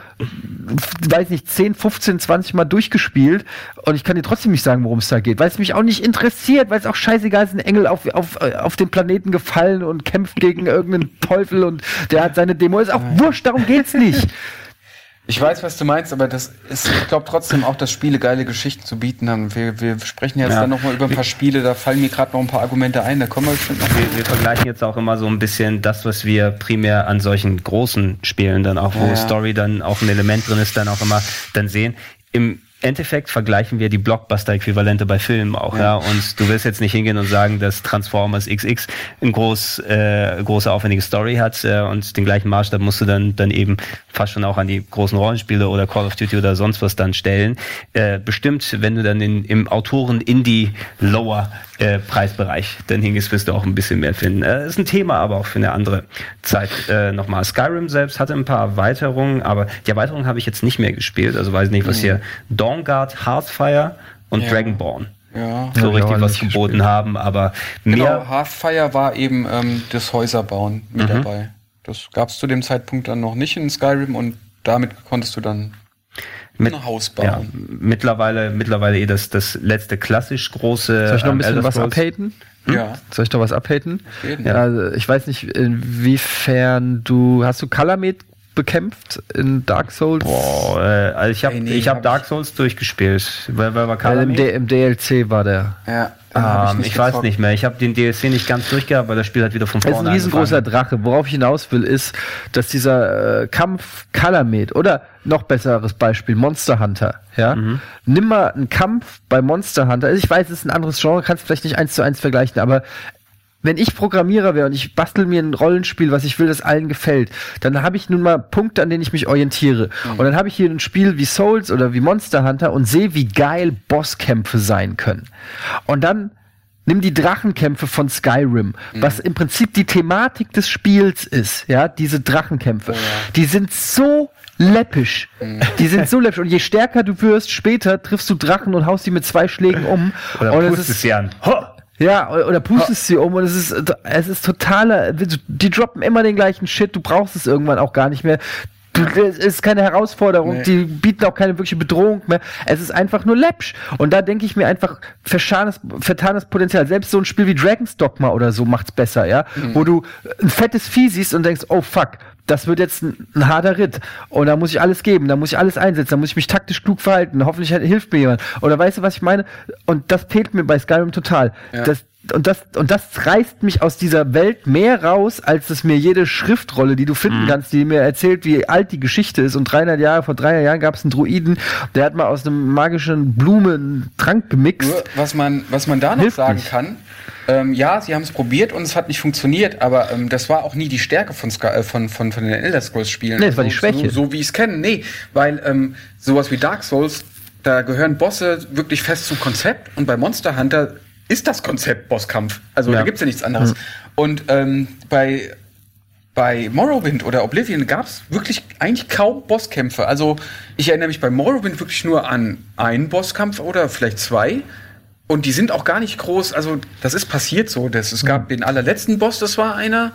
Speaker 2: weiß nicht, 10, 15, 20 Mal durchgespielt und ich kann dir trotzdem nicht sagen, worum es da geht, weil es mich auch nicht interessiert, weil es auch scheißegal ist, ein Engel auf, auf, auf den Planeten gefallen und kämpft gegen irgendeinen Teufel und der hat seine Demo. Ist auch wurscht, darum geht's nicht.
Speaker 3: Ich weiß, was du meinst, aber das ist, ich glaube trotzdem auch, dass Spiele geile Geschichten zu bieten haben. Wir, wir sprechen jetzt
Speaker 1: Ja.
Speaker 3: dann nochmal über ein paar Spiele, da fallen mir gerade noch ein paar Argumente ein, da kommen wir bestimmt noch.
Speaker 1: Wir, wir vergleichen jetzt auch immer so ein bisschen das, was wir primär an solchen großen Spielen dann auch, wo
Speaker 3: Ja.
Speaker 1: Story dann auch ein Element drin ist, dann auch immer dann sehen. Im Endeffekt vergleichen wir die Blockbuster-Äquivalente bei Filmen auch, ja. Und du wirst jetzt nicht hingehen und sagen, dass Transformers XX ein groß, äh, große aufwendige Story hat äh, und den gleichen Maßstab musst du dann dann eben fast schon auch an die großen Rollenspiele oder Call of Duty oder sonst was dann stellen. Äh, bestimmt, wenn du dann in, im Autoren-Indie-Lower äh, Preisbereich dann hingehst, wirst du auch ein bisschen mehr finden. Äh, ist ein Thema, aber auch für eine andere Zeit. Äh, Nochmal, Skyrim selbst hatte ein paar Erweiterungen, aber die Erweiterungen habe ich jetzt nicht mehr gespielt. Also weiß nicht, was hier Dawnguard, Hearthfire und
Speaker 3: Ja.
Speaker 1: Dragonborn
Speaker 3: Ja.
Speaker 1: so
Speaker 2: Ja,
Speaker 1: richtig
Speaker 2: ja,
Speaker 1: was geboten
Speaker 2: gespielt.
Speaker 1: haben, aber
Speaker 3: Genau,
Speaker 1: mehr
Speaker 3: Hearthfire war eben ähm, das Häuserbauen mit
Speaker 1: Mhm.
Speaker 3: dabei. Das gab es zu dem Zeitpunkt dann noch nicht in Skyrim und damit konntest du dann
Speaker 1: mit,
Speaker 3: ein Haus
Speaker 1: ja,
Speaker 3: bauen.
Speaker 1: mittlerweile, mittlerweile eh das, das letzte klassisch große.
Speaker 2: Soll ich noch ein
Speaker 1: ähm,
Speaker 2: bisschen
Speaker 1: Elder
Speaker 2: was
Speaker 1: Scrolls.
Speaker 2: abhaten?
Speaker 3: Ja.
Speaker 2: Soll ich noch was abhaten? Ja, also ich weiß nicht, inwiefern du, hast du Kalamet bekämpft in Dark Souls?
Speaker 1: Boah, äh, also ich habe
Speaker 3: nee,
Speaker 1: ich hab
Speaker 3: hab
Speaker 1: Dark
Speaker 3: ich-
Speaker 1: Souls durchgespielt. Wer, wer war
Speaker 2: Weil im, im DLC war der.
Speaker 3: Ja,
Speaker 1: Ähm, ich
Speaker 3: nicht
Speaker 1: weiß nicht mehr. Ich habe den DLC nicht ganz durchgehabt, weil das Spiel hat wieder von
Speaker 2: Es ist
Speaker 1: vorne
Speaker 2: ein riesengroßer
Speaker 1: angefangen.
Speaker 2: Drache. Worauf ich hinaus will, ist, dass dieser äh, Kampf Kalamet oder noch besseres Beispiel Monster Hunter, ja,
Speaker 1: Mhm.
Speaker 2: nimm mal einen Kampf bei Monster Hunter. Also ich weiß, es ist ein anderes Genre, kannst vielleicht nicht eins zu eins vergleichen, aber wenn ich Programmierer wäre und ich bastel mir ein Rollenspiel, was ich will, das allen gefällt, dann habe ich nun mal Punkte, an denen ich mich orientiere. Und dann habe ich hier ein Spiel wie Souls oder wie Monster Hunter und sehe, wie geil Bosskämpfe sein können. Und dann nimm die Drachenkämpfe von Skyrim, was im Prinzip die Thematik des Spiels ist, ja, diese Drachenkämpfe. Die sind so läppisch. Die sind so läppisch. Und je stärker du wirst, später triffst du Drachen und haust die mit zwei Schlägen um.
Speaker 1: Oder
Speaker 2: und es ist,
Speaker 1: sie an.
Speaker 2: Ja, oder pustest sie um und es ist, es ist totaler, die droppen immer den gleichen Shit, du brauchst es irgendwann auch gar nicht mehr. Du, es ist keine Herausforderung,
Speaker 3: Nee.
Speaker 2: die bieten auch keine wirkliche Bedrohung mehr. Es ist einfach nur läppsch. Und da denke ich mir einfach, verschanes, vertanes Potenzial. Selbst so ein Spiel wie Dragon's Dogma oder so macht's besser, ja? Wo du ein fettes Vieh siehst und denkst, oh fuck, das wird jetzt ein, ein harter Ritt. Und da muss ich alles geben, da muss ich alles einsetzen, da muss ich mich taktisch klug verhalten. Hoffentlich hilft mir jemand. Oder weißt du, was ich meine? Und das fehlt mir bei Skyrim total.
Speaker 3: Ja.
Speaker 2: Das, und das, und das reißt mich aus dieser Welt mehr raus, als es mir jede Schriftrolle, die du finden kannst, die mir erzählt, wie alt die Geschichte ist. Und 300 Jahre, vor 300 Jahren gab es einen Druiden, der hat mal aus einem magischen Blumen einen Trank gemixt.
Speaker 3: Nur, was man, was man da noch
Speaker 2: Hilft
Speaker 3: sagen
Speaker 2: nicht.
Speaker 3: kann, ähm, ja, sie haben es probiert und es hat nicht funktioniert, aber ähm, das war auch nie die Stärke von, Sky, äh, von, von, von den Elder Scrolls Spielen.
Speaker 2: Nee, es war die Schwäche.
Speaker 3: So, so wie ich es kenne. Nee, weil ähm, sowas wie Dark Souls, da gehören Bosse wirklich fest zum Konzept und bei Monster Hunter ist das Konzept Bosskampf. Also
Speaker 2: Ja.
Speaker 3: da gibt's ja nichts anderes. Und ähm, bei bei Morrowind oder Oblivion gab es wirklich eigentlich kaum Bosskämpfe. Also ich erinnere mich bei Morrowind wirklich nur an einen Bosskampf oder vielleicht zwei. Und die sind auch gar nicht groß. Also das ist passiert so. Dass es gab den allerletzten Boss, das war einer.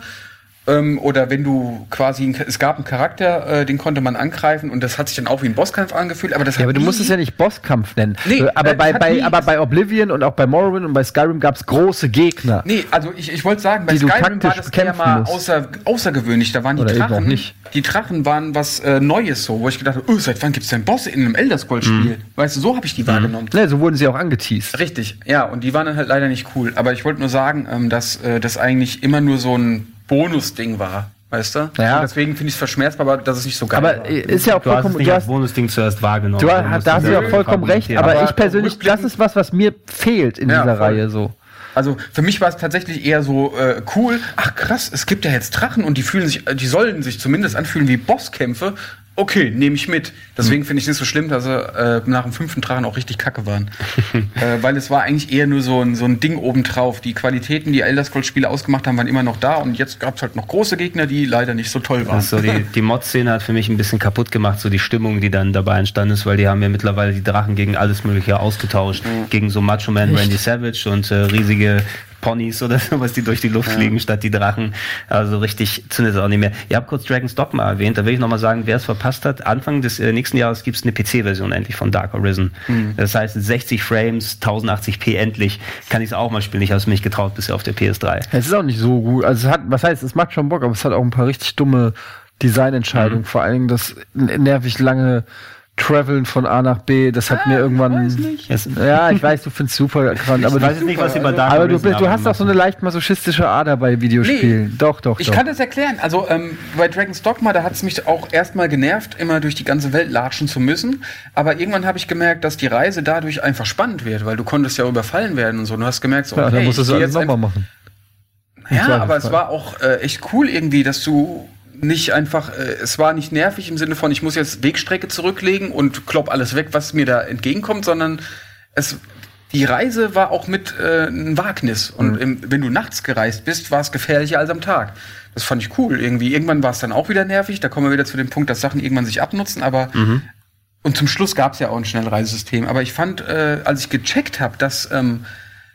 Speaker 3: Ähm, oder wenn du quasi, es gab einen Charakter, äh, den konnte man angreifen und das hat sich dann auch wie ein Bosskampf angefühlt. Aber das
Speaker 2: Ja, aber du musst es ja nicht Bosskampf nennen.
Speaker 3: Nee,
Speaker 2: aber,
Speaker 3: äh,
Speaker 2: bei, bei, aber bei Oblivion und auch bei Morrowind und bei Skyrim gab es große Gegner.
Speaker 3: Nee, also ich, ich wollte sagen, bei Skyrim war das
Speaker 2: bekämpfen
Speaker 3: mal außer, außergewöhnlich. Da waren die
Speaker 2: Oder
Speaker 3: Drachen.
Speaker 2: nicht.
Speaker 3: Die Drachen waren was äh, Neues so, wo ich gedacht habe, oh, seit wann gibt's denn Bosse in einem Elder Scrolls Spiel? Weißt du, so habe ich die wahrgenommen.
Speaker 2: Ne, so wurden sie auch angeteased.
Speaker 3: Richtig, ja, und die waren dann halt leider nicht cool. Aber ich wollte nur sagen, ähm, dass äh, das eigentlich immer nur so ein Bonus-Ding war. Weißt du?
Speaker 2: Ja.
Speaker 3: Und deswegen finde ich es verschmerzbar, aber dass es nicht so geil
Speaker 2: Aber
Speaker 3: war.
Speaker 2: äh, ist ja auch
Speaker 1: Du hast es
Speaker 2: vollkommen.
Speaker 1: nicht
Speaker 2: Du
Speaker 1: als
Speaker 2: hast,
Speaker 1: Bonusding zuerst wahrgenommen.
Speaker 2: du
Speaker 1: Du
Speaker 2: hast, da hast du ja vollkommen recht, aber,
Speaker 3: Aber
Speaker 2: ich persönlich, das ist was, was mir fehlt in
Speaker 3: Ja,
Speaker 2: dieser
Speaker 3: voll.
Speaker 2: Reihe so.
Speaker 3: Also für mich war es tatsächlich eher so äh, cool. Ach krass, es gibt ja jetzt Drachen und die fühlen sich, die sollen sich zumindest anfühlen wie Bosskämpfe. Okay, nehme ich mit. Deswegen finde ich es nicht so schlimm, dass sie äh, nach dem fünften Drachen auch richtig kacke waren. äh, weil es war eigentlich eher nur so ein, so ein Ding obendrauf. Die Qualitäten, die Elder Scrolls Spiele ausgemacht haben, waren immer noch da und jetzt gab es halt noch große Gegner, die leider nicht so toll waren.
Speaker 1: Also die, die Mod-Szene hat für mich ein bisschen kaputt gemacht, so die Stimmung, die dann dabei entstanden ist, weil die haben ja mittlerweile die Drachen gegen alles Mögliche ausgetauscht. Gegen so Macho Man Randy Savage und äh, riesige Ponys oder sowas, die durch die Luft fliegen, statt die Drachen. Also richtig zündet es auch nicht mehr. Ihr habt kurz Dragon's Dogma erwähnt, da will ich nochmal sagen, wer es verpasst hat, Anfang des äh, nächsten Jahres gibt es eine PC-Version endlich von Dark Arisen. Das heißt 60 Frames, 1080p endlich. Kann ich es auch mal spielen. Ich habe es mir nicht getraut bisher auf der PS3.
Speaker 2: Es ist auch nicht so gut. Also es hat, was heißt, es macht schon Bock, aber es hat auch ein paar richtig dumme Designentscheidungen. Vor allen Dingen das nervig lange Traveln von A nach B, das hat mir irgendwann.
Speaker 1: Es,
Speaker 2: Ja, ich weiß, du findest super krank, aber
Speaker 1: ich weiß
Speaker 2: du,
Speaker 1: jetzt nicht, was bei Dark
Speaker 2: aber du, bist- du hast auch so eine leicht masochistische Ader bei Videospielen. Doch, doch,
Speaker 3: Ich
Speaker 2: doch.
Speaker 3: kann das erklären. Also ähm, bei Dragon's Dogma, da hat es mich auch erstmal genervt, immer durch die ganze Welt latschen zu müssen. Aber irgendwann habe ich gemerkt, dass die Reise dadurch einfach spannend wird, weil du konntest ja überfallen werden und so. Du hast gemerkt, so,
Speaker 2: ja,
Speaker 3: okay,
Speaker 2: dann musst du
Speaker 3: ich
Speaker 2: alles
Speaker 3: jetzt
Speaker 2: nochmal machen.
Speaker 3: Ja, aber es war auch äh, echt cool irgendwie, dass du nicht einfach, äh, es war nicht nervig im Sinne von, ich muss jetzt Wegstrecke zurücklegen und klopp alles weg, was mir da entgegenkommt, sondern es, die Reise war auch mit äh, ein Wagnis. Und im, wenn du nachts gereist bist, war es gefährlicher als am Tag. Das fand ich cool irgendwie. Irgendwann war es dann auch wieder nervig. Da kommen wir wieder zu dem Punkt, dass Sachen irgendwann sich abnutzen, aber und zum Schluss gab es ja auch ein Schnellreisesystem. Aber ich fand, äh, als ich gecheckt habe, dass, ähm,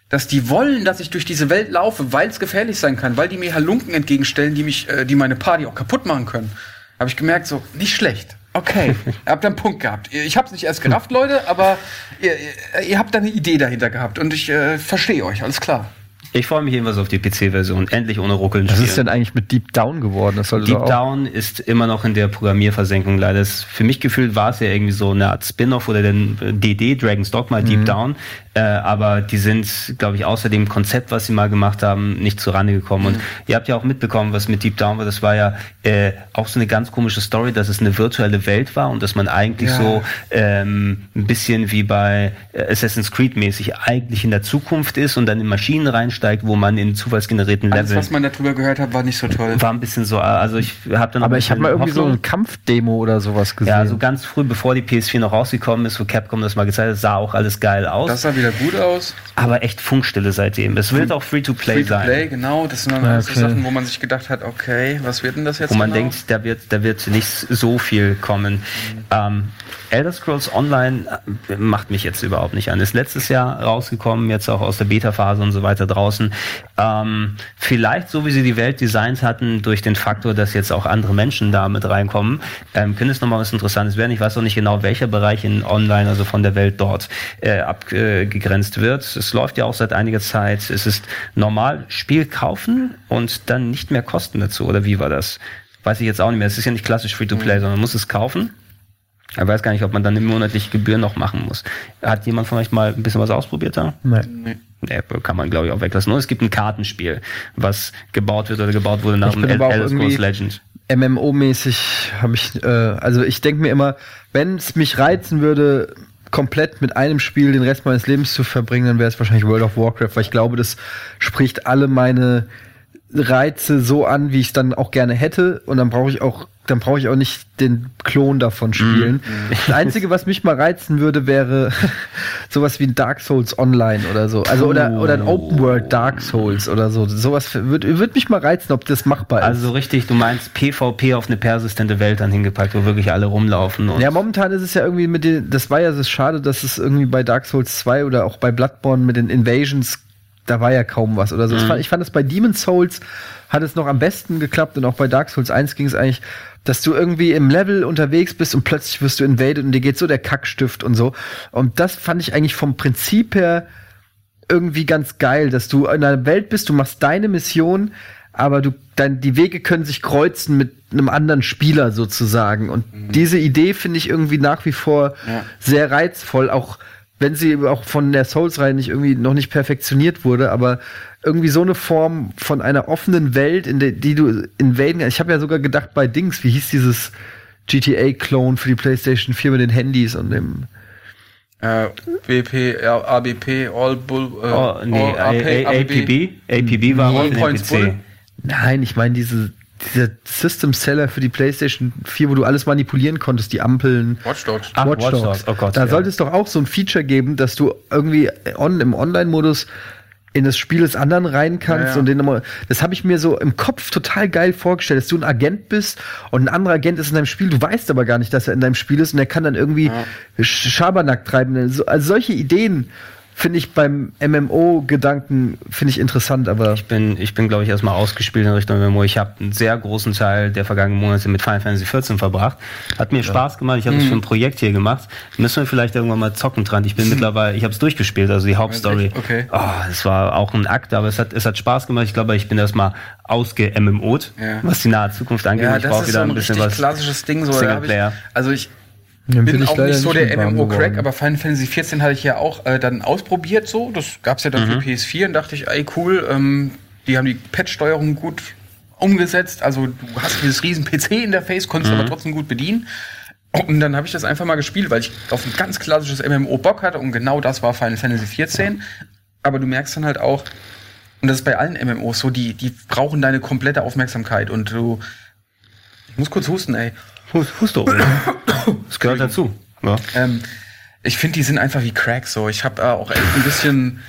Speaker 3: dass die wollen, dass ich durch diese Welt laufe, weil es gefährlich sein kann, weil die mir Halunken entgegenstellen, die mich, äh, die meine Party auch kaputt machen können, habe ich gemerkt, so nicht schlecht. Okay, ihr habt einen Punkt gehabt. Ich habe es nicht erst gerafft, Leute, aber ihr, ihr, ihr habt da eine Idee dahinter gehabt und ich äh, verstehe euch, alles klar.
Speaker 1: Ich freue mich jedenfalls auf die PC-Version. Endlich ohne Ruckeln
Speaker 2: Was
Speaker 1: spielen.
Speaker 2: ist denn eigentlich mit Deep Down geworden? Das sollte
Speaker 1: Deep
Speaker 2: auch
Speaker 1: Down ist immer noch in der Programmierversenkung leider. Es, für mich gefühlt war es ja irgendwie so eine Art Spin-off oder den DD, Dragon's Dogma,
Speaker 2: Mhm.
Speaker 1: Deep Down. Äh, aber die sind, glaube ich, außer dem Konzept, was sie mal gemacht haben, nicht zurande gekommen.
Speaker 2: Mhm.
Speaker 1: Und ihr habt ja auch mitbekommen, was mit Deep Down war. Das war ja äh, auch so eine ganz komische Story, dass es eine virtuelle Welt war und dass man eigentlich
Speaker 3: Ja.
Speaker 1: so ähm, ein bisschen wie bei äh, Assassin's Creed mäßig eigentlich in der Zukunft ist und dann in Maschinen reinsteigt einsteigt, wo man in zufallsgenerierten
Speaker 3: Alles,
Speaker 1: Leveln
Speaker 3: was man darüber gehört hat, war nicht so toll.
Speaker 1: war ein bisschen so, also ich habe dann
Speaker 2: Aber
Speaker 1: ein
Speaker 2: ich habe mal irgendwie so
Speaker 1: Hoffnung.
Speaker 2: eine Kampfdemo oder sowas gesehen.
Speaker 1: ja, so ganz früh, bevor die PS4 noch rausgekommen ist, wo Capcom das mal gezeigt hat, sah auch alles geil aus.
Speaker 3: Das sah wieder gut aus.
Speaker 1: aber echt Funkstille seitdem. Es wird auch Free-to-Play
Speaker 3: Free to
Speaker 1: sein.
Speaker 3: Play, genau. Das sind dann
Speaker 2: Ja,
Speaker 3: alles so
Speaker 2: okay.
Speaker 3: Sachen, wo man sich gedacht hat, okay, was wird denn das jetzt?
Speaker 1: wo man
Speaker 3: genau?
Speaker 1: denkt, da wird, da wird nicht so viel kommen. Ähm, Elder Scrolls Online äh, macht mich jetzt überhaupt nicht an. Ist letztes Jahr rausgekommen, jetzt auch aus der Beta-Phase und so weiter draußen. Ähm, vielleicht, so wie sie die Welt designt hatten, durch den Faktor, dass jetzt auch andere Menschen da mit reinkommen, ähm, könnte es nochmal was Interessantes werden. Ich weiß auch nicht genau, welcher Bereich in Online, also von der Welt dort, äh, abgegrenzt wird. Es läuft ja auch seit einiger Zeit. Es ist normal, Spiel kaufen und dann nicht mehr Kosten dazu. Oder wie war das? Weiß ich jetzt auch nicht mehr. Es ist ja nicht klassisch Free-to-Play, sondern man muss es kaufen. Ich weiß gar nicht, ob man dann eine monatliche Gebühr noch machen muss. Hat jemand von euch mal ein bisschen was ausprobiert da?
Speaker 2: Nein.
Speaker 1: Nee, kann man, glaube ich, auch weglassen. Nur es gibt ein Kartenspiel, was gebaut wird oder gebaut wurde nach dem Elder Scrolls Legend.
Speaker 2: MMO-mäßig habe ich, äh, also ich denke mir immer, wenn es mich reizen würde, komplett mit einem Spiel den Rest meines Lebens zu verbringen, dann wäre es wahrscheinlich World of Warcraft, weil ich glaube, das spricht alle meine Reize so an, wie ich es dann auch gerne hätte. Und dann brauche ich auch, dann brauche ich auch nicht den Klon davon spielen. Das Einzige, was mich mal reizen würde, wäre sowas wie ein Dark Souls Online oder so. Also oder, oder ein Open World Dark Souls oder so. Sowas würde würd mich mal reizen, ob das machbar ist.
Speaker 1: Also richtig, du meinst PvP auf eine persistente Welt dann hingepackt, wo wirklich alle rumlaufen
Speaker 2: Ja, momentan ist es ja irgendwie mit den, das war ja so schade, dass es irgendwie bei Dark Souls 2 oder auch bei Bloodborne mit den Invasions, da war ja kaum was oder so. Fand, ich fand das bei Demon's Souls hat es noch am besten geklappt und auch bei Dark Souls 1 ging es eigentlich, dass du irgendwie im Level unterwegs bist und plötzlich wirst du invaded und dir geht so der Kackstift und so. Und das fand ich eigentlich vom Prinzip her irgendwie ganz geil, dass du in einer Welt bist, du machst deine Mission, aber du, dein, die Wege können sich kreuzen mit einem anderen Spieler sozusagen. Und diese Idee finde ich irgendwie nach wie vor
Speaker 3: Ja.
Speaker 2: sehr reizvoll, auch wenn sie auch von der Souls-Reihe nicht irgendwie noch nicht perfektioniert wurde, aber irgendwie so eine Form von einer offenen Welt, in der, die du invaden kannst. Ich habe ja sogar gedacht bei Dings, wie hieß dieses GTA-Clone für die PlayStation 4 mit den Handys und dem
Speaker 3: Äh, BP, ABP, All Bull, äh,
Speaker 1: Oh, nee,
Speaker 3: All
Speaker 1: A- A- APB? APB war
Speaker 3: All Points
Speaker 1: PC.
Speaker 3: Bull.
Speaker 2: Nein, ich meine diese dieser System Seller für die PlayStation 4, wo du alles manipulieren konntest, die Ampeln.
Speaker 3: Watch Dogs.
Speaker 1: Ach,
Speaker 2: Watch
Speaker 1: Watch
Speaker 2: Dogs.
Speaker 1: Dogs, oh Gott,
Speaker 2: da
Speaker 1: ja.
Speaker 2: sollte es doch auch so ein Feature geben, dass du irgendwie on, im Online-Modus in das Spiel des anderen rein kannst
Speaker 3: Ja, ja.
Speaker 2: und den nochmal. Das habe ich mir so im Kopf total geil vorgestellt, dass du ein Agent bist und ein anderer Agent ist in deinem Spiel, du weißt aber gar nicht, dass er in deinem Spiel ist und er kann dann irgendwie Sch- Schabernack treiben. So- Also solche Ideen finde ich beim MMO-Gedanken finde ich interessant, aber
Speaker 1: Ich bin, ich bin, glaube ich, erstmal ausgespielt in Richtung MMO. Ich habe einen sehr großen Teil der vergangenen Monate mit Final Fantasy 14 verbracht. Hat mir Spaß gemacht. Ich habe das für ein Projekt hier gemacht. Müssen wir vielleicht irgendwann mal zocken dran. Ich bin mittlerweile, ich habe es durchgespielt, also die Hauptstory.
Speaker 3: Okay.
Speaker 1: Oh, es war auch ein Akt, aber es hat, es hat Spaß gemacht. Ich glaube, ich bin erstmal ausge-MMO't,
Speaker 3: Ja.
Speaker 1: was die nahe Zukunft angeht.
Speaker 3: Ja,
Speaker 1: ich
Speaker 3: das
Speaker 1: brauche
Speaker 3: ist
Speaker 1: wieder
Speaker 3: so ein
Speaker 1: ein bisschen was.
Speaker 3: klassisches Ding. So, hab ich,
Speaker 1: Singleplayer.
Speaker 3: also ich
Speaker 2: Dann
Speaker 3: bin
Speaker 2: bin ich
Speaker 3: auch nicht so
Speaker 2: nicht
Speaker 3: der MMO-Crack, aber Final Fantasy 14 hatte ich ja auch äh, dann ausprobiert so. Das gab's ja dann für PS4 und dachte ich, ey cool, ähm, die haben die Patch-Steuerung gut umgesetzt. Also du hast dieses riesen PC-Interface, konntest aber trotzdem gut bedienen. Und dann habe ich das einfach mal gespielt, weil ich auf ein ganz klassisches MMO Bock hatte und genau das war Final Fantasy 14. Aber du merkst dann halt auch, und das ist bei allen MMOs so, die, die brauchen deine komplette Aufmerksamkeit und du. Ich muss kurz husten, ey.
Speaker 1: Hust, Hust doch. Das gehört dazu. Ja.
Speaker 3: Ähm, ich finde, die sind einfach wie Crack so. Ich habe äh, auch echt ein bisschen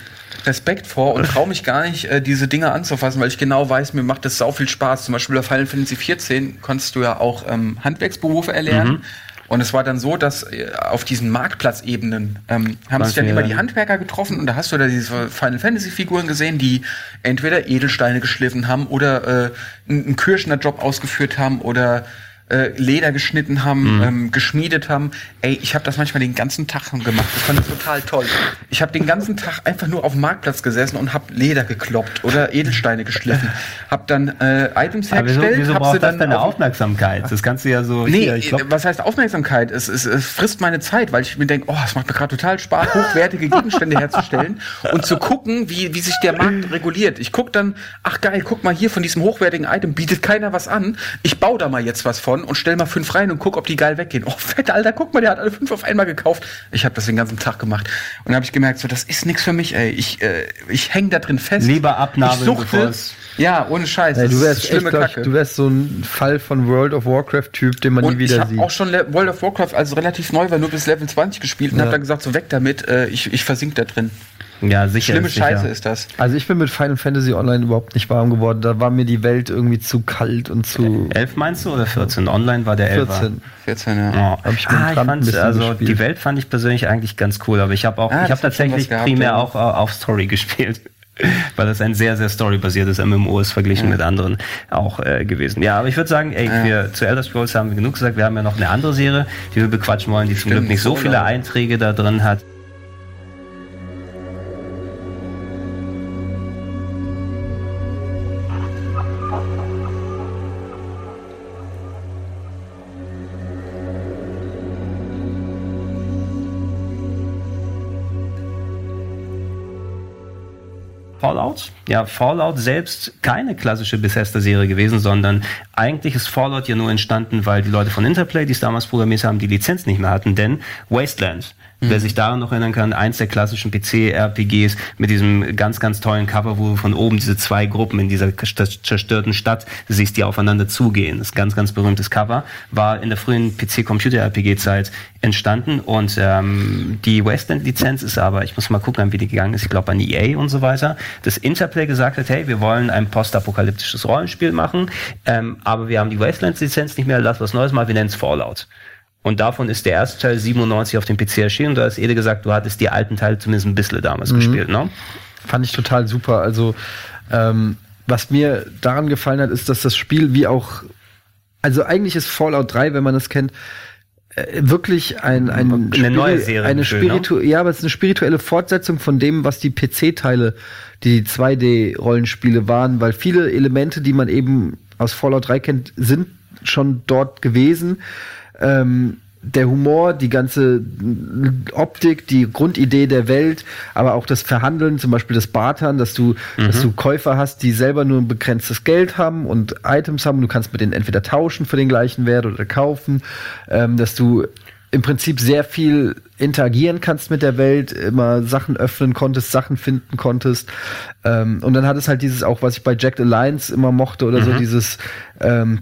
Speaker 3: Respekt vor und traue mich gar nicht, äh, diese Dinge anzufassen, weil ich genau weiß, mir macht das sau viel Spaß. Zum Beispiel bei Final Fantasy 14 konntest du ja auch ähm, Handwerksberufe erlernen. Und es war dann so, dass äh, auf diesen Marktplatzebenen ähm, haben
Speaker 1: Was
Speaker 3: sich dann immer die Handwerker getroffen und da hast du da diese Final Fantasy Figuren gesehen, die entweder Edelsteine geschliffen haben oder äh, einen einen Kirschner-Job ausgeführt haben oder äh, Leder geschnitten haben, ähm, geschmiedet haben. Ey, ich habe das manchmal den ganzen Tag gemacht. Ich fand das total toll. Ich habe den ganzen Tag einfach nur auf dem Marktplatz gesessen und habe Leder gekloppt oder Edelsteine geschliffen. Hab dann äh, Items
Speaker 1: Aber wieso,
Speaker 3: hergestellt.
Speaker 1: wieso
Speaker 3: hab
Speaker 1: braucht
Speaker 3: sie
Speaker 1: das
Speaker 3: dann
Speaker 1: deine
Speaker 3: auf-
Speaker 1: Aufmerksamkeit? Das kannst du ja so.
Speaker 3: Nee,
Speaker 1: hier, ich glaub,
Speaker 3: was heißt Aufmerksamkeit? Es, es, es frisst meine Zeit, weil ich mir denke, oh, es macht mir gerade total Spaß, hochwertige Gegenstände herzustellen und zu gucken, wie, wie sich der Markt reguliert. Ich guck dann, ach geil, guck mal hier von diesem hochwertigen Item bietet keiner was an. Ich baue da mal jetzt was von von und stell mal fünf rein und guck, ob die geil weggehen. Oh, fett, Alter, guck mal, der hat alle fünf auf einmal gekauft. Ich habe das den ganzen Tag gemacht. Und dann habe ich gemerkt, so, das ist nichts für mich, ey. Ich, äh, ich hänge da drin fest.
Speaker 1: Lieber abnabeln,
Speaker 3: ich suchte, Ja, ohne Scheiß.
Speaker 2: Ey, du wärst
Speaker 3: schlimme
Speaker 2: echt, glaub ich,
Speaker 3: Kacke.
Speaker 2: du wärst so ein Fall von World of Warcraft-Typ, den man
Speaker 3: Und
Speaker 2: nie
Speaker 3: ich
Speaker 2: wieder
Speaker 3: habe
Speaker 2: sieht.
Speaker 3: auch schon Le World of Warcraft, also relativ neu, war nur bis Level 20 gespielt und
Speaker 2: Ja.
Speaker 3: hab dann gesagt, so weg damit, äh, ich, ich versink da drin.
Speaker 1: Ja, sicher.
Speaker 3: Schlimme
Speaker 1: ist sicher.
Speaker 3: Scheiße ist das.
Speaker 2: Also ich bin mit Final Fantasy Online überhaupt nicht warm geworden. Da war mir die Welt irgendwie zu kalt und zu
Speaker 1: 11 meinst du oder 14? Online war der 11.
Speaker 2: 14.
Speaker 3: 14, ja.
Speaker 1: Ja.
Speaker 2: Hab ich
Speaker 1: ah, ich
Speaker 2: bisschen
Speaker 1: also
Speaker 2: gespielt.
Speaker 1: die Welt fand ich persönlich eigentlich ganz cool, aber ich habe auch,
Speaker 3: Ah,
Speaker 1: ich habe tatsächlich
Speaker 3: gehabt,
Speaker 1: primär
Speaker 3: ja.
Speaker 1: auch äh, auf Story gespielt. Weil das ein sehr, sehr storybasiertes MMO ist, verglichen mit anderen auch äh, gewesen. Ja, aber ich würde sagen, ey, wir zu Elder Scrolls haben wir genug gesagt. Wir haben ja noch eine andere Serie, die wir bequatschen wollen, die zum
Speaker 3: Stimmt,
Speaker 1: Glück nicht so viele Einträge da drin hat. Fallout. Ja, Fallout selbst keine klassische Bethesda-Serie gewesen, sondern eigentlich ist Fallout ja nur entstanden, weil die Leute von Interplay, die es damals programmiert haben, die Lizenz nicht mehr hatten, denn Wasteland, wer sich daran noch erinnern kann, eins der klassischen PC-RPGs mit diesem ganz, ganz tollen Cover, wo von oben diese zwei Gruppen in dieser st- zerstörten Stadt siehst, die aufeinander zugehen. Das ist ein ganz, ganz berühmtes Cover, war in der frühen PC-Computer-RPG-Zeit entstanden und ähm, die Wasteland-Lizenz ist aber, ich muss mal gucken, wie die gegangen ist, ich glaube an EA und so weiter, dass Interplay gesagt hat, hey, wir wollen ein postapokalyptisches Rollenspiel machen, ähm, aber wir haben die Wasteland-Lizenz nicht mehr, lass was Neues mal, wir nennen es Fallout. Und davon ist der erste Teil 97 auf dem PC erschienen. Und da hast Ede gesagt, du hattest die alten Teile zumindest ein bisschen damals gespielt, ne?
Speaker 2: Fand ich total super. Also, ähm, was mir daran gefallen hat, ist, dass das Spiel wie auch, also eigentlich ist Fallout 3, wenn man das kennt, äh, wirklich ein, ein
Speaker 1: Eine neue
Speaker 2: Spiri-
Speaker 1: Serie
Speaker 2: eine
Speaker 1: gefühlt, ne?
Speaker 2: spiritu ja, aber es ist eine spirituelle Fortsetzung von dem, was die PC-Teile, die 2D-Rollenspiele waren, weil viele Elemente, die man eben aus Fallout 3 kennt, sind schon dort gewesen. Ähm, der Humor, die ganze Optik, die Grundidee der Welt, aber auch das Verhandeln, zum Beispiel das Bartern, dass du, dass du Käufer hast, die selber nur ein begrenztes Geld haben und Items haben. Du kannst mit denen entweder tauschen für den gleichen Wert oder kaufen, ähm, dass du im Prinzip sehr viel interagieren kannst mit der Welt, immer Sachen öffnen konntest, Sachen finden konntest. Ähm, und dann hat es halt dieses auch, was ich bei Jacked Alliance immer mochte oder so, dieses ähm,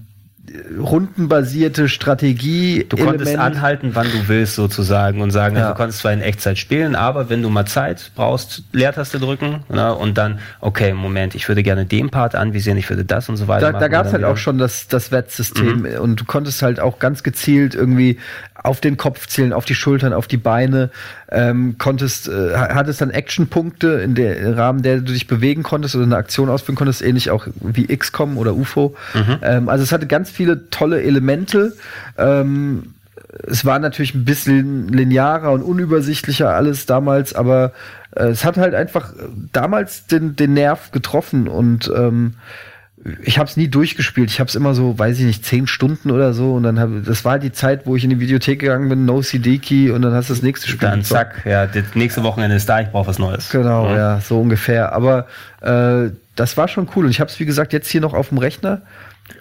Speaker 2: rundenbasierte Strategie.
Speaker 1: Du konntest anhalten, wann du willst, sozusagen, und sagen,
Speaker 2: Ja.
Speaker 1: also du konntest zwar in Echtzeit spielen, aber wenn du mal Zeit brauchst, Leertaste drücken, ne, und dann, okay, Moment, ich würde gerne den Part anvisieren, ich würde das und so weiter.
Speaker 2: Da, da gab es halt auch schon das, das Wettsystem und du konntest halt auch ganz gezielt irgendwie auf den Kopf zielen, auf die Schultern, auf die Beine, ähm, konntest, äh, hattest dann Actionpunkte in der im Rahmen, der du dich bewegen konntest oder eine Aktion ausführen konntest, ähnlich auch wie XCOM oder UFO. Ähm, also es hatte ganz viele tolle Elemente. Ähm, es war natürlich ein bisschen linearer und unübersichtlicher alles damals, aber äh, es hat halt einfach damals den, den Nerv getroffen und ähm, ich habe es nie durchgespielt. Ich habe es immer so, weiß ich nicht, zehn Stunden oder so. Und dann habe das war die Zeit, wo ich in die Videothek gegangen bin, No CD Key und dann hast du das nächste Spiel.
Speaker 1: Dann zack, ja, das nächste Wochenende ist da, ich brauche was Neues.
Speaker 2: Genau,
Speaker 1: Ja.
Speaker 2: ja, so ungefähr. Aber äh, das war schon cool. Und ich habe es, wie gesagt, jetzt hier noch auf dem Rechner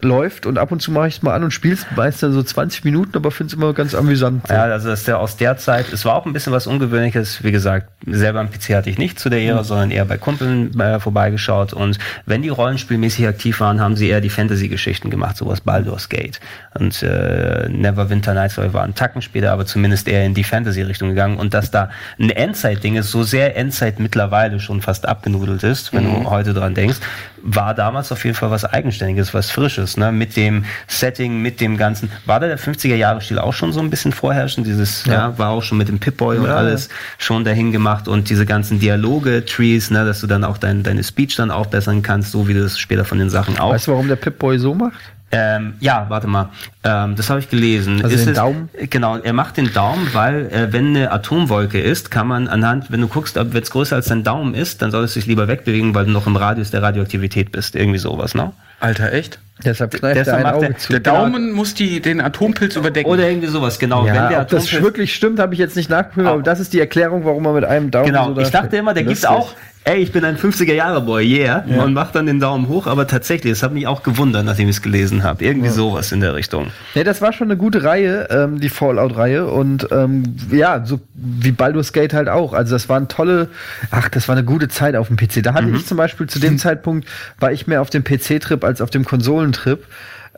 Speaker 2: läuft und ab und zu mache ich es mal an und spiele es meist dann so 20 Minuten, aber finde es immer ganz amüsant.
Speaker 1: Ja, also das ist ja aus der Zeit, es war auch ein bisschen was Ungewöhnliches. Wie gesagt, selber am PC hatte ich nicht zu der Ära, sondern eher bei Kumpeln äh, vorbeigeschaut. Und wenn die rollenspielmäßig aktiv waren, haben sie eher die Fantasy-Geschichten gemacht, sowas Baldur's Gate. Und äh, Neverwinter Nights war ein Tacken später, aber zumindest eher in die Fantasy-Richtung gegangen. Und dass da ein Endzeit-Ding ist, so sehr Endzeit mittlerweile schon fast abgenudelt ist, wenn du heute dran denkst, war damals auf jeden Fall was Eigenständiges, was Frisches, ne? Mit dem Setting, mit dem Ganzen. War da der 50er-Jahre-Stil auch schon so ein bisschen vorherrschend? Dieses, ja, war auch schon mit dem Pip-Boy und
Speaker 2: Ja.
Speaker 1: alles schon dahin gemacht und diese ganzen Dialoge, Trees, ne? Dass du dann auch dein, deine Speech dann aufbessern kannst, so wie du das später von den Sachen auch.
Speaker 2: Weißt du, warum der Pip-Boy so macht?
Speaker 1: Ähm, ja, warte mal. Ähm, das habe ich gelesen.
Speaker 2: Also den
Speaker 1: es,
Speaker 2: Daumen?
Speaker 1: Genau, er macht den Daumen, weil äh, wenn eine Atomwolke ist, kann man anhand, wenn du guckst, ob es größer als dein Daumen ist, dann solltest du dich lieber wegbewegen, weil du noch im Radius der Radioaktivität bist. Irgendwie sowas, ne?
Speaker 3: Alter, echt?
Speaker 2: Deshalb kneift
Speaker 1: Deshalb
Speaker 2: er ein Auge zu.
Speaker 3: Der
Speaker 1: Genau.
Speaker 3: Daumen muss die, den Atompilz überdecken.
Speaker 1: Oder irgendwie sowas, genau. wenn
Speaker 2: Ja,
Speaker 1: der
Speaker 2: ob das
Speaker 1: Atompilz-
Speaker 2: wirklich stimmt, habe ich jetzt nicht nachgeprüft, aber das ist die Erklärung, warum man mit einem Daumen
Speaker 1: Genau,
Speaker 2: so
Speaker 1: ich dachte immer, der gibt
Speaker 2: Lustig.
Speaker 1: auch, ey, ich bin ein 50er-Jahre-Boy, yeah, und macht dann den Daumen hoch, aber tatsächlich, das hat mich auch gewundert, nachdem ich es gelesen habe. Irgendwie sowas in der Richtung.
Speaker 2: Nee, das war schon eine gute Reihe, ähm, die Fallout-Reihe. Und ähm, ja, so wie Baldur's Gate halt auch. Also das waren tolle, ach, das war eine gute Zeit auf dem PC. Da hatte ich zum Beispiel zu dem Zeitpunkt, war ich mehr auf dem PC-Trip als auf dem Konsolentrip.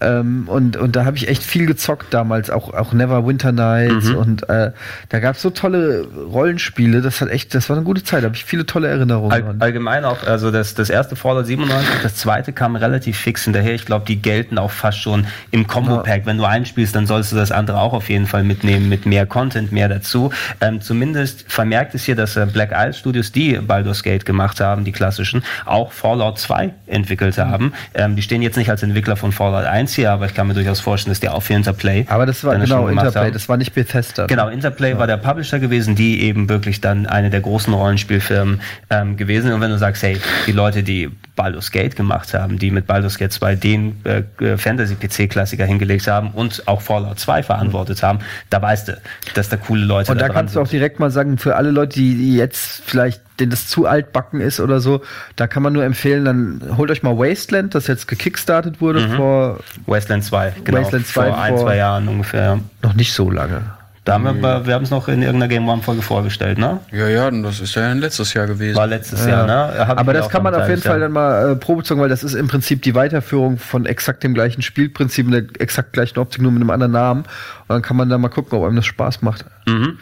Speaker 2: Ähm, und, und da habe ich echt viel gezockt damals, auch, auch Never Winter Nights und äh, da gab es so tolle Rollenspiele, das hat echt, das war eine gute Zeit, da habe ich viele tolle Erinnerungen
Speaker 1: All, allgemein auch, also das, das erste Fallout 97, das zweite kam relativ fix hinterher. Ich glaube, die gelten auch fast schon im Combo-Pack. Wenn du einspielst, dann sollst du das andere auch auf jeden Fall mitnehmen, mit mehr Content, mehr dazu. Ähm, zumindest vermerkt es hier, dass äh, Black Isle Studios, die Baldur's Gate gemacht haben, die klassischen, auch Fallout 2 entwickelt haben. Ähm, die stehen jetzt nicht als Entwickler von Fallout 1 hier, aber ich kann mir durchaus vorstellen, dass die auch für Interplay.
Speaker 2: Aber das war genau Interplay,
Speaker 1: haben.
Speaker 2: das war nicht Bethesda.
Speaker 1: Genau, Interplay war der Publisher gewesen, die eben wirklich dann eine der großen Rollenspielfirmen ähm, gewesen. Und wenn du sagst, hey, die Leute, die Baldur's Gate gemacht haben, die mit Baldur's Gate 2 den äh, äh, Fantasy-PC-Klassiker hingelegt haben und auch Fallout 2 verantwortet haben, da weißt du, dass da coole Leute
Speaker 2: Und da kannst du auch
Speaker 1: sind.
Speaker 2: direkt mal sagen, für alle Leute, die jetzt vielleicht, denen das zu altbacken ist oder so, da kann man nur empfehlen, dann holt euch mal Wasteland, das jetzt gekickstartet wurde
Speaker 1: Mhm.
Speaker 2: vor
Speaker 1: Wasteland 2, genau,
Speaker 2: Wasteland 2
Speaker 1: vor ein, zwei Jahren ungefähr.
Speaker 2: noch nicht so lange.
Speaker 1: Da haben wir, wir haben es noch in irgendeiner Game One-Folge vorgestellt, ne?
Speaker 3: Ja, ja, das ist ja letztes Jahr gewesen.
Speaker 1: War letztes Jahr, ne? Hab
Speaker 2: Aber das kann man auf jeden Fall
Speaker 1: ja.
Speaker 2: dann mal äh, Probe zocken, weil das ist im Prinzip die Weiterführung von exakt dem gleichen Spielprinzip, mit der exakt gleichen Optik, nur mit einem anderen Namen. Und dann kann man da mal gucken, ob einem das Spaß macht.
Speaker 1: Mhm.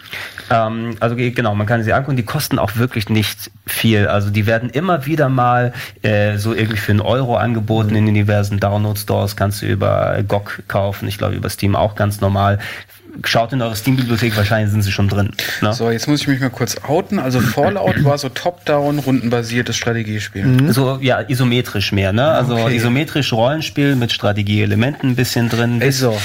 Speaker 1: Ähm, also ge- genau, man kann sie angucken. Die kosten auch wirklich nicht viel. Also die werden immer wieder mal äh, so irgendwie für einen Euro angeboten in den diversen Download-Stores. Kannst du über GOG kaufen. Ich glaube über Steam auch ganz normal. Schaut in eure Steam-Bibliothek, wahrscheinlich sind sie schon drin. Ne?
Speaker 3: So, jetzt muss ich mich mal kurz outen. Also Fallout war so top-down, rundenbasiertes Strategiespiel.
Speaker 1: So, ja, isometrisch mehr, ne? Also
Speaker 3: Okay.
Speaker 1: isometrisch Rollenspiel mit Strategieelementen ein bisschen drin.
Speaker 3: Also,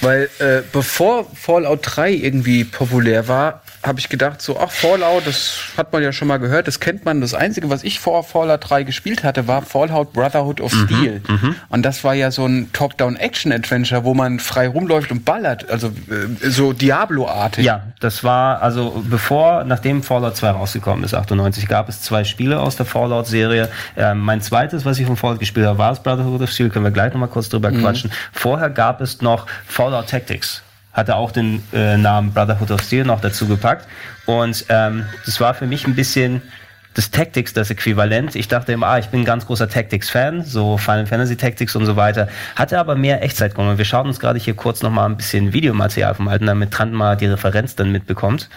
Speaker 3: weil äh, bevor Fallout 3 irgendwie populär war, habe ich gedacht, so, ach, Fallout, das hat man ja schon mal gehört, das kennt man. Das Einzige, was ich vor Fallout 3 gespielt hatte, war Fallout Brotherhood of Steel. Und das war ja so ein Top-Down-Action-Adventure, wo man frei rumläuft und ballert. Also äh, so Diablo-artig.
Speaker 1: Ja, das war, also bevor, nachdem Fallout 2 rausgekommen ist, 98, gab es zwei Spiele aus der Fallout-Serie. Ähm, mein zweites, was ich von Fallout gespielt habe, war das Brotherhood of Steel, können wir gleich nochmal kurz drüber quatschen. Vorher gab es noch Fallout Tactics. Hatte auch den äh, Namen Brotherhood of Steel noch dazu gepackt. Und ähm, das war für mich ein bisschen des Tactics das Äquivalent. Ich dachte immer, ah, ich bin ein ganz großer Tactics-Fan, so Final Fantasy Tactics und so weiter. Hatte aber mehr Echtzeitkommen. Wir schauen uns gerade hier kurz nochmal ein bisschen Videomaterial vom Alten, damit Trant mal die Referenz dann mitbekommt.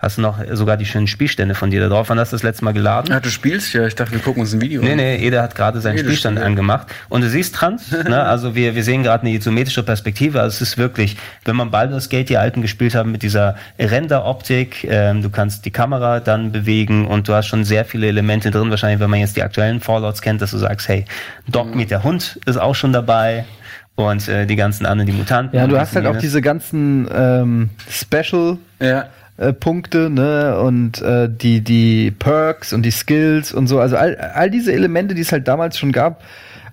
Speaker 1: Hast du noch sogar die schönen Spielstände von dir da drauf? Wann hast du das letzte Mal geladen?
Speaker 3: Ja, du spielst ja. Ich dachte, wir gucken uns ein Video
Speaker 1: Nee,
Speaker 3: an.
Speaker 1: nee, Ede hat gerade seinen
Speaker 3: Ede
Speaker 1: Spielstand
Speaker 3: steht.
Speaker 1: angemacht. Und du siehst Trans, ne? also wir, wir sehen gerade eine isometrische Perspektive. Also es ist wirklich, wenn man Baldur's Gate die alten gespielt haben mit dieser Render-Optik, ähm, du kannst die Kamera dann bewegen und du hast schon sehr viele Elemente drin. Wahrscheinlich, wenn man jetzt die aktuellen Fallouts kennt, dass du sagst, hey, Doc mit der Hund ist auch schon dabei. Und äh, die ganzen anderen, die Mutanten.
Speaker 2: Ja, du hast halt auch diese ganzen ähm, Special
Speaker 3: Ja.
Speaker 2: Äh, Punkte, ne, und äh, die, die Perks und die Skills und so, also all, all diese Elemente, die es halt damals schon gab.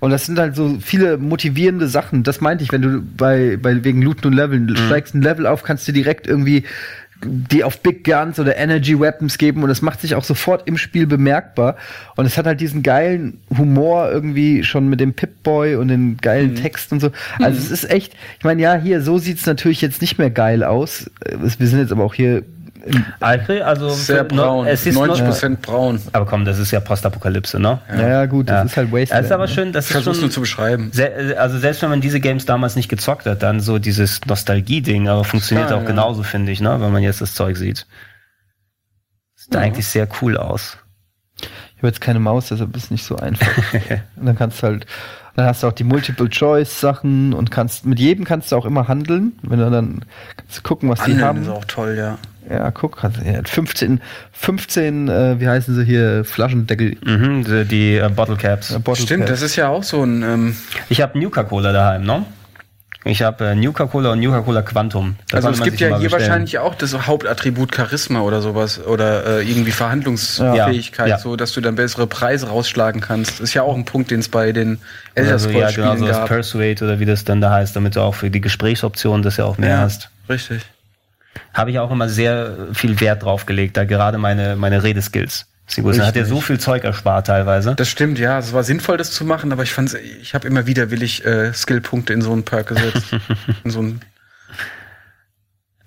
Speaker 2: Und das sind halt so viele motivierende Sachen. Das meinte ich, wenn du bei, bei wegen Looten und Leveln
Speaker 1: Mhm.
Speaker 2: steigst ein Level auf, kannst du direkt irgendwie die auf Big Guns oder Energy Weapons geben und es macht sich auch sofort im Spiel bemerkbar. Und es hat halt diesen geilen Humor irgendwie schon mit dem Pip-Boy und den geilen
Speaker 1: Mhm.
Speaker 2: Text und so. Also es ist echt, ich meine, ja, hier, so sieht's natürlich jetzt nicht mehr geil aus. Äh, Wir sind jetzt aber auch hier im
Speaker 1: Alfred, also
Speaker 3: Sehr braun.
Speaker 1: Es ist
Speaker 3: 90
Speaker 1: noch,
Speaker 3: Prozent braun.
Speaker 1: aber komm, das ist ja Postapokalypse, ne?
Speaker 2: Naja, gut, das
Speaker 1: Ja.
Speaker 2: ist halt Wasteland.
Speaker 1: Das ist aber
Speaker 2: ne?
Speaker 1: schön, das
Speaker 3: Ich
Speaker 1: ist
Speaker 3: versuch's
Speaker 1: schon,
Speaker 3: nur zu beschreiben.
Speaker 1: Se also selbst wenn man diese Games damals nicht gezockt hat, dann so dieses Nostalgie-Ding, aber funktioniert
Speaker 3: Ja,
Speaker 1: auch
Speaker 3: ja.
Speaker 1: genauso, finde ich, ne, wenn man jetzt das Zeug sieht. Sieht eigentlich sehr cool aus.
Speaker 2: Ich habe jetzt keine Maus, deshalb ist es nicht so einfach. und dann kannst du halt, dann hast du auch die Multiple-Choice-Sachen und kannst, mit jedem kannst du auch immer handeln. Wenn du dann kannst du gucken, was die
Speaker 3: Handeln
Speaker 2: haben.
Speaker 3: ist auch toll, ja.
Speaker 2: Ja, guck, hat er hat 15, 15, äh, wie heißen sie hier, Flaschendeckel.
Speaker 1: Mhm, die, die äh, Bottle Caps.
Speaker 2: äh, Bottle
Speaker 3: Stimmt,
Speaker 2: Caps.
Speaker 3: das ist ja auch so ein. Ähm,
Speaker 1: Ich habe Nuka-Cola daheim, ne? Ich habe äh, Nuka-Cola und Nuka-Cola Quantum. Da
Speaker 3: also es gibt ja hier
Speaker 1: bestellen.
Speaker 3: wahrscheinlich auch das Hauptattribut Charisma oder sowas oder äh, irgendwie Verhandlungsfähigkeit,
Speaker 1: Ja.
Speaker 3: so dass du dann bessere Preise rausschlagen kannst. Ist ja auch ein Punkt, den es bei den Elder
Speaker 1: also, ja,
Speaker 3: Scrolls
Speaker 1: genau, so das
Speaker 3: gab.
Speaker 1: Persuade oder wie das dann da heißt, damit du auch für die Gesprächsoptionen das ja auch mehr
Speaker 3: ja,
Speaker 1: hast.
Speaker 3: richtig.
Speaker 1: Habe ich auch immer sehr viel Wert drauf gelegt, da gerade meine, meine Redeskills größte. Hat ja so viel Zeug erspart teilweise.
Speaker 3: Das stimmt, ja. Es war sinnvoll, das zu machen, aber ich fand, ich habe immer widerwillig äh, Skillpunkte in so einen Perk gesetzt. in so einen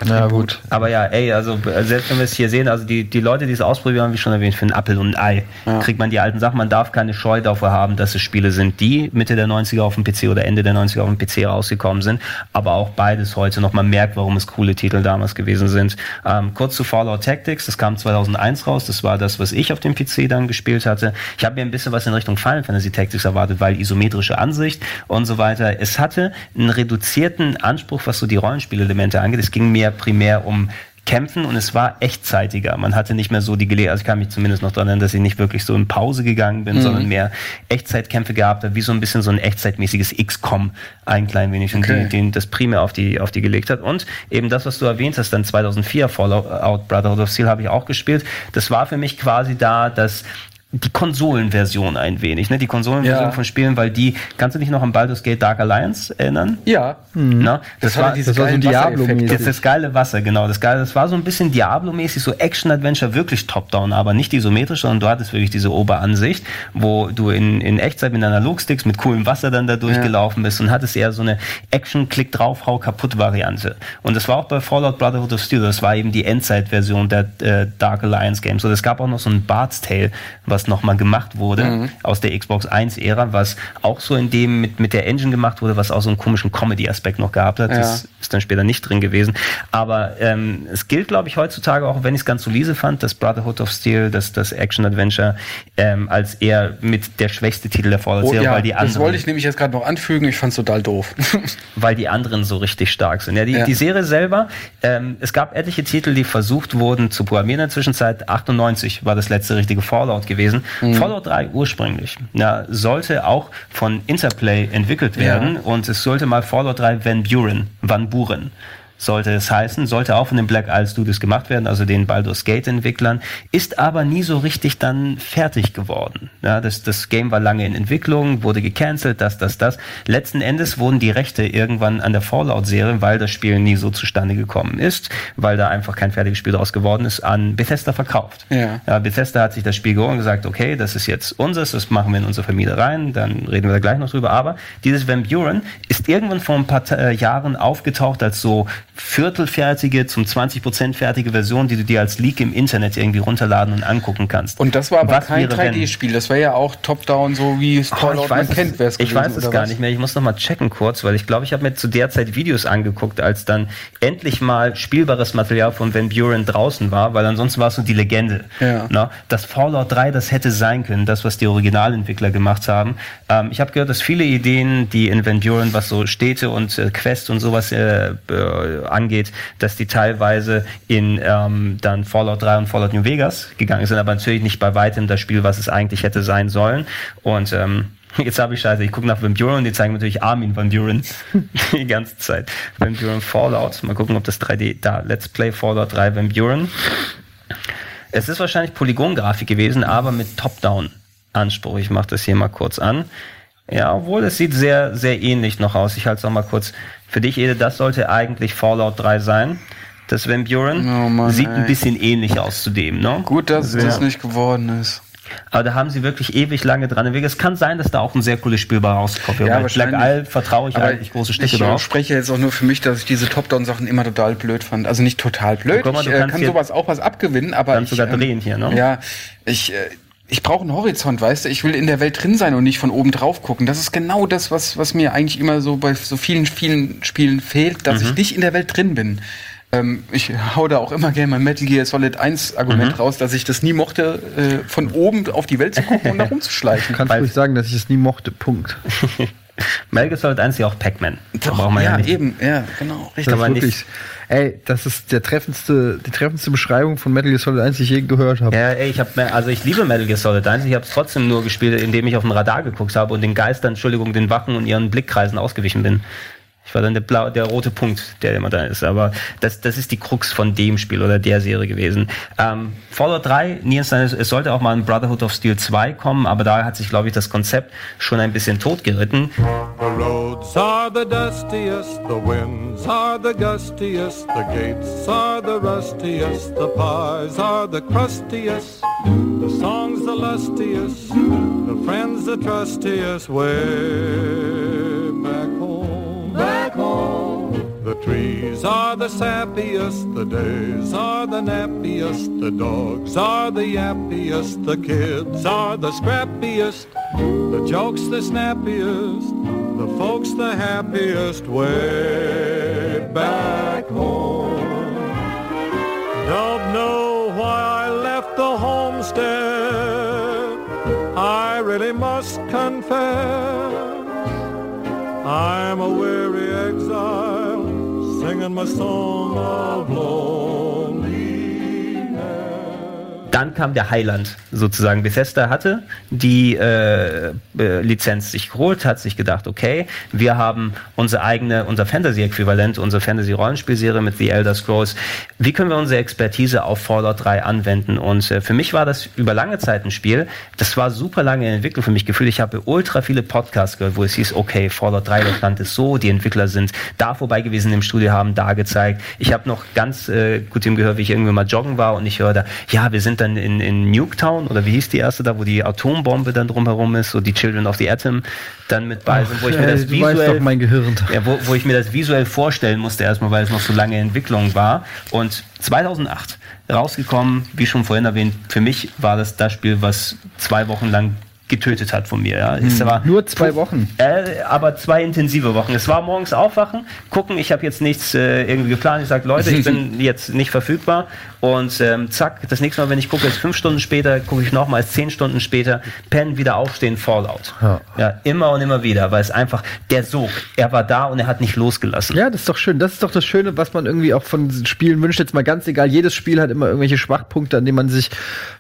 Speaker 2: Na gut.
Speaker 1: Aber ja, ey, also äh, selbst wenn wir es hier sehen, also die, die Leute, die es ausprobieren, wie schon erwähnt, für einen Apfel und ein Ei,
Speaker 3: Ja.
Speaker 1: kriegt man die alten Sachen. Man darf keine Scheu davor haben, dass es Spiele sind, die Mitte der 90er auf dem PC oder Ende der 90er auf dem PC rausgekommen sind, aber auch beides heute noch. Man merkt, warum es coole Titel damals gewesen sind. Ähm, kurz zu Fallout Tactics, das kam 2001 raus, das war das, was ich auf dem PC dann gespielt hatte. Ich habe mir ein bisschen was in Richtung Final Fantasy Tactics erwartet, weil isometrische Ansicht und so weiter. Es hatte einen reduzierten Anspruch, was so die Rollenspielelemente angeht. Es ging mehr primär um Kämpfen und es war echtzeitiger. Man hatte nicht mehr so die Gelegenheit, also ich kann mich zumindest noch daran erinnern, dass ich nicht wirklich so in Pause gegangen bin, sondern mehr Echtzeitkämpfe gehabt habe, wie so ein bisschen so ein echtzeitmäßiges XCOM ein klein wenig und
Speaker 3: Okay.
Speaker 1: die, den das primär auf die, auf die gelegt hat. Und eben das, was du erwähnt hast, dann 2004 Fallout Brotherhood of Steel habe ich auch gespielt. Das war für mich quasi da, dass die Konsolenversion ein wenig, ne? Die Konsolenversion
Speaker 3: Ja.
Speaker 1: von Spielen, weil die, kannst du dich noch an Baldur's Gate Dark Alliance erinnern?
Speaker 3: Ja.
Speaker 1: Na, das,
Speaker 3: hatte
Speaker 1: war,
Speaker 3: diese
Speaker 2: das war so.
Speaker 3: Wassereffekte.
Speaker 1: das ist das geile Wasser, genau. Das geile, das war so ein bisschen Diablo-mäßig, so Action-Adventure, wirklich top-down, aber nicht isometrisch, sondern du hattest wirklich diese Oberansicht, wo du in, in Echtzeit mit Analogsticks mit coolem Wasser dann da durchgelaufen bist und hattest eher so eine Action-Klick drauf, hau kaputt Variante. Und das war auch bei Fallout Brotherhood of Steel, das war eben die Endzeit-Version der äh, Dark Alliance Games. Und es gab auch noch so ein Bard's Tale, was nochmal gemacht wurde aus der Xbox 1-Ära, was auch so in dem mit, mit der Engine gemacht wurde, was auch so einen komischen Comedy-Aspekt noch gehabt hat.
Speaker 3: Ja.
Speaker 1: Das ist dann später nicht drin gewesen. Aber ähm, es gilt, glaube ich, heutzutage auch, wenn ich es ganz solide fand, das Brotherhood of Steel, das, das Action-Adventure, ähm, als eher mit der schwächste Titel der
Speaker 3: Oh,
Speaker 1: Fallout-Serie,
Speaker 3: ja,
Speaker 1: weil, die
Speaker 3: das
Speaker 1: anderen,
Speaker 3: wollte ich nämlich jetzt gerade noch anfügen. Ich fand's total doof.
Speaker 1: weil die anderen so richtig stark sind. Ja, die,
Speaker 3: Ja.
Speaker 1: die Serie selber, ähm, es gab etliche Titel, die versucht wurden zu programmieren in der Zwischenzeit. 98 war das letzte richtige Fallout gewesen.
Speaker 3: Mhm.
Speaker 1: Fallout 3 ursprünglich. Ja, sollte auch von Interplay entwickelt werden und es sollte mal Fallout 3 Van Buren, Van Buren sollte es heißen, sollte auch von den Black Isle Studios gemacht werden, also den Baldur's Gate Entwicklern, ist aber nie so richtig dann fertig geworden. Ja, das, das Game war lange in Entwicklung, wurde gecancelt, das, das, das. Letzten Endes wurden die Rechte irgendwann an der Fallout-Serie, weil das Spiel nie so zustande gekommen ist, weil da einfach kein fertiges Spiel draus geworden ist, an Bethesda verkauft.
Speaker 3: Ja.
Speaker 1: Ja, Bethesda hat sich das Spiel geholt und gesagt, okay, das ist jetzt unseres, das machen wir in unsere Familie rein, dann reden wir da gleich noch drüber. Aber dieses Van Buren ist irgendwann vor ein paar äh, Jahren aufgetaucht als so viertelfertige, zum 20% fertige Version, die du dir als Leak im Internet irgendwie runterladen und angucken kannst.
Speaker 3: Und das war aber
Speaker 1: Was
Speaker 3: kein
Speaker 1: wäre, wenn?
Speaker 3: 3D-Spiel. Das wäre ja auch Top-Down, so wie es
Speaker 1: Oh,
Speaker 3: Fallout
Speaker 1: weiß,
Speaker 3: man kennt, wär's
Speaker 1: es, ich weiß es gar
Speaker 3: was?
Speaker 1: nicht mehr. Ich muss noch mal checken kurz, weil ich glaube, ich habe mir zu der Zeit Videos angeguckt, als dann endlich mal spielbares Material von Van Buren draußen war, weil ansonsten war es so die Legende.
Speaker 3: Ja.
Speaker 1: Na, das Fallout 3, das hätte sein können, das, was die Originalentwickler gemacht haben. Ähm, ich habe gehört, dass viele Ideen, die in Van Buren, was so Städte und äh, Quest und sowas äh, äh, angeht, dass die teilweise in ähm, dann Fallout 3 und Fallout New Vegas gegangen sind, aber natürlich nicht bei weitem das Spiel, was es eigentlich hätte sein sollen. Und ähm, Jetzt habe ich Scheiße, ich gucke nach Van Buren die zeigen natürlich Armin Van Buren die ganze Zeit. Van Buren Fallout. Mal gucken, ob das 3D da. Let's Play Fallout 3 Van Buren. Es ist wahrscheinlich Polygongrafik gewesen, aber mit Top-Down-Anspruch. Ich mache das hier mal kurz an. Ja, obwohl es sieht sehr, sehr ähnlich noch aus. Ich halte es noch mal kurz für dich, Ede. Das sollte eigentlich Fallout 3 sein. Das Van Buren
Speaker 3: Oh Mann,
Speaker 1: sieht ein bisschen ähnlich aus zu dem, ne?
Speaker 3: Gut, dass
Speaker 1: Ja.
Speaker 3: das nicht geworden ist.
Speaker 1: Aber da haben sie wirklich ewig lange dran. Es kann sein, dass da auch ein sehr cooles Spiel bei rauskommt.
Speaker 3: Ja,
Speaker 1: Black. Isle vertraue ich
Speaker 3: Aber
Speaker 1: eigentlich große Stücke
Speaker 3: ich
Speaker 1: drauf.
Speaker 3: spreche jetzt auch nur für mich, dass ich diese Top-Down-Sachen immer total blöd fand. Also nicht total blöd.
Speaker 1: Guck mal, du
Speaker 3: ich äh,
Speaker 1: kannst
Speaker 3: kann sowas auch was abgewinnen, aber
Speaker 1: kannst
Speaker 3: ich,
Speaker 1: sogar drehen hier, ne?
Speaker 3: Ja, ich, äh, ich brauche einen Horizont, weißt du? Ich will in der Welt drin sein und nicht von oben drauf gucken. Das ist genau das, was, was mir eigentlich immer so bei so vielen, vielen Spielen fehlt, dass
Speaker 1: Mhm.
Speaker 3: ich nicht in der Welt drin bin. Ähm, ich hau da auch immer gerne mein Metal Gear Solid 1 Argument
Speaker 1: Mhm.
Speaker 3: raus, dass ich das nie mochte, äh, von oben auf die Welt zu gucken und da rumzuschleichen.
Speaker 2: Kannst
Speaker 1: Weil-
Speaker 2: ruhig sagen, dass ich es nie mochte. Punkt.
Speaker 1: Metal Gear Solid 1 ist ja auch Pac-Man. Da braucht man ja,
Speaker 3: ja,
Speaker 1: nicht.
Speaker 3: eben, ja, genau, richtig.
Speaker 2: Das wirklich, ey, das ist der treffendste, die treffendste Beschreibung von Metal Gear Solid 1, die ich je gehört habe.
Speaker 1: Ja, ey, ich habe also ich liebe Metal Gear Solid 1. Ich habe es trotzdem nur gespielt, indem ich auf dem Radar geguckt habe und den Geistern, Entschuldigung, den Wachen und ihren Blickkreisen ausgewichen bin. Ich war dann der, blau, der rote Punkt, der immer da ist. Aber das, das ist die Krux von dem Spiel oder der Serie gewesen. Ähm, Fallout 3, Niels, es sollte auch mal ein Brotherhood of Steel 2 kommen, aber da hat sich, glaube ich, das Konzept schon ein bisschen totgeritten.
Speaker 5: The roads are the dustiest, the winds are the gustiest, the gates are the rustiest, the pies are the crustiest, the songs the lustiest, the friends the trustiest, way trees are the sappiest, the days are the nappiest, the dogs are the yappiest, the kids are the scrappiest, the jokes the snappiest, the folks the happiest, way back home. Don't know why I left the homestead. I really must confess. I'm a weary exile, singing my song of loneliness.
Speaker 1: Dann kam der Highland sozusagen. Bethesda hatte die äh, äh, Lizenz sich geholt, hat sich gedacht, okay, wir haben unsere eigene, unser Fantasy-Äquivalent, unsere Fantasy-Rollenspielserie mit The Elder Scrolls. Wie können wir unsere Expertise auf Fallout 3 anwenden? Und äh, für mich war das über lange Zeit ein Spiel. Das war super lange in Entwicklung für mich gefühlt. Ich habe ultra viele Podcasts gehört, wo es hieß, okay, Fallout 3, das Land ist so, die Entwickler sind da vorbei gewesen im Studio, haben da gezeigt. Ich habe noch ganz äh, gut ihm gehört, wie ich irgendwie mal joggen war und ich höre da, ja, wir sind dann in, in Nuketown oder wie hieß die erste da, wo die Atombombe dann drumherum ist, so die Children of the Atom dann mit bei sind, wo ich mir das visuell ja, wo, wo ich mir das visuell vorstellen musste erstmal, weil es noch so lange Entwicklung war. Und 2008 rausgekommen, wie schon vorhin erwähnt, für mich war das das Spiel, was zwei Wochen lang getötet hat von mir. Ja. Es war
Speaker 2: Nur zwei Wochen.
Speaker 1: äh, aber zwei intensive Wochen. Es war morgens aufwachen, gucken, ich habe jetzt nichts äh, irgendwie geplant. Ich sage, Leute, ich bin jetzt nicht verfügbar. Und ähm, zack, das nächste Mal, wenn ich gucke, ist fünf Stunden später, gucke ich nochmals zehn Stunden später, pennen, wieder aufstehen, Fallout.
Speaker 2: Ja.
Speaker 1: ja, immer und immer wieder, weil es einfach, der Sog, er war da und er hat nicht losgelassen.
Speaker 2: Ja, das ist doch schön. Das ist doch das Schöne, was man irgendwie auch von diesen Spielen wünscht. Jetzt mal ganz egal, jedes Spiel hat immer irgendwelche Schwachpunkte, an denen man sich,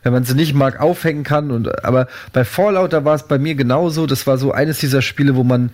Speaker 2: wenn man sie nicht mag, aufhängen kann. Und, aber bei Fallout, da war es bei mir genauso. Das war so eines dieser Spiele, wo man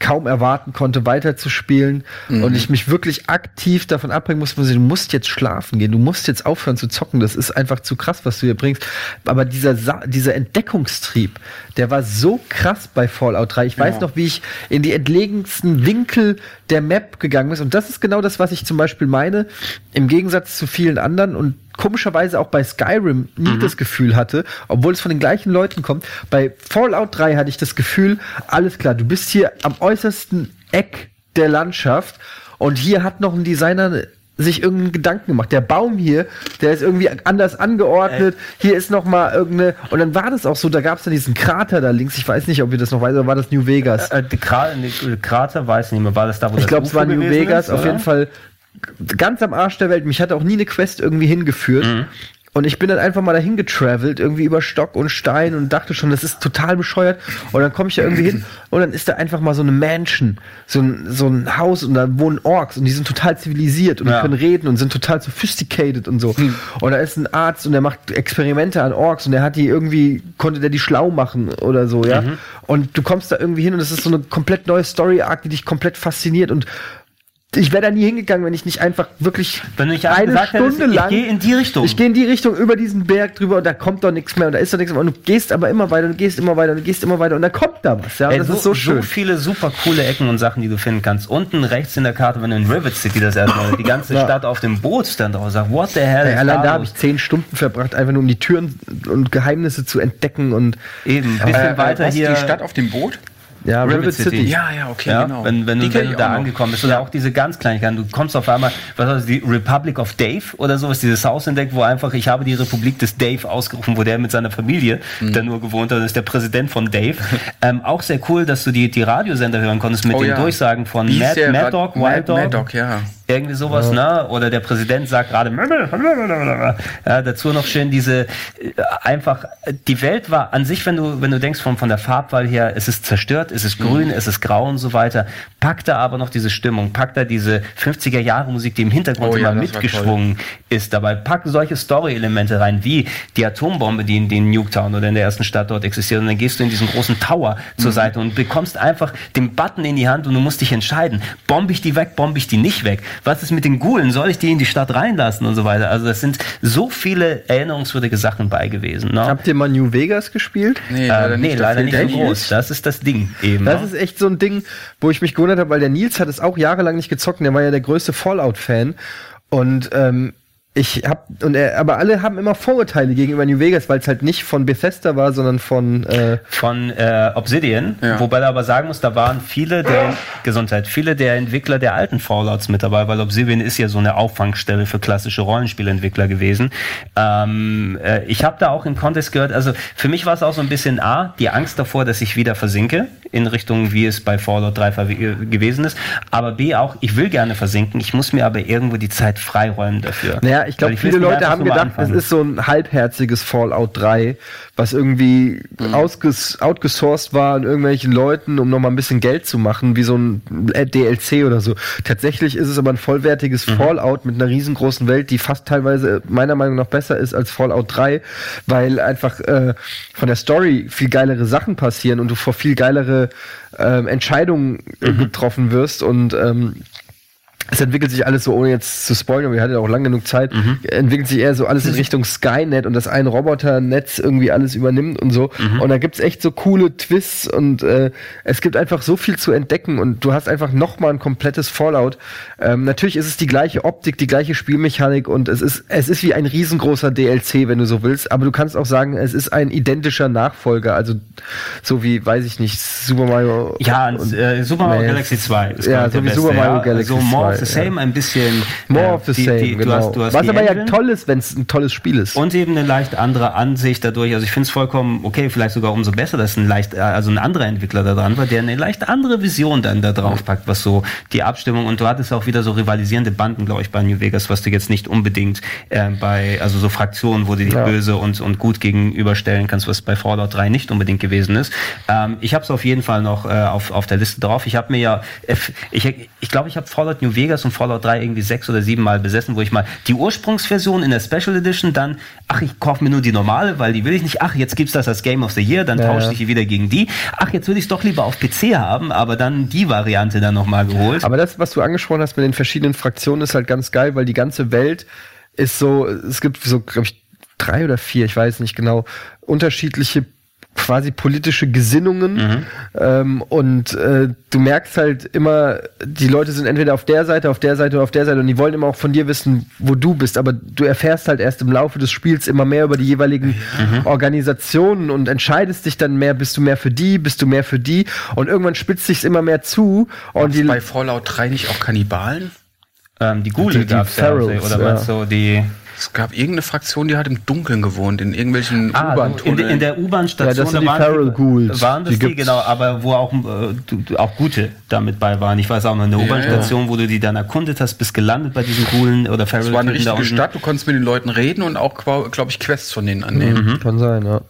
Speaker 2: kaum erwarten konnte, weiterzuspielen und ich mich wirklich aktiv davon abbringen musste, du musst jetzt schlafen gehen, du musst jetzt aufhören zu zocken, das ist einfach zu krass, was du hier bringst. Aber dieser, Sa dieser Entdeckungstrieb, der war so krass bei Fallout 3. Ich weiß
Speaker 3: Ja.
Speaker 2: noch, wie ich in die entlegensten Winkel der Map gegangen bin. Und das ist genau das, was ich zum Beispiel meine, im Gegensatz zu vielen anderen und komischerweise auch bei Skyrim nie das Gefühl hatte, obwohl es von den gleichen Leuten kommt. Bei Fallout 3 hatte ich das Gefühl, alles klar, du bist hier am äußersten Eck der Landschaft und hier hat noch ein Designer sich irgendeinen Gedanken gemacht. Der Baum hier, der ist irgendwie anders angeordnet. Hier ist noch mal irgendeine und dann war das auch so. Da gab es dann diesen Krater da links. Ich weiß nicht, ob ihr das noch weiß, oder war das New Vegas?
Speaker 1: Äh, die Kra die Krater weiß nicht mehr, war das da, wo
Speaker 2: Ich
Speaker 1: das
Speaker 2: glaube, es war New Vegas,
Speaker 1: ist,
Speaker 2: auf jeden Fall ganz am Arsch der Welt. Mich hat auch nie eine Quest irgendwie hingeführt.
Speaker 1: Mhm.
Speaker 2: Und ich bin dann einfach mal dahin getravelt, irgendwie über Stock und Stein und dachte schon, das ist total bescheuert. Und dann komme ich da irgendwie hin und dann ist da einfach mal so eine Mansion, so ein, so ein Haus und da wohnen Orks und die sind total zivilisiert und
Speaker 1: Ja.
Speaker 2: können reden und sind total sophisticated und so. Und da ist ein Arzt und der macht Experimente an Orks und der hat die irgendwie, konnte der die schlau machen oder so, ja. Und du kommst da irgendwie hin und es ist so eine komplett neue Story-Arc, die dich komplett fasziniert und ich wäre da nie hingegangen, wenn ich nicht einfach wirklich
Speaker 1: Wenn einfach
Speaker 2: eine
Speaker 1: gesagt hättest,
Speaker 2: Stunde
Speaker 1: ich
Speaker 2: lang.
Speaker 1: gehe in die Richtung.
Speaker 2: Ich gehe in die Richtung über diesen Berg drüber und da kommt doch nichts mehr und da ist doch nichts mehr. Und du gehst aber immer weiter, du gehst immer weiter, du gehst immer weiter und da kommt da was. Ja, und
Speaker 1: Ey,
Speaker 2: das
Speaker 1: so,
Speaker 2: ist so schön.
Speaker 1: so viele super coole Ecken und Sachen, die du finden kannst. Unten rechts in der Karte, wenn du in Rivet City das erstmal, die ganze
Speaker 2: Ja.
Speaker 1: Stadt auf dem Boot dann drauf sagt, what the hell
Speaker 2: Ey, allein
Speaker 1: da
Speaker 2: habe ich zehn Stunden verbracht, einfach nur um die Türen und Geheimnisse zu entdecken und
Speaker 1: Eben, ein bisschen
Speaker 3: Äh,
Speaker 1: weiter
Speaker 3: was,
Speaker 1: hier.
Speaker 3: Die Stadt auf dem Boot?
Speaker 2: Ja,
Speaker 1: Rivet
Speaker 2: Rivet
Speaker 1: City.
Speaker 2: City.
Speaker 3: Ja, ja, okay,
Speaker 1: Ja,
Speaker 3: genau.
Speaker 1: wenn, wenn,
Speaker 3: Die
Speaker 1: wenn du da angekommen bist. Oder auch diese ganz Kleinigkeiten. Du kommst auf einmal, was heißt die Republic of Dave oder sowas, dieses Haus entdeckt, wo einfach, ich habe die Republik des Dave ausgerufen, wo der mit seiner Familie
Speaker 3: Mhm.
Speaker 1: da nur gewohnt hat. Das ist der Präsident von Dave. ähm, auch sehr cool, dass du die, die Radiosender hören konntest mit
Speaker 3: Oh
Speaker 1: den
Speaker 3: ja.
Speaker 1: Durchsagen von Mad, Mad Dog,
Speaker 3: Mad-
Speaker 1: Wild Dog.
Speaker 3: Mad Dog, ja.
Speaker 1: Irgendwie sowas, ne? Oder der Präsident sagt gerade ja, dazu noch schön diese äh, einfach die Welt war an sich, wenn du wenn du denkst von von der Farbwahl her, es ist zerstört, es ist grün, es ist grau und so weiter. Packt da aber noch diese Stimmung, packt da diese 50er Jahre Musik, die im Hintergrund
Speaker 3: Oh ja,
Speaker 1: immer
Speaker 3: war
Speaker 1: mitgeschwungen ist dabei. Pack solche Story-Elemente rein, wie die Atombombe, die in, die in Nuketown oder in der ersten Stadt dort existiert. Und dann gehst du in diesen großen Tower zur Seite und bekommst einfach den Button in die Hand und du musst dich entscheiden. Bombe ich die weg, bombe ich die nicht weg? Was ist mit den Gulen? Soll ich die in die Stadt reinlassen und so weiter? Also das sind so viele erinnerungswürdige Sachen bei gewesen. Ne?
Speaker 2: Habt ihr mal New Vegas gespielt?
Speaker 3: Nee,
Speaker 1: äh, nee,
Speaker 3: Das
Speaker 1: leider nicht so groß. Das ist das Ding eben.
Speaker 2: Das
Speaker 1: ne?
Speaker 2: ist echt so ein Ding, wo ich mich gewundert habe, weil der Nils hat es auch jahrelang nicht gezockt. und Der war ja der größte Fallout-Fan. Und ähm, ich hab und er, aber alle haben immer Vorurteile gegenüber New Vegas, weil es halt nicht von Bethesda war, sondern von äh,
Speaker 1: von äh, Obsidian,
Speaker 3: Ja.
Speaker 1: wobei er aber sagen muss, da waren viele der Gesundheit, viele der Entwickler der alten Fallouts mit dabei, weil Obsidian ist ja so eine Auffangstelle für klassische Rollenspielentwickler gewesen. Ähm, äh, ich habe da auch im Contest gehört, also für mich war es auch so ein bisschen A, die Angst davor, dass ich wieder versinke in Richtung, wie es bei Fallout 3 verw- gewesen ist, aber B auch, ich will gerne versinken, ich muss mir aber irgendwo die Zeit freiräumen dafür.
Speaker 2: Naja, ich glaube, viele Leute haben gedacht, es ist so ein halbherziges Fallout 3, was irgendwie ausges outgesourced war an irgendwelchen Leuten, um nochmal ein bisschen Geld zu machen, wie so ein äh, DLC oder so. Tatsächlich ist es aber ein vollwertiges Fallout mit einer riesengroßen Welt, die fast teilweise äh, meiner Meinung nach besser ist als Fallout 3, weil einfach äh, von der Story viel geilere Sachen passieren und du vor viel geilere ähm, Entscheidungen äh, getroffen wirst und ähm, es entwickelt sich alles so, ohne jetzt zu spoilern, wir hatten ja auch lang genug Zeit, entwickelt sich eher so alles in Richtung Skynet und das ein Roboternetz irgendwie alles übernimmt und so. Und da gibt's echt so coole Twists und äh, es gibt einfach so viel zu entdecken und du hast einfach nochmal ein komplettes Fallout. Ähm, natürlich ist es die gleiche Optik, die gleiche Spielmechanik und es ist, es ist wie ein riesengroßer DLC, wenn du so willst, aber du kannst auch sagen, es ist ein identischer Nachfolger, also so wie, weiß ich nicht, Super Mario.
Speaker 1: Ja, und, äh, Super Mario
Speaker 2: Nee.
Speaker 1: Galaxy 2 ist
Speaker 2: Ja, so wie Super
Speaker 1: beste,
Speaker 2: Mario
Speaker 1: ja.
Speaker 2: Galaxy
Speaker 1: So more of
Speaker 2: 2,
Speaker 1: the same, ein bisschen.
Speaker 2: More
Speaker 1: äh,
Speaker 2: of the
Speaker 1: die-
Speaker 2: same,
Speaker 1: die-
Speaker 2: genau.
Speaker 1: hast- hast
Speaker 2: Was aber ja
Speaker 1: Engine
Speaker 2: toll ist, wenn es ein tolles Spiel ist.
Speaker 1: Und eben eine leicht andere Ansicht dadurch. Also ich finde es vollkommen okay, vielleicht sogar umso besser, dass ein leicht, äh, also ein anderer Entwickler da dran war, der eine leicht andere Vision dann da drauf packt, was so die Abstimmung und du hattest auch wieder so rivalisierende Banden, glaube ich, bei New Vegas, was du jetzt nicht unbedingt äh, bei, also so Fraktionen, wo du dich
Speaker 2: Ja.
Speaker 1: böse und, und gut gegenüberstellen kannst, was bei Fallout 3 nicht unbedingt gewesen ist. Ähm, ich habe es auf jeden Fall noch äh, auf, auf der Liste drauf. Ich habe mir ja, äh, ich, ich glaube, ich habe Fallout New Vegas und Fallout 3 irgendwie sechs oder sieben Mal besessen, wo ich mal die Ursprungsversion in der Special Edition dann, ach, ich kaufe mir nur die normale, weil die will ich nicht. Ach, jetzt gibt's das als Game of the Year, dann
Speaker 2: Ja,
Speaker 1: tausche ich die wieder gegen die. Ach, jetzt würde ich es doch lieber auf PC haben, aber dann die Variante dann nochmal geholt.
Speaker 2: Aber das, was du angesprochen hast mit den verschiedenen Fraktionen, ist halt ganz geil, weil die ganze Welt ist so, es gibt so, glaube ich, drei oder vier, ich weiß nicht genau, unterschiedliche quasi politische Gesinnungen. Ähm, und äh, du merkst halt immer, die Leute sind entweder auf der Seite, auf der Seite oder auf der Seite und die wollen immer auch von dir wissen, wo du bist, aber du erfährst halt erst im Laufe des Spiels immer mehr über die jeweiligen Organisationen und entscheidest dich dann mehr, bist du mehr für die, bist du mehr für die? Und irgendwann spitzt sich's immer mehr zu und die
Speaker 3: bei Fallout 3 nicht auch Kannibalen?
Speaker 1: ähm, die Gule
Speaker 2: die
Speaker 1: gab's ja,
Speaker 2: Ferals,
Speaker 1: oder
Speaker 2: ja.
Speaker 1: was so die
Speaker 3: Es gab irgendeine Fraktion, die hat im Dunkeln gewohnt, in irgendwelchen
Speaker 1: Ah, in,
Speaker 3: U-Bahn-Tunneln.
Speaker 1: in der U-Bahn-Station
Speaker 2: Ja, das sind die
Speaker 1: waren
Speaker 2: Feral Ghouls.
Speaker 1: Waren das
Speaker 2: Die
Speaker 1: die, genau, aber wo auch, äh, auch gute damit bei waren. Ich weiß auch noch, eine U-Bahn-Station, wo du die dann erkundet hast, bist gelandet bei diesen Ghoulen oder Feral
Speaker 3: es war eine richtige. Stadt, du konntest mit den Leuten reden und auch, glaube ich, Quests von denen annehmen.
Speaker 2: kann sein, ja.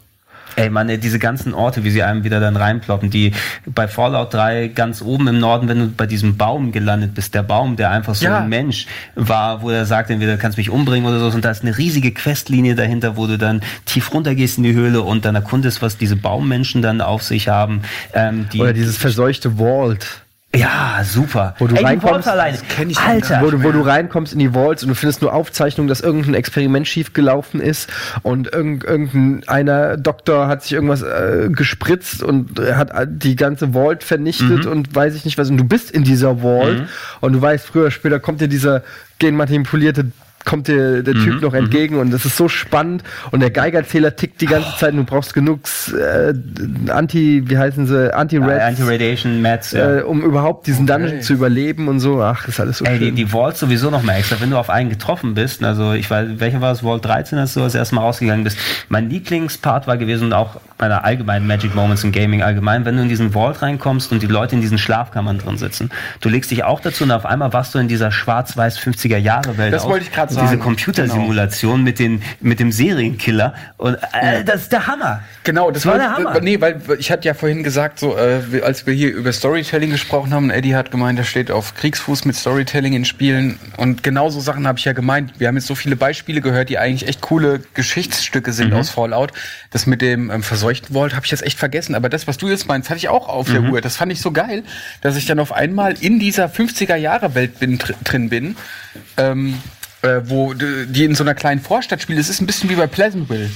Speaker 1: Ey, man, diese ganzen Orte, wie sie einem wieder dann reinploppen, die bei Fallout 3 ganz oben im Norden, wenn du bei diesem Baum gelandet bist, der Baum, der einfach so
Speaker 3: Ja.
Speaker 1: ein Mensch war, wo er sagt, entweder du kannst mich umbringen oder so, und da ist eine riesige Questlinie dahinter, wo du dann tief runtergehst in die Höhle und dann erkundest, was diese Baummenschen dann auf sich haben. Ähm, die,
Speaker 2: Oder dieses verseuchte Vault.
Speaker 1: Ja, super.
Speaker 2: Wo du
Speaker 1: Ey,
Speaker 2: reinkommst,
Speaker 1: alleine.
Speaker 3: das kenn ich
Speaker 1: Alter.
Speaker 2: Wo du, wo du reinkommst in die Vaults und du findest nur Aufzeichnungen, dass irgendein Experiment schiefgelaufen ist und irgend, irgendeiner Doktor hat sich irgendwas äh, gespritzt und hat die ganze Vault vernichtet und weiß ich nicht was. Und du bist in dieser Vault und du weißt, früher oder später kommt dir dieser genmanipulierte kommt dir der Typ noch entgegen und das ist so spannend und der Geigerzähler tickt die ganze Zeit und du brauchst genug äh, Anti, wie heißen sie, Anti-Reds,
Speaker 1: Anti-Radiation Mats, ja.
Speaker 2: äh, um überhaupt diesen Dungeon zu überleben und so. Ach, ist alles so
Speaker 1: Ey, die,
Speaker 2: schön.
Speaker 1: die Vaults sowieso noch mal extra, wenn du auf einen getroffen bist, also ich weiß, welcher war es, Vault 13, als du das erste Mal rausgegangen bist. Mein Lieblingspart war gewesen und auch meiner allgemeinen Magic Moments im Gaming allgemein, wenn du in diesen Vault reinkommst und die Leute in diesen Schlafkammern drin sitzen. Du legst dich auch dazu und auf einmal warst du in dieser schwarz-weiß 50er Jahre Welt.
Speaker 3: Das
Speaker 1: auf.
Speaker 3: wollte ich grad
Speaker 1: Und
Speaker 3: sagen.
Speaker 1: Diese Computersimulation mit den, mit dem Serienkiller und äh, das ist der Hammer.
Speaker 3: Genau, das,
Speaker 1: war
Speaker 3: war
Speaker 1: der Hammer.
Speaker 3: Nee, weil ich hatte ja vorhin gesagt, so äh, als wir hier über Storytelling gesprochen haben, Eddie hat gemeint, er steht auf Kriegsfuß mit Storytelling in Spielen und genau so Sachen habe ich ja gemeint. Wir haben jetzt so viele Beispiele gehört, die eigentlich echt coole Geschichtsstücke sind aus Fallout. Das mit dem ähm, verseuchten Vault habe ich jetzt echt vergessen, aber das, was du jetzt meinst, hatte ich auch auf der Uhr. Das fand ich so geil, dass ich dann auf einmal in dieser 50er Jahre Welt bin, dr drin bin. Ähm, äh, wo die in so einer kleinen Vorstadt spielt. Es ist ein bisschen wie bei Pleasantville.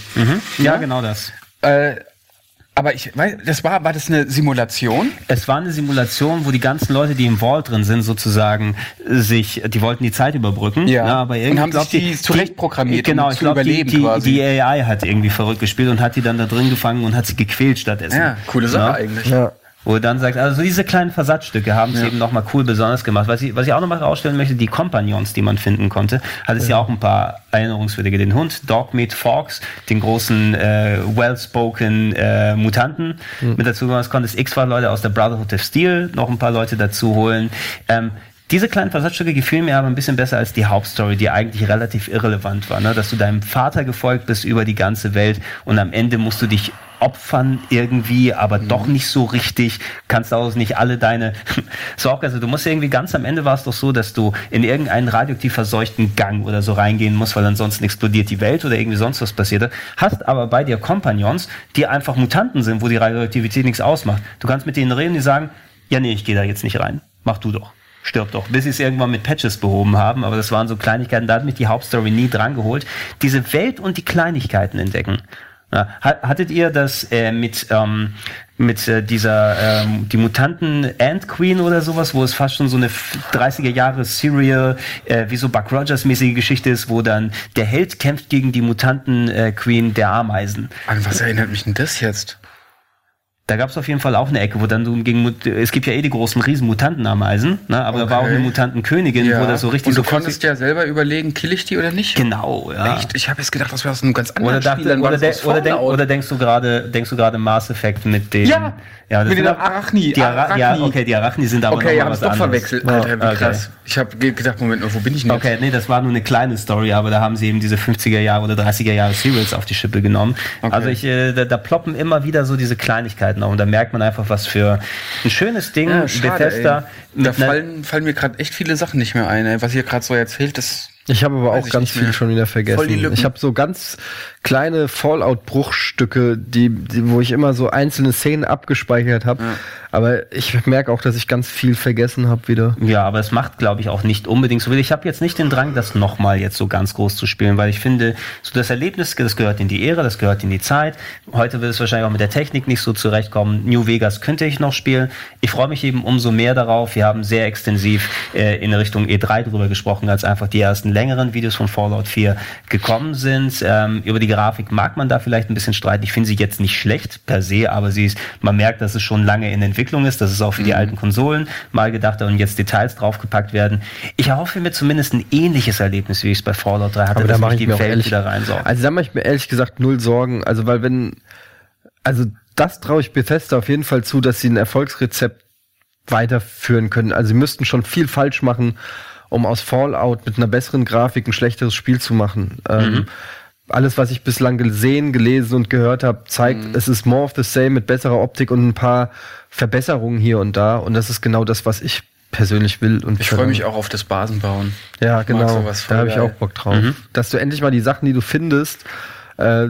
Speaker 1: Ja, genau das.
Speaker 3: Äh, aber ich weiß, das war, war das eine Simulation?
Speaker 1: Es war eine Simulation, wo die ganzen Leute, die im Vault drin sind, sozusagen äh, sich, die wollten die Zeit überbrücken.
Speaker 3: Ja.
Speaker 1: Ne, aber
Speaker 3: Und
Speaker 1: irgendwie
Speaker 3: haben
Speaker 1: glaub
Speaker 3: sich die zurechtprogrammiert,
Speaker 1: Genau,
Speaker 3: um
Speaker 1: ich
Speaker 3: zu
Speaker 1: glaube, die,
Speaker 3: überleben
Speaker 1: die,
Speaker 3: quasi.
Speaker 1: die AI hat irgendwie verrückt gespielt und hat die dann da drin gefangen und hat sie gequält stattdessen.
Speaker 3: Ja, coole Sache
Speaker 1: Ja.
Speaker 3: eigentlich.
Speaker 2: Ja.
Speaker 1: Wo du dann sagst, also diese kleinen Versatzstücke haben es eben nochmal cool besonders gemacht. Was ich, was ich auch nochmal rausstellen möchte, die Kompagnons, die man finden konnte, hat es ja, auch ein paar erinnerungswürdige. Den Hund, Dogmeat Fox, den großen, äh, well-spoken äh, Mutanten mit dazu gemacht. Es konntest extra Leute aus der Brotherhood of Steel noch ein paar Leute dazu holen. Ähm, diese kleinen Versatzstücke gefielen mir aber ein bisschen besser als die Hauptstory, die eigentlich relativ irrelevant war. Ne? Dass du deinem Vater gefolgt bist über die ganze Welt und am Ende musst du dich opfern irgendwie, aber doch nicht so richtig. Kannst auch nicht alle deine. so auch also du musst irgendwie ganz am Ende war es doch so, dass du in irgendeinen radioaktiv verseuchten Gang oder so reingehen musst, weil ansonsten explodiert die Welt oder irgendwie sonst was passiert. Hast aber bei dir Kompagnons, die einfach Mutanten sind, wo die Radioaktivität nichts ausmacht. Du kannst mit denen reden, die sagen, ja nee, ich gehe da jetzt nicht rein. Mach du doch. Stirb doch. Bis sie es irgendwann mit Patches behoben haben, aber das waren so Kleinigkeiten, da hat mich die Hauptstory nie dran geholt. Diese Welt und die Kleinigkeiten entdecken. Ja, ha- hattet ihr das äh, mit, ähm, mit äh, dieser, ähm, die Mutanten Ant Queen oder sowas, wo es fast schon so eine f- 30er Jahre Serial, äh, wie so Buck Rogers mäßige Geschichte ist, wo dann der Held kämpft gegen die Mutanten äh, Queen der Ameisen.
Speaker 3: An was erinnert mich denn das jetzt?
Speaker 1: Da gab es auf jeden Fall auch eine Ecke, wo dann du gegen Mut- es gibt ja eh die großen riesen Mutantenameisen, ne? aber da war auch
Speaker 3: Okay.
Speaker 1: eine Mutantenkönigin, wo das so richtig
Speaker 3: Und du
Speaker 1: so
Speaker 3: konntest ja selber überlegen, kill ich die oder nicht?
Speaker 1: genau, ja.
Speaker 3: Echt? Ich habe jetzt gedacht, das wäre aus einem ganz anderen
Speaker 1: Oder, dachte,
Speaker 3: Spiel.
Speaker 1: Oder, de oder, denk, oder denkst du gerade, denkst du gerade Mass Effect mit dem?
Speaker 3: Ja,
Speaker 1: ja
Speaker 3: mit den Arachni,
Speaker 1: Die Ara ja,
Speaker 3: Arachni.
Speaker 1: okay, die Arachni sind aber
Speaker 3: Okay,
Speaker 1: mal
Speaker 3: haben es
Speaker 1: was
Speaker 3: doch verwechselt. Alter, wie
Speaker 1: okay.
Speaker 3: krass. Ich habe gedacht, Moment mal, wo bin ich denn?
Speaker 1: Okay, nee, das war nur eine kleine Story, aber da haben sie eben diese 50er Jahre oder 30er Jahre Serials auf die Schippe genommen.
Speaker 3: Okay.
Speaker 1: Also ich, äh, da, da ploppen immer wieder so diese Kleinigkeiten auf und da merkt man einfach, was für ein schönes Ding
Speaker 3: Ja, schade,
Speaker 1: Bethesda
Speaker 3: Da fallen, fallen mir gerade echt viele Sachen nicht mehr ein. Ey. Was ihr gerade so erzählt, das
Speaker 2: Ich habe aber
Speaker 3: Weiß
Speaker 2: auch ganz viel
Speaker 3: mehr.
Speaker 2: schon wieder
Speaker 3: Voll die
Speaker 2: vergessen. Ich habe so ganz kleine Fallout-Bruchstücke, die, die, wo ich immer so einzelne Szenen abgespeichert habe. Aber ich merke auch, dass ich ganz viel vergessen habe wieder.
Speaker 1: Ja, aber es macht, glaube ich, auch nicht unbedingt so viel. Ich habe jetzt nicht den Drang, das nochmal jetzt so ganz groß zu spielen, weil ich finde, so das Erlebnis, das gehört in die Ära, das gehört in die Zeit. Heute wird es wahrscheinlich auch mit der Technik nicht so zurechtkommen. New Vegas könnte ich noch spielen. Ich freue mich eben umso mehr darauf. Wir haben sehr extensiv äh, in Richtung E3 drüber gesprochen, als einfach die ersten längeren Videos von Fallout 4 gekommen sind. Ähm, über die Grafik mag man da vielleicht ein bisschen streiten. Ich finde sie jetzt nicht schlecht per se, aber sie ist, man merkt, dass es schon lange in Entwicklung ist, dass es auch für die alten Konsolen mal gedacht und jetzt Details draufgepackt werden. Ich erhoffe mir zumindest ein ähnliches Erlebnis, wie ich es bei Fallout 3 hatte,
Speaker 2: Aber da
Speaker 1: dass
Speaker 2: mache ich
Speaker 1: die
Speaker 2: mir
Speaker 1: Welt
Speaker 2: ehrlich,
Speaker 1: wieder reinsaugt.
Speaker 2: also da mache ich mir ehrlich gesagt null Sorgen. Also weil wenn, also das traue ich Bethesda auf jeden Fall zu, dass sie ein Erfolgsrezept weiterführen können. Also sie müssten schon viel falsch machen, um aus Fallout mit einer besseren Grafik ein schlechteres Spiel zu machen. Ähm, alles, was ich bislang gesehen, gelesen und gehört habe, zeigt, es ist more of the same mit besserer Optik und ein paar Verbesserungen hier und da. Und das ist genau das, was ich persönlich will. Und
Speaker 3: Ich freue mich auch auf das Basenbauen.
Speaker 2: ja,
Speaker 3: Ich
Speaker 2: genau. Da habe ich auch Bock drauf. Dass du endlich mal die Sachen, die du findest, äh,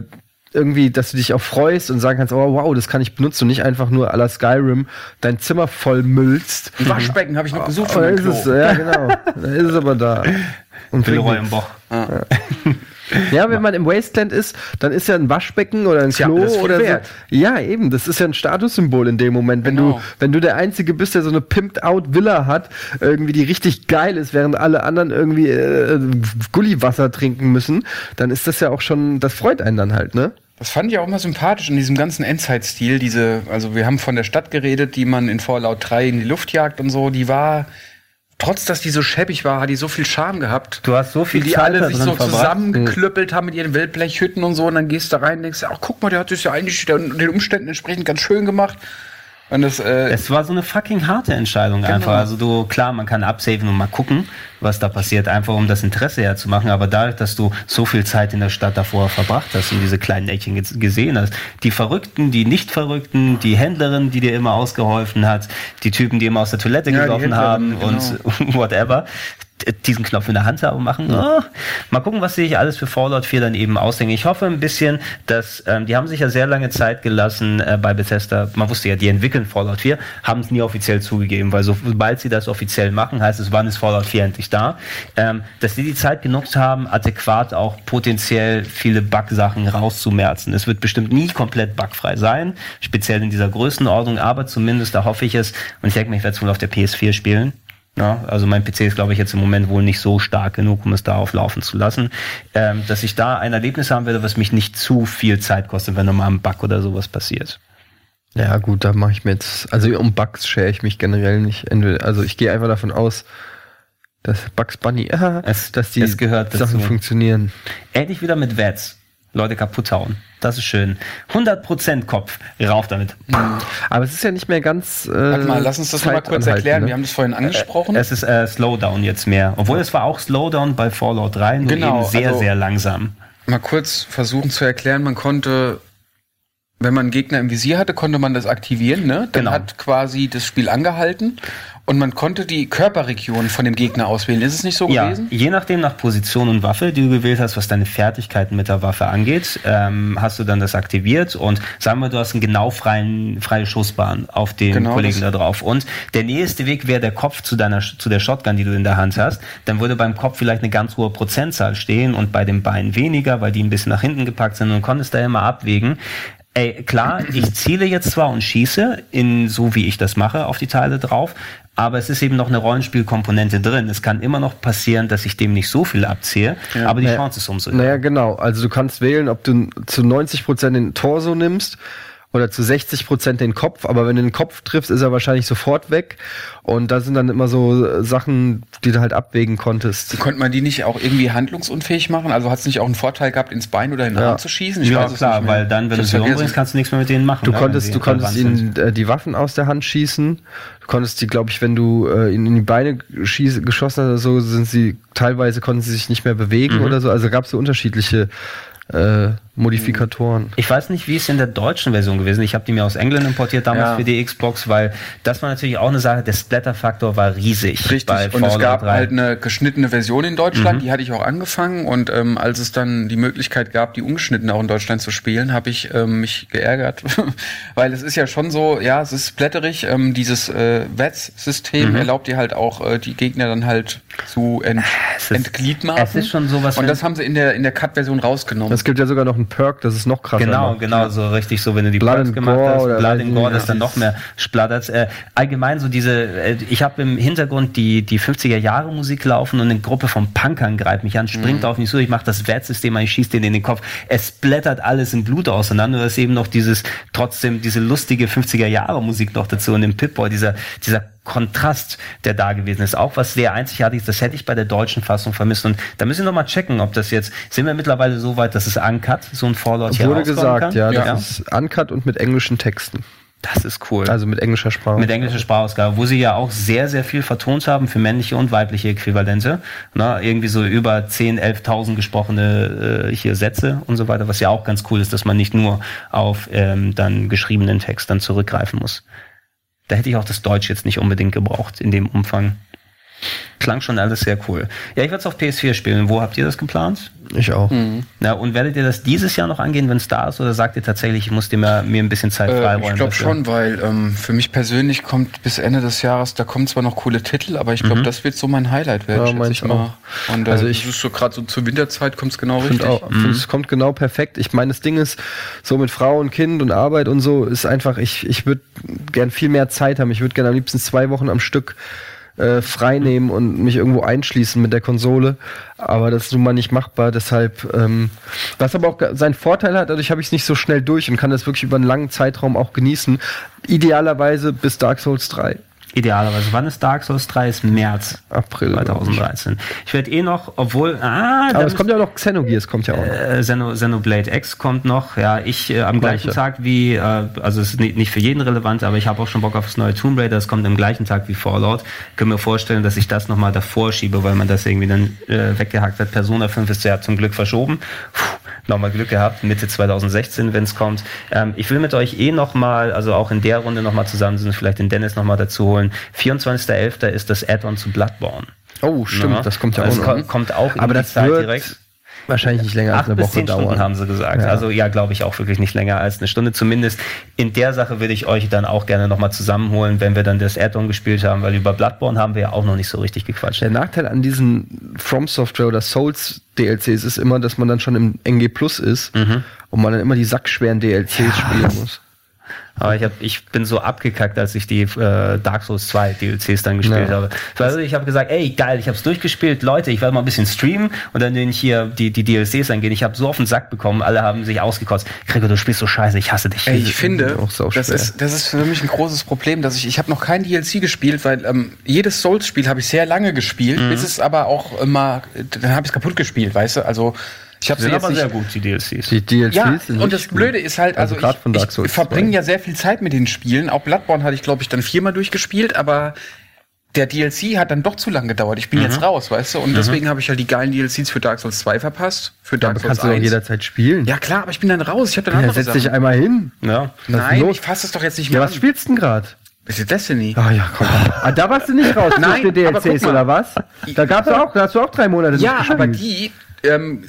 Speaker 2: irgendwie, dass du dich auch freust und sagen kannst, oh wow, das kann ich benutzen und nicht einfach nur à la Skyrim dein Zimmer voll müllst.
Speaker 3: Ein Waschbecken habe ich noch gesucht
Speaker 2: Da
Speaker 3: von meinem
Speaker 2: ist
Speaker 3: Klo.
Speaker 2: es, ja genau. Da ist es aber da. Und
Speaker 1: Willeroy
Speaker 2: bringt
Speaker 1: im Boch.
Speaker 2: Ja, wenn man im Wasteland ist, dann ist ja ein Waschbecken oder ein
Speaker 3: ja
Speaker 2: Klo
Speaker 3: viel
Speaker 2: oder so. Ja, eben, das ist ja ein Statussymbol in dem Moment. Wenn
Speaker 3: Genau.
Speaker 2: du, wenn du der Einzige bist, der so eine pimped-out Villa hat, irgendwie die richtig geil ist, während alle anderen irgendwie äh, Gulliwasser trinken müssen, dann ist das ja auch schon, das freut einen dann halt, ne?
Speaker 3: Das fand ich auch immer sympathisch in diesem ganzen Endzeit-Stil. Diese, also wir haben von der Stadt geredet, die man in Fallout 3 in die Luft jagt und so. Die war, trotz dass die so schäbig war, hat die so viel Charme gehabt.
Speaker 1: Du hast so
Speaker 3: Wie
Speaker 1: viel
Speaker 3: die
Speaker 1: Zeit
Speaker 3: alle sich so
Speaker 1: verbracht.
Speaker 3: zusammengeklüppelt haben mit ihren Wildblechhütten und so. Und dann gehst du da rein und denkst, ach guck mal, der hat sich ja eigentlich den Umständen entsprechend ganz schön gemacht. Und das, äh,
Speaker 1: Es war so eine fucking harte Entscheidung
Speaker 3: Genau.
Speaker 1: einfach. Also du, klar, man kann absaven und mal gucken, was da passiert, einfach um das Interesse herzumachen. Aber dadurch, dass du so viel Zeit in der Stadt davor verbracht hast und diese kleinen Eckchen ge- gesehen hast, die Verrückten, die Nicht-Verrückten, die Händlerin, die dir immer ausgeholfen hat, die Typen, die immer aus der Toilette
Speaker 3: Ja,
Speaker 1: gelaufen haben
Speaker 3: genau.
Speaker 1: und whatever, diesen Knopf in der Hand haben machen. Oh, mal gucken, was sich alles für Fallout 4 dann eben ausdenken. Ich hoffe ein bisschen, dass ähm, die haben sich ja sehr lange Zeit gelassen äh, bei Bethesda. Man wusste ja, die entwickeln Fallout 4, haben es nie offiziell zugegeben, weil so, sobald sie das offiziell machen, heißt es, wann ist Fallout 4 endlich da, ähm, dass die die Zeit genutzt haben, adäquat auch potenziell viele Bug-Sachen rauszumerzen. Es wird bestimmt nie komplett bugfrei sein, speziell in dieser Größenordnung, aber zumindest da hoffe ich es und ich denke mir, ich werde es wohl auf der PS4 spielen. Ja, also mein PC ist, glaube ich, jetzt im Moment wohl nicht so stark genug, um es darauf laufen zu lassen, ähm, dass ich da ein Erlebnis haben werde, was mich nicht zu viel Zeit kostet, wenn nochmal ein Bug oder sowas passiert.
Speaker 2: Ja, gut, da mache ich mir jetzt, also um Bugs schere ich mich generell nicht. Also ich gehe einfach davon aus, dass Bugs Bunny, ah,
Speaker 1: Es-
Speaker 2: dass die
Speaker 1: es gehört
Speaker 2: Sachen
Speaker 1: dazu.
Speaker 2: funktionieren.
Speaker 1: Endlich wieder mit Vets. Leute kaputt hauen. Das ist schön. 100% Kopf. Rauf damit.
Speaker 2: Aber es ist ja nicht mehr ganz. Äh,
Speaker 3: warte mal, lass uns das mal kurz erklären.
Speaker 2: Ne?
Speaker 3: Wir haben das vorhin angesprochen.
Speaker 1: Es ist äh, Slowdown jetzt mehr. Obwohl es war auch Slowdown bei Fallout 3, nur
Speaker 3: Genau,
Speaker 1: eben sehr,
Speaker 3: also-
Speaker 1: sehr langsam.
Speaker 3: mal kurz versuchen zu erklären. Man konnte, wenn man einen Gegner im Visier hatte, konnte man das aktivieren. Ne? Dann
Speaker 1: Genau.
Speaker 3: hat quasi das Spiel angehalten und man konnte die Körperregion von dem Gegner auswählen. Ist es nicht so
Speaker 1: Ja,
Speaker 3: gewesen?
Speaker 1: je nachdem nach Position und Waffe, die du gewählt hast, was deine Fertigkeiten mit der Waffe angeht, ähm, hast du dann das aktiviert und sagen wir, du hast einen genau freien, freie Schussbahn auf den
Speaker 3: Genau,
Speaker 1: Kollegen da drauf. Und der nächste Weg wäre der Kopf zu deiner, zu der Shotgun, die du in der Hand hast. Dann würde beim Kopf vielleicht eine ganz hohe Prozentzahl stehen und bei den Beinen weniger, weil die ein bisschen nach hinten gepackt sind und konntest da immer abwägen. Ey, klar, ich ziele jetzt zwar und schieße, in so wie ich das mache, auf die Teile drauf, aber es ist eben noch eine Rollenspielkomponente drin. Es kann immer noch passieren, dass ich dem nicht so viel abziehe, aber die
Speaker 2: Naja,
Speaker 1: Chance ist umso höher.
Speaker 2: Naja, genau. Also du kannst wählen, ob du zu 90% den Torso nimmst oder zu 60% den Kopf, aber wenn du den Kopf triffst, ist er wahrscheinlich sofort weg. Und da sind dann immer so Sachen, die du halt abwägen konntest.
Speaker 3: Konnte man die nicht auch irgendwie handlungsunfähig machen? Also hat es nicht auch einen Vorteil gehabt, ins Bein oder in den
Speaker 2: Ja.
Speaker 3: Arm zu schießen?
Speaker 1: ja,
Speaker 3: es
Speaker 1: klar, weil dann, wenn
Speaker 3: Ich
Speaker 1: du sie umbringst, kannst du nichts mehr mit denen machen.
Speaker 2: Du
Speaker 1: ne,
Speaker 2: konntest, du
Speaker 1: sie
Speaker 2: konntest ihnen äh, die Waffen aus der Hand schießen. Du konntest die, glaube ich, wenn du äh, ihnen in die Beine schieß, geschossen hast oder so, sind sie teilweise konnten sie sich nicht mehr bewegen
Speaker 1: Mhm.
Speaker 2: oder so. Also gab es so unterschiedliche äh, Modifikatoren.
Speaker 1: Ich weiß nicht, wie es in der deutschen Version gewesen ist. Ich habe die mir aus England importiert damals
Speaker 3: Ja.
Speaker 1: für die Xbox, weil das war natürlich auch eine Sache, der Splatter-Faktor war riesig.
Speaker 3: Richtig.
Speaker 1: bei
Speaker 3: und es gab
Speaker 1: 3.
Speaker 3: halt eine geschnittene Version in Deutschland,
Speaker 1: Mhm.
Speaker 3: die hatte ich auch angefangen. Und ähm, als es dann die Möglichkeit gab, die ungeschnitten auch in Deutschland zu spielen, habe ich ähm, mich geärgert. Weil es ist ja schon so, ja, es ist splatterig. Ähm, dieses äh, VETS-System
Speaker 1: Mhm.
Speaker 3: erlaubt dir halt auch, äh, die Gegner dann halt zu ent
Speaker 1: Es ist-
Speaker 3: entgliedmaßen.
Speaker 1: es ist schon sowas,
Speaker 3: Und das haben sie in der, in der Cut-Version rausgenommen.
Speaker 2: Es gibt ja sogar noch einen Perk, das ist noch krasser.
Speaker 1: Genau,
Speaker 2: macht.
Speaker 1: genau, so richtig so, wenn du die
Speaker 2: Blood
Speaker 1: Perks gemacht
Speaker 2: Gore
Speaker 1: hast, Blood and Gore, das dann noch mehr splattert. Äh, allgemein so diese, äh, ich habe im Hintergrund die, die 50er Jahre Musik laufen und eine Gruppe von Punkern greift mich an, springt auf mich zu, ich mache das Wertsystem an, ich schieße den in den Kopf. Es blättert alles in Blut auseinander, da ist eben noch dieses, trotzdem diese lustige 50er Jahre Musik noch dazu und dem Pip-Boy, dieser, dieser Kontrast, der da gewesen ist, auch was sehr einzigartig ist, das hätte ich bei der deutschen Fassung vermisst. Und da müssen wir noch mal checken, ob das jetzt, sind wir mittlerweile so weit, dass es uncut, so ein Fallout hier
Speaker 2: Wurde gesagt,
Speaker 1: kann?
Speaker 2: ja,
Speaker 3: Ja.
Speaker 2: das ist uncut und mit englischen Texten.
Speaker 1: Das ist cool.
Speaker 2: Also mit englischer Sprache.
Speaker 1: mit englischer Sprachausgabe, wo sie ja auch sehr, sehr viel vertont haben für männliche und weibliche Äquivalente. Na, irgendwie so über 10, 11.000 gesprochene äh, hier Sätze und so weiter, was ja auch ganz cool ist, dass man nicht nur auf ähm, dann geschriebenen Text dann zurückgreifen muss. Da hätte ich auch das Deutsch jetzt nicht unbedingt gebraucht in dem Umfang. Klang schon alles sehr cool. Ja, ich werde es auf PS4 spielen. Wo habt ihr das geplant?
Speaker 2: Ich auch.
Speaker 1: Ja, und werdet ihr das dieses Jahr noch angehen, wenn es da ist, oder sagt ihr tatsächlich, ich muss dir mir, mir ein bisschen Zeit
Speaker 3: Äh,
Speaker 1: freiräumen?
Speaker 3: ich glaube schon, weil ähm, für mich persönlich kommt bis Ende des Jahres, da kommen zwar noch coole Titel, aber ich glaube, das wird so mein Highlight werden,
Speaker 2: Ja,
Speaker 3: schätze
Speaker 2: meins
Speaker 3: ich mal. Und äh,
Speaker 2: Also
Speaker 3: also
Speaker 2: ich-
Speaker 3: ist so gerade so zur Winterzeit kommt es genau
Speaker 2: Ich
Speaker 3: richtig.
Speaker 2: finde auch, find, es kommt genau perfekt. Ich meine, das Ding ist, so mit Frau und Kind und Arbeit und so, ist einfach, ich, ich würde gern viel mehr Zeit haben. Ich würde gerne am liebsten zwei Wochen am Stück äh, frei nehmen und mich irgendwo einschließen mit der Konsole. Aber das ist nun mal nicht machbar. Deshalb, ähm, was aber auch seinen Vorteil hat, dadurch habe ich es nicht so schnell durch und kann das wirklich über einen langen Zeitraum auch genießen. Idealerweise bis Dark Souls 3.
Speaker 1: Idealerweise. Wann ist Dark Souls 3? Ist März
Speaker 2: April.
Speaker 1: 2013. Ich werde eh noch, obwohl, ah,
Speaker 2: Aber es kommt ja auch noch Xenogears, kommt ja auch noch.
Speaker 1: Äh, Xeno, Xenoblade X kommt noch. Ja, ich äh, am gleichen
Speaker 2: Gleiche.
Speaker 1: Tag wie, äh, also es ist nicht, für jeden relevant, aber ich habe auch schon Bock auf das neue Tomb Raider. Das kommt am gleichen Tag wie Fallout. Können mir vorstellen, dass ich das nochmal davor schiebe, weil man das irgendwie dann äh, weggehackt hat. Persona 5 ist ja zum Glück verschoben. Nochmal Glück gehabt, Mitte 2016, wenn es kommt. Ähm, ich will mit euch eh nochmal, also auch in der Runde nochmal zusammen sind, vielleicht den Dennis nochmal dazu holen. 24.11. ist das Add-on zu Bloodborne.
Speaker 2: Oh, stimmt,
Speaker 1: Ja.
Speaker 2: das kommt ja
Speaker 1: Das
Speaker 2: auch noch.
Speaker 1: ko- kommt auch in
Speaker 2: Aber das
Speaker 1: Zeit
Speaker 2: wird
Speaker 1: direkt.
Speaker 2: wahrscheinlich nicht länger als eine
Speaker 1: bis
Speaker 2: Woche
Speaker 1: zehn Stunden
Speaker 2: dauern.
Speaker 1: haben sie gesagt.
Speaker 2: Ja.
Speaker 1: Also ja, glaube ich auch wirklich nicht länger als eine Stunde. Zumindest in der Sache würde ich euch dann auch gerne nochmal zusammenholen, wenn wir dann das Add-on gespielt haben, weil über Bloodborne haben wir ja auch noch nicht so richtig gequatscht.
Speaker 2: Der Nachteil an diesen From Software oder Souls DLCs ist immer, dass man dann schon im NG Plus ist
Speaker 1: Mhm.
Speaker 2: und man dann immer die sackschweren DLCs spielen muss.
Speaker 1: Aber ich, hab, ich bin so abgekackt, als ich die äh, Dark Souls 2 DLCs dann gespielt
Speaker 2: Ja.
Speaker 1: habe. Also ich habe gesagt, ey, geil, ich habe es durchgespielt. Leute, ich werde mal ein bisschen streamen und dann den hier die, die DLCs angehen. Ich habe so auf den Sack bekommen, alle haben sich ausgekotzt. Gregor, du spielst so scheiße, ich hasse dich.
Speaker 3: Ey, ich finde,
Speaker 2: auch sau
Speaker 3: das ist, das ist für mich ein großes Problem, dass ich, ich habe noch kein DLC gespielt, weil ähm, jedes Souls-Spiel habe ich sehr lange gespielt,
Speaker 2: Mhm.
Speaker 3: bis es aber auch immer, dann habe ich es kaputt gespielt, weißt du, also ich habe sie
Speaker 1: aber
Speaker 3: nicht,
Speaker 1: sehr gut, die DLCs.
Speaker 2: Die DLCs
Speaker 3: ja,
Speaker 2: sind
Speaker 3: und das
Speaker 2: richtig gut.
Speaker 3: Blöde ist halt, also,
Speaker 2: von
Speaker 3: ich, ich verbringe
Speaker 2: 2.
Speaker 3: ja sehr viel Zeit mit den Spielen. Auch Bloodborne hatte ich, glaube ich, dann viermal durchgespielt, aber der DLC hat dann doch zu lang gedauert. Ich bin
Speaker 2: Mhm.
Speaker 3: jetzt raus, weißt du? Und deswegen habe ich halt die geilen DLCs für Dark Souls 2 verpasst, für Dark
Speaker 2: Aber
Speaker 3: Souls
Speaker 2: kannst du doch
Speaker 3: 1.
Speaker 2: jederzeit spielen.
Speaker 3: Ja klar, aber ich bin dann raus. Ich habe dann
Speaker 2: Ja,
Speaker 3: andere
Speaker 2: setz dich
Speaker 3: Sachen.
Speaker 2: einmal hin.
Speaker 1: Ja.
Speaker 3: Nein, ich fasse es doch jetzt nicht
Speaker 2: Ja,
Speaker 3: mehr
Speaker 2: was spielst du denn gerade?
Speaker 3: Ist das Destiny?
Speaker 2: Ah ja, komm. ah, da warst du nicht raus
Speaker 3: Nein,
Speaker 2: DLCs oder was? Da gab's auch, da hast du auch drei Monate
Speaker 3: Ja,
Speaker 2: nicht
Speaker 3: aber die, ähm,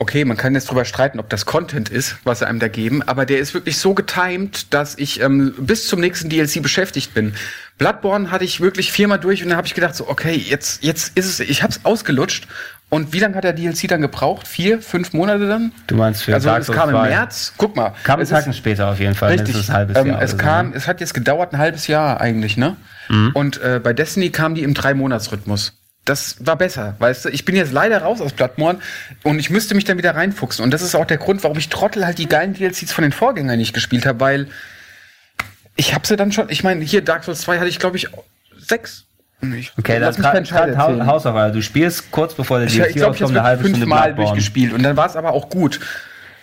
Speaker 3: okay, man kann jetzt drüber streiten, ob das Content ist, was sie einem da geben, aber der ist wirklich so getimed, dass ich ähm, bis zum nächsten DLC beschäftigt bin. Bloodborne hatte ich wirklich viermal durch und dann habe ich gedacht, so, okay, jetzt, jetzt ist es, ich hab's ausgelutscht. Und wie lange hat der DLC dann gebraucht? Vier, fünf Monate dann?
Speaker 1: Du meinst für
Speaker 3: also
Speaker 1: Dark
Speaker 3: es kam im
Speaker 1: 2.
Speaker 3: März. Guck mal.
Speaker 1: Kam
Speaker 3: es ist-
Speaker 1: später auf jeden Fall.
Speaker 3: Richtig.
Speaker 1: ein halbes
Speaker 3: ähm,
Speaker 1: Jahr
Speaker 3: es
Speaker 1: so,
Speaker 3: kam,
Speaker 1: ne?
Speaker 3: es hat jetzt gedauert ein halbes Jahr eigentlich, ne? Und äh, bei Destiny kam die im Drei-Monats-Rhythmus. Das war besser, weißt du? Ich bin jetzt leider raus aus Bloodborne und ich müsste mich dann wieder reinfuchsen. Und das ist auch der Grund, warum ich Trottel halt die geilen DLCs von den Vorgängern nicht gespielt habe, weil ich habe sie dann schon, ich meine, hier Dark Souls 2 hatte ich, glaube ich, sechs. Ich,
Speaker 1: Okay, das
Speaker 2: Scheiß
Speaker 1: gerade. Hausaufgabe. Du spielst kurz bevor der
Speaker 3: ich,
Speaker 1: DLC
Speaker 3: ich ich
Speaker 1: rauskommt,
Speaker 3: habe
Speaker 1: eine halbe Stunde
Speaker 3: fünfmal durchgespielt und dann war es aber auch gut.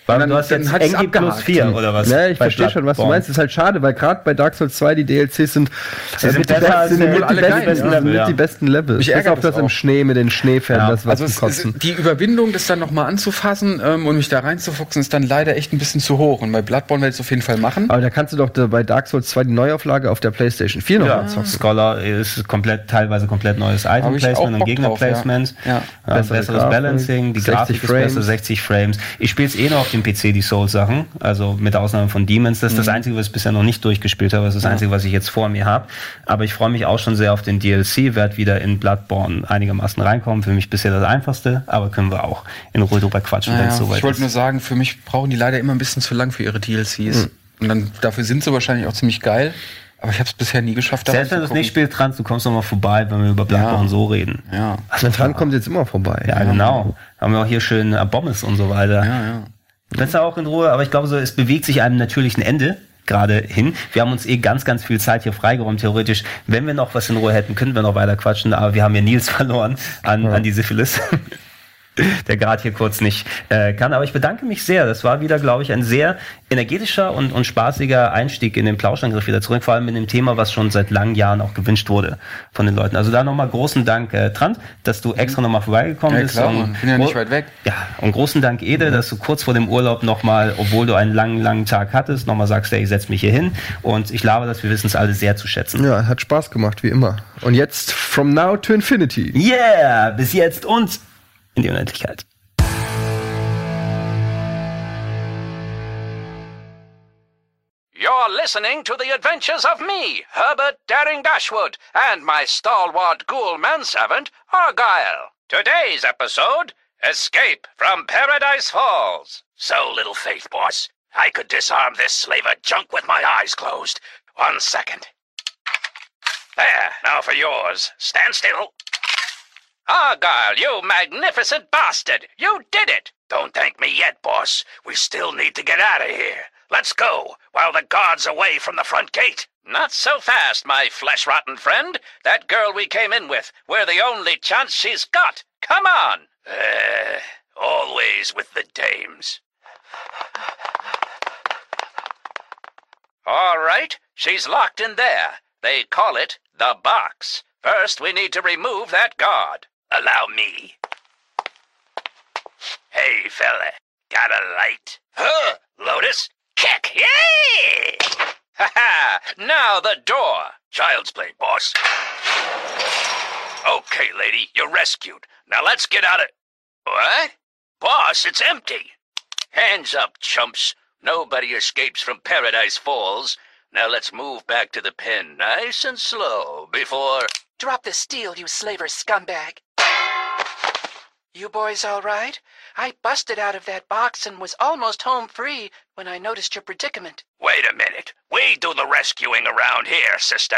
Speaker 1: Weil
Speaker 3: Und
Speaker 1: du hast
Speaker 3: dann
Speaker 1: jetzt NG plus
Speaker 3: abgehakt.
Speaker 1: 4 oder was?
Speaker 2: Ja, ich
Speaker 1: bei
Speaker 2: verstehe schon, was du meinst. Das ist halt schade, weil gerade bei Dark Souls 2 die DLCs sind,
Speaker 1: Sie sind
Speaker 2: mit die
Speaker 1: besser
Speaker 2: mit die besten, sind
Speaker 1: ja.
Speaker 2: mit die besten Level.
Speaker 3: Mich
Speaker 2: Bis
Speaker 3: ärgert
Speaker 2: auf das im
Speaker 3: auch.
Speaker 2: Schnee mit den Schneefällen,
Speaker 1: Ja.
Speaker 2: das was
Speaker 3: Also es, die Überwindung, das dann nochmal anzufassen ähm, und mich da reinzufuchsen, ist dann leider echt ein bisschen zu hoch. Und bei Bloodborne werde ich es auf jeden Fall machen.
Speaker 2: Aber da kannst du doch bei Dark Souls 2 die Neuauflage auf der PlayStation 4 noch
Speaker 1: Ja,
Speaker 2: zocken.
Speaker 1: Scholar ist komplett, teilweise komplett neues
Speaker 3: ich auch
Speaker 1: Item-Placement und Gegner-Placement. besseres Balancing, die
Speaker 2: 60
Speaker 1: Grafik ist
Speaker 2: Frames.
Speaker 1: besser, 60 Frames. Ich spiele es eh noch auf dem PC, die Souls-Sachen, also mit Ausnahme von Demons. Das ist
Speaker 3: Mhm.
Speaker 1: das Einzige, was ich bisher noch nicht durchgespielt habe. Das ist das Einzige, was ich jetzt vor mir habe. Aber ich freue mich auch schon sehr auf den DLC, werde wieder in Bloodborne einigermaßen reinkommen. Für mich bisher das Einfachste, aber können wir auch in Ruhe drüber quatschen, wenn
Speaker 3: Naja,
Speaker 1: es soweit
Speaker 3: ich wollte nur
Speaker 1: ist.
Speaker 3: sagen, für mich brauchen die leider immer ein bisschen zu lang für ihre DLCs. Und dann dafür sind sie wahrscheinlich auch ziemlich geil. Aber ich habe es bisher nie geschafft,
Speaker 1: Selbst wenn du es nicht spielst, dran, du kommst noch mal vorbei, wenn wir über Bloodborne
Speaker 3: Ja.
Speaker 1: so reden.
Speaker 3: Ja,
Speaker 2: Also dran kommt jetzt immer vorbei.
Speaker 1: Ja, genau. Haben wir auch hier schön Bommes und so weiter.
Speaker 3: ja, ja.
Speaker 1: Das ist auch in Ruhe, aber ich glaube so, es bewegt sich einem natürlichen Ende gerade hin. Wir haben uns eh ganz, ganz viel Zeit hier freigeräumt, theoretisch. Wenn wir noch was in Ruhe hätten, könnten wir noch weiter quatschen, aber wir haben ja Nils verloren an, an die Syphilis. Der gerade hier kurz nicht äh, kann. Aber ich bedanke mich sehr. Das war wieder, glaube ich, ein sehr energetischer und, und spaßiger Einstieg in den Plauschangriff wieder zurück, vor allem in dem Thema, was schon seit langen Jahren auch gewünscht wurde von den Leuten. Also da nochmal großen Dank, äh, Trant, dass du extra nochmal vorbeigekommen
Speaker 3: Ja,
Speaker 1: bist.
Speaker 3: klar,
Speaker 1: Und
Speaker 3: Mann. Bin ja nicht weit weg.
Speaker 1: Ja, und großen Dank, Ede, dass du kurz vor dem Urlaub nochmal, obwohl du einen langen, langen Tag hattest, nochmal sagst, hey, ich setz mich hier hin. Und ich glaube, dass wir wissen es alle sehr zu schätzen.
Speaker 2: Ja, hat Spaß gemacht, wie immer. Und jetzt From Now to Infinity.
Speaker 1: Yeah, bis jetzt und in die Unendlichkeit.
Speaker 6: You're listening to the adventures of me, Herbert Daring Dashwood, and my stalwart ghoul manservant, Argyle. Today's episode Escape from Paradise Falls. So, Little Faith, boss, I could disarm this slaver junk with my eyes closed. One second. There, now for yours. Stand still. Argyle, you magnificent bastard! You did it! Don't thank me yet, boss. We still need to get out of here. Let's go, while the guard's away from the front gate. Not so fast, my flesh-rotten friend. That girl we came in with, we're the only chance she's got. Come on! Uh, always with the dames. All right, she's locked in there. They call it the box. First, we need to remove that guard. Allow me. Hey, fella, got a light? Huh, Lotus? Kick! Yay! Ha ha! Now the door. Child's play, boss. Okay, lady, you're rescued. Now let's get out of. What? Boss, it's empty. Hands up, chumps. Nobody escapes from Paradise Falls. Now let's move back to the pen nice and slow before.
Speaker 7: Drop the steel, you slaver scumbag. You boys all right? I busted out of that box and was almost home free when I noticed your predicament.
Speaker 6: Wait a minute. We do the rescuing around here, sister.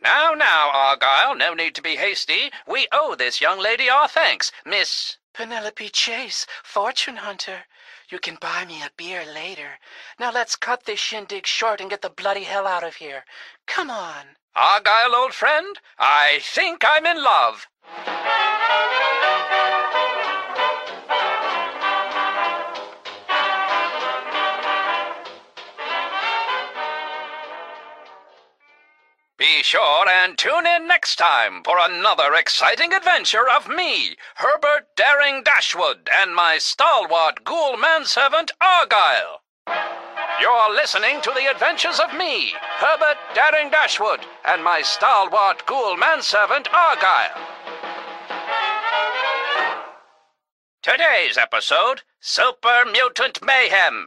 Speaker 6: Now, now, Argyle, no need to be hasty. We owe this young lady our thanks, Miss.
Speaker 7: Penelope Chase, fortune hunter. You can buy me a beer later. Now let's cut this shindig short and get the bloody hell out of here. Come on.
Speaker 6: Argyle, old friend, I think I'm in love. Be sure and tune in next time for another exciting adventure of me, Herbert Daring Dashwood, and my stalwart ghoul manservant Argyle. You're listening to the adventures of me, Herbert Daring Dashwood, and my stalwart ghoul manservant Argyle. Today's episode Super Mutant Mayhem.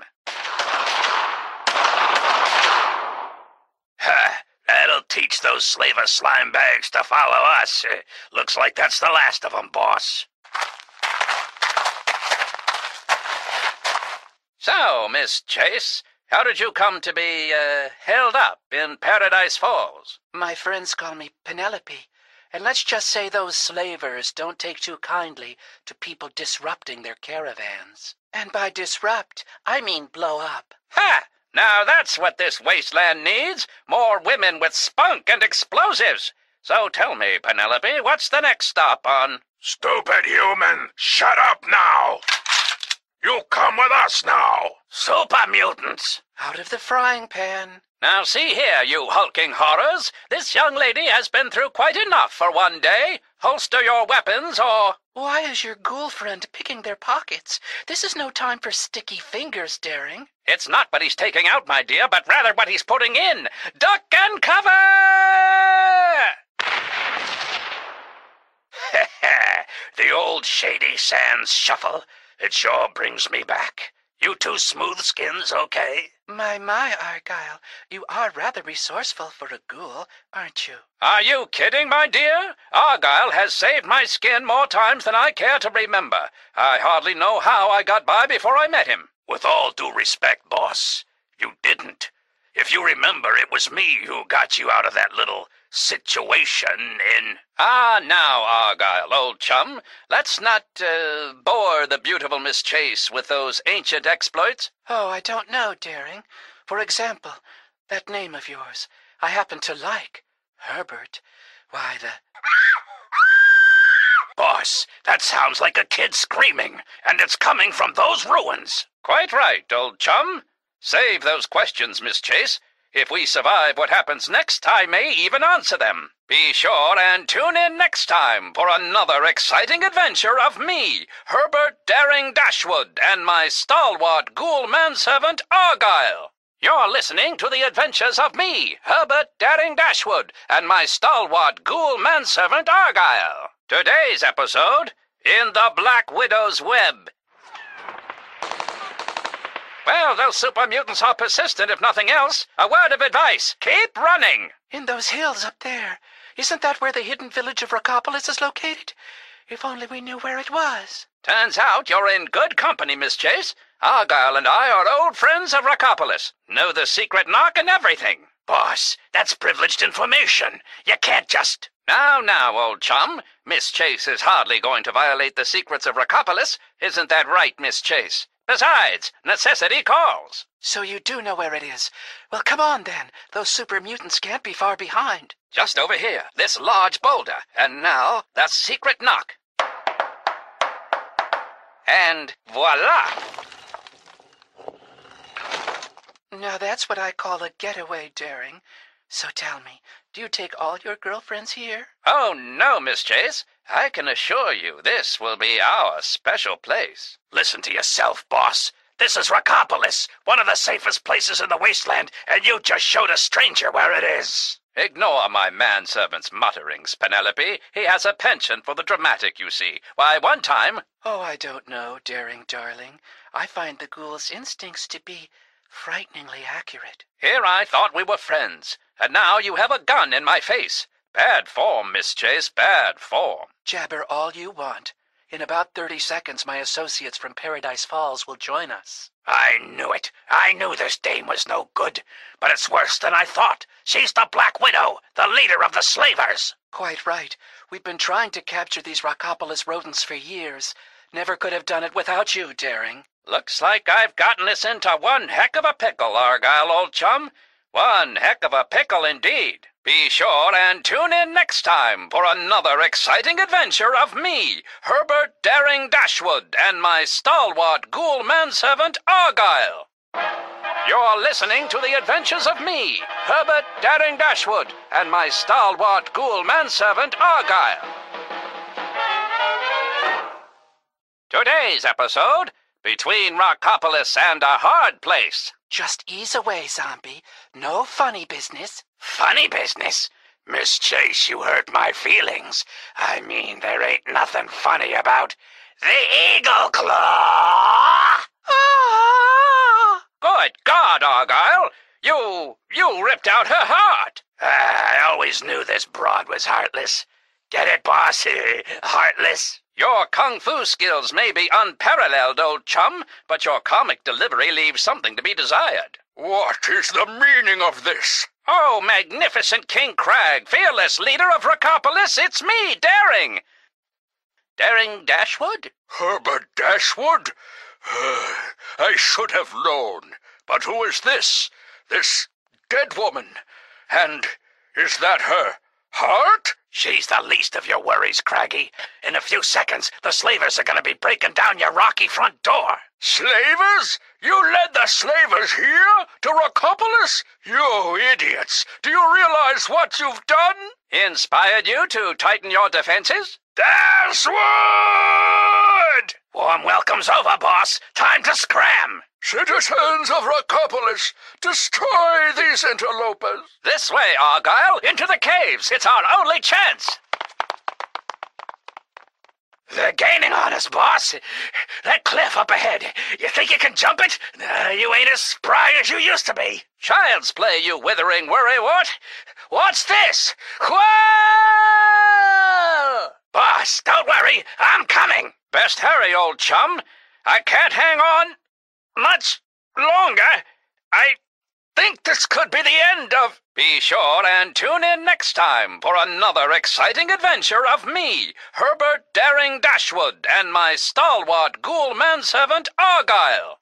Speaker 6: Ha! That'll teach those slaver slime bags to follow us. Uh, looks like that's the last of 'em, boss. So, Miss Chase, how did you come to be uh, held up in Paradise Falls?
Speaker 7: My friends call me Penelope. And let's just say those slavers don't take too kindly to people disrupting their caravans. And by disrupt, I mean blow up.
Speaker 6: Ha! Now that's what this wasteland needs more women with spunk and explosives. So tell me, Penelope, what's the next stop on. Stupid human! Shut up now! You come with us now! Super mutants!
Speaker 7: Out of the frying pan.
Speaker 6: Now see here, you hulking horrors. This young lady has been through quite enough for one day. Holster your weapons or.
Speaker 7: Why is your ghoul friend picking their pockets? This is no time for sticky fingers, Daring.
Speaker 6: It's not what he's taking out, my dear, but rather what he's putting in. Duck and cover! the old Shady Sands shuffle. It sure brings me back. You two smooth skins, okay?
Speaker 7: My, my, Argyle, you are rather resourceful for a ghoul, aren't you?
Speaker 6: Are you kidding, my dear? Argyle has saved my skin more times than I care to remember. I hardly know how I got by before I met him. With all due respect, boss, you didn't. If you remember, it was me who got you out of that little situation in. Ah, now, Argyle, old chum, let's not uh, bore the beautiful Miss Chase with those ancient exploits.
Speaker 7: Oh, I don't know, Daring. For example, that name of yours, I happen to like. Herbert. Why, the.
Speaker 6: Boss, that sounds like a kid screaming, and it's coming from those ruins. Quite right, old chum. Save those questions, Miss Chase. If we survive what happens next, I may even answer them. Be sure and tune in next time for another exciting adventure of me, Herbert Daring Dashwood, and my stalwart ghoul manservant Argyle. You're listening to the adventures of me, Herbert Daring Dashwood, and my stalwart ghoul manservant Argyle. Today's episode In the Black Widow's Web. Well, those super mutants are persistent, if nothing else. A word of advice keep running!
Speaker 7: In those hills up there. Isn't that where the hidden village of Rockopolis is located? If only we knew where it was.
Speaker 6: Turns out you're in good company, Miss Chase. Argyle and I are old friends of Rockopolis. Know the secret knock and everything. Boss, that's privileged information. You can't just. Now, now, old chum. Miss Chase is hardly going to violate the secrets of Rockopolis. Isn't that right, Miss Chase? Besides, necessity calls.
Speaker 7: So you do know where it is. Well, come on then. Those super mutants can't be far behind.
Speaker 6: Just over here, this large boulder. And now, the secret knock. And voila!
Speaker 7: Now that's what I call a getaway, Daring. So tell me, do you take all your girlfriends here?
Speaker 6: Oh, no, Miss Chase. I can assure you this will be our special place. Listen to yourself, boss. This is Rockopolis, one of the safest places in the wasteland, and you just showed a stranger where it is. Ignore my manservant's mutterings, Penelope. He has a penchant for the dramatic, you see. Why, one time...
Speaker 7: Oh, I don't know, Daring darling. I find the ghoul's instincts to be frighteningly accurate.
Speaker 6: Here I thought we were friends, and now you have a gun in my face. Bad form, Miss Chase, bad form.
Speaker 7: Jabber all you want. In about 30 seconds, my associates from Paradise Falls will join us.
Speaker 6: I knew it. I knew this dame was no good. But it's worse than I thought. She's the Black Widow, the leader of the slavers.
Speaker 7: Quite right. We've been trying to capture these Rockopolis rodents for years. Never could have done it without you, Daring.
Speaker 6: Looks like I've gotten us into one heck of a pickle, Argyle, old chum. One heck of a pickle indeed. Be sure and tune in next time for another exciting adventure of me, Herbert Daring Dashwood, and my stalwart ghoul manservant Argyle. You're listening to the adventures of me, Herbert Daring Dashwood, and my stalwart ghoul manservant Argyle. Today's episode Between Rockopolis and a Hard Place.
Speaker 7: Just ease away, zombie. No funny business.
Speaker 6: Funny business. Miss Chase, you hurt my feelings. I mean, there ain't nothing funny about the Eagle Claw.
Speaker 7: Ah!
Speaker 6: Good God, Argyle! You, you ripped out her heart. I always knew this broad was heartless. Get it, boss? heartless. Your kung fu skills may be unparalleled, old chum, but your comic delivery leaves something to be desired. What is the meaning of this? Oh, magnificent King Crag, fearless leader of Rakopolis, it's me, Daring. Daring Dashwood? Herbert Dashwood? I should have known. But who is this? This dead woman? And is that her heart? She's the least of your worries, Craggy. In a few seconds, the slavers are going to be breaking down your rocky front door. Slavers? You led the slavers here? To Rocopolis? You idiots! Do you realize what you've done? Inspired you to tighten your defenses? Dashwood! Warm welcome's over, boss. Time to scram. Citizens of Rockopolis, destroy these interlopers. This way, Argyle, into the caves. It's our only chance. They're gaining on us, boss. That cliff up ahead. You think you can jump it? You ain't as spry as you used to be. Child's play, you withering worrywart. What's this? Whoa! Boss, don't worry. I'm coming. Best hurry, old chum. I can't hang on much longer. I think this could be the end of. Be sure and tune in next time for another exciting adventure of me, Herbert Daring Dashwood, and my stalwart ghoul manservant Argyle.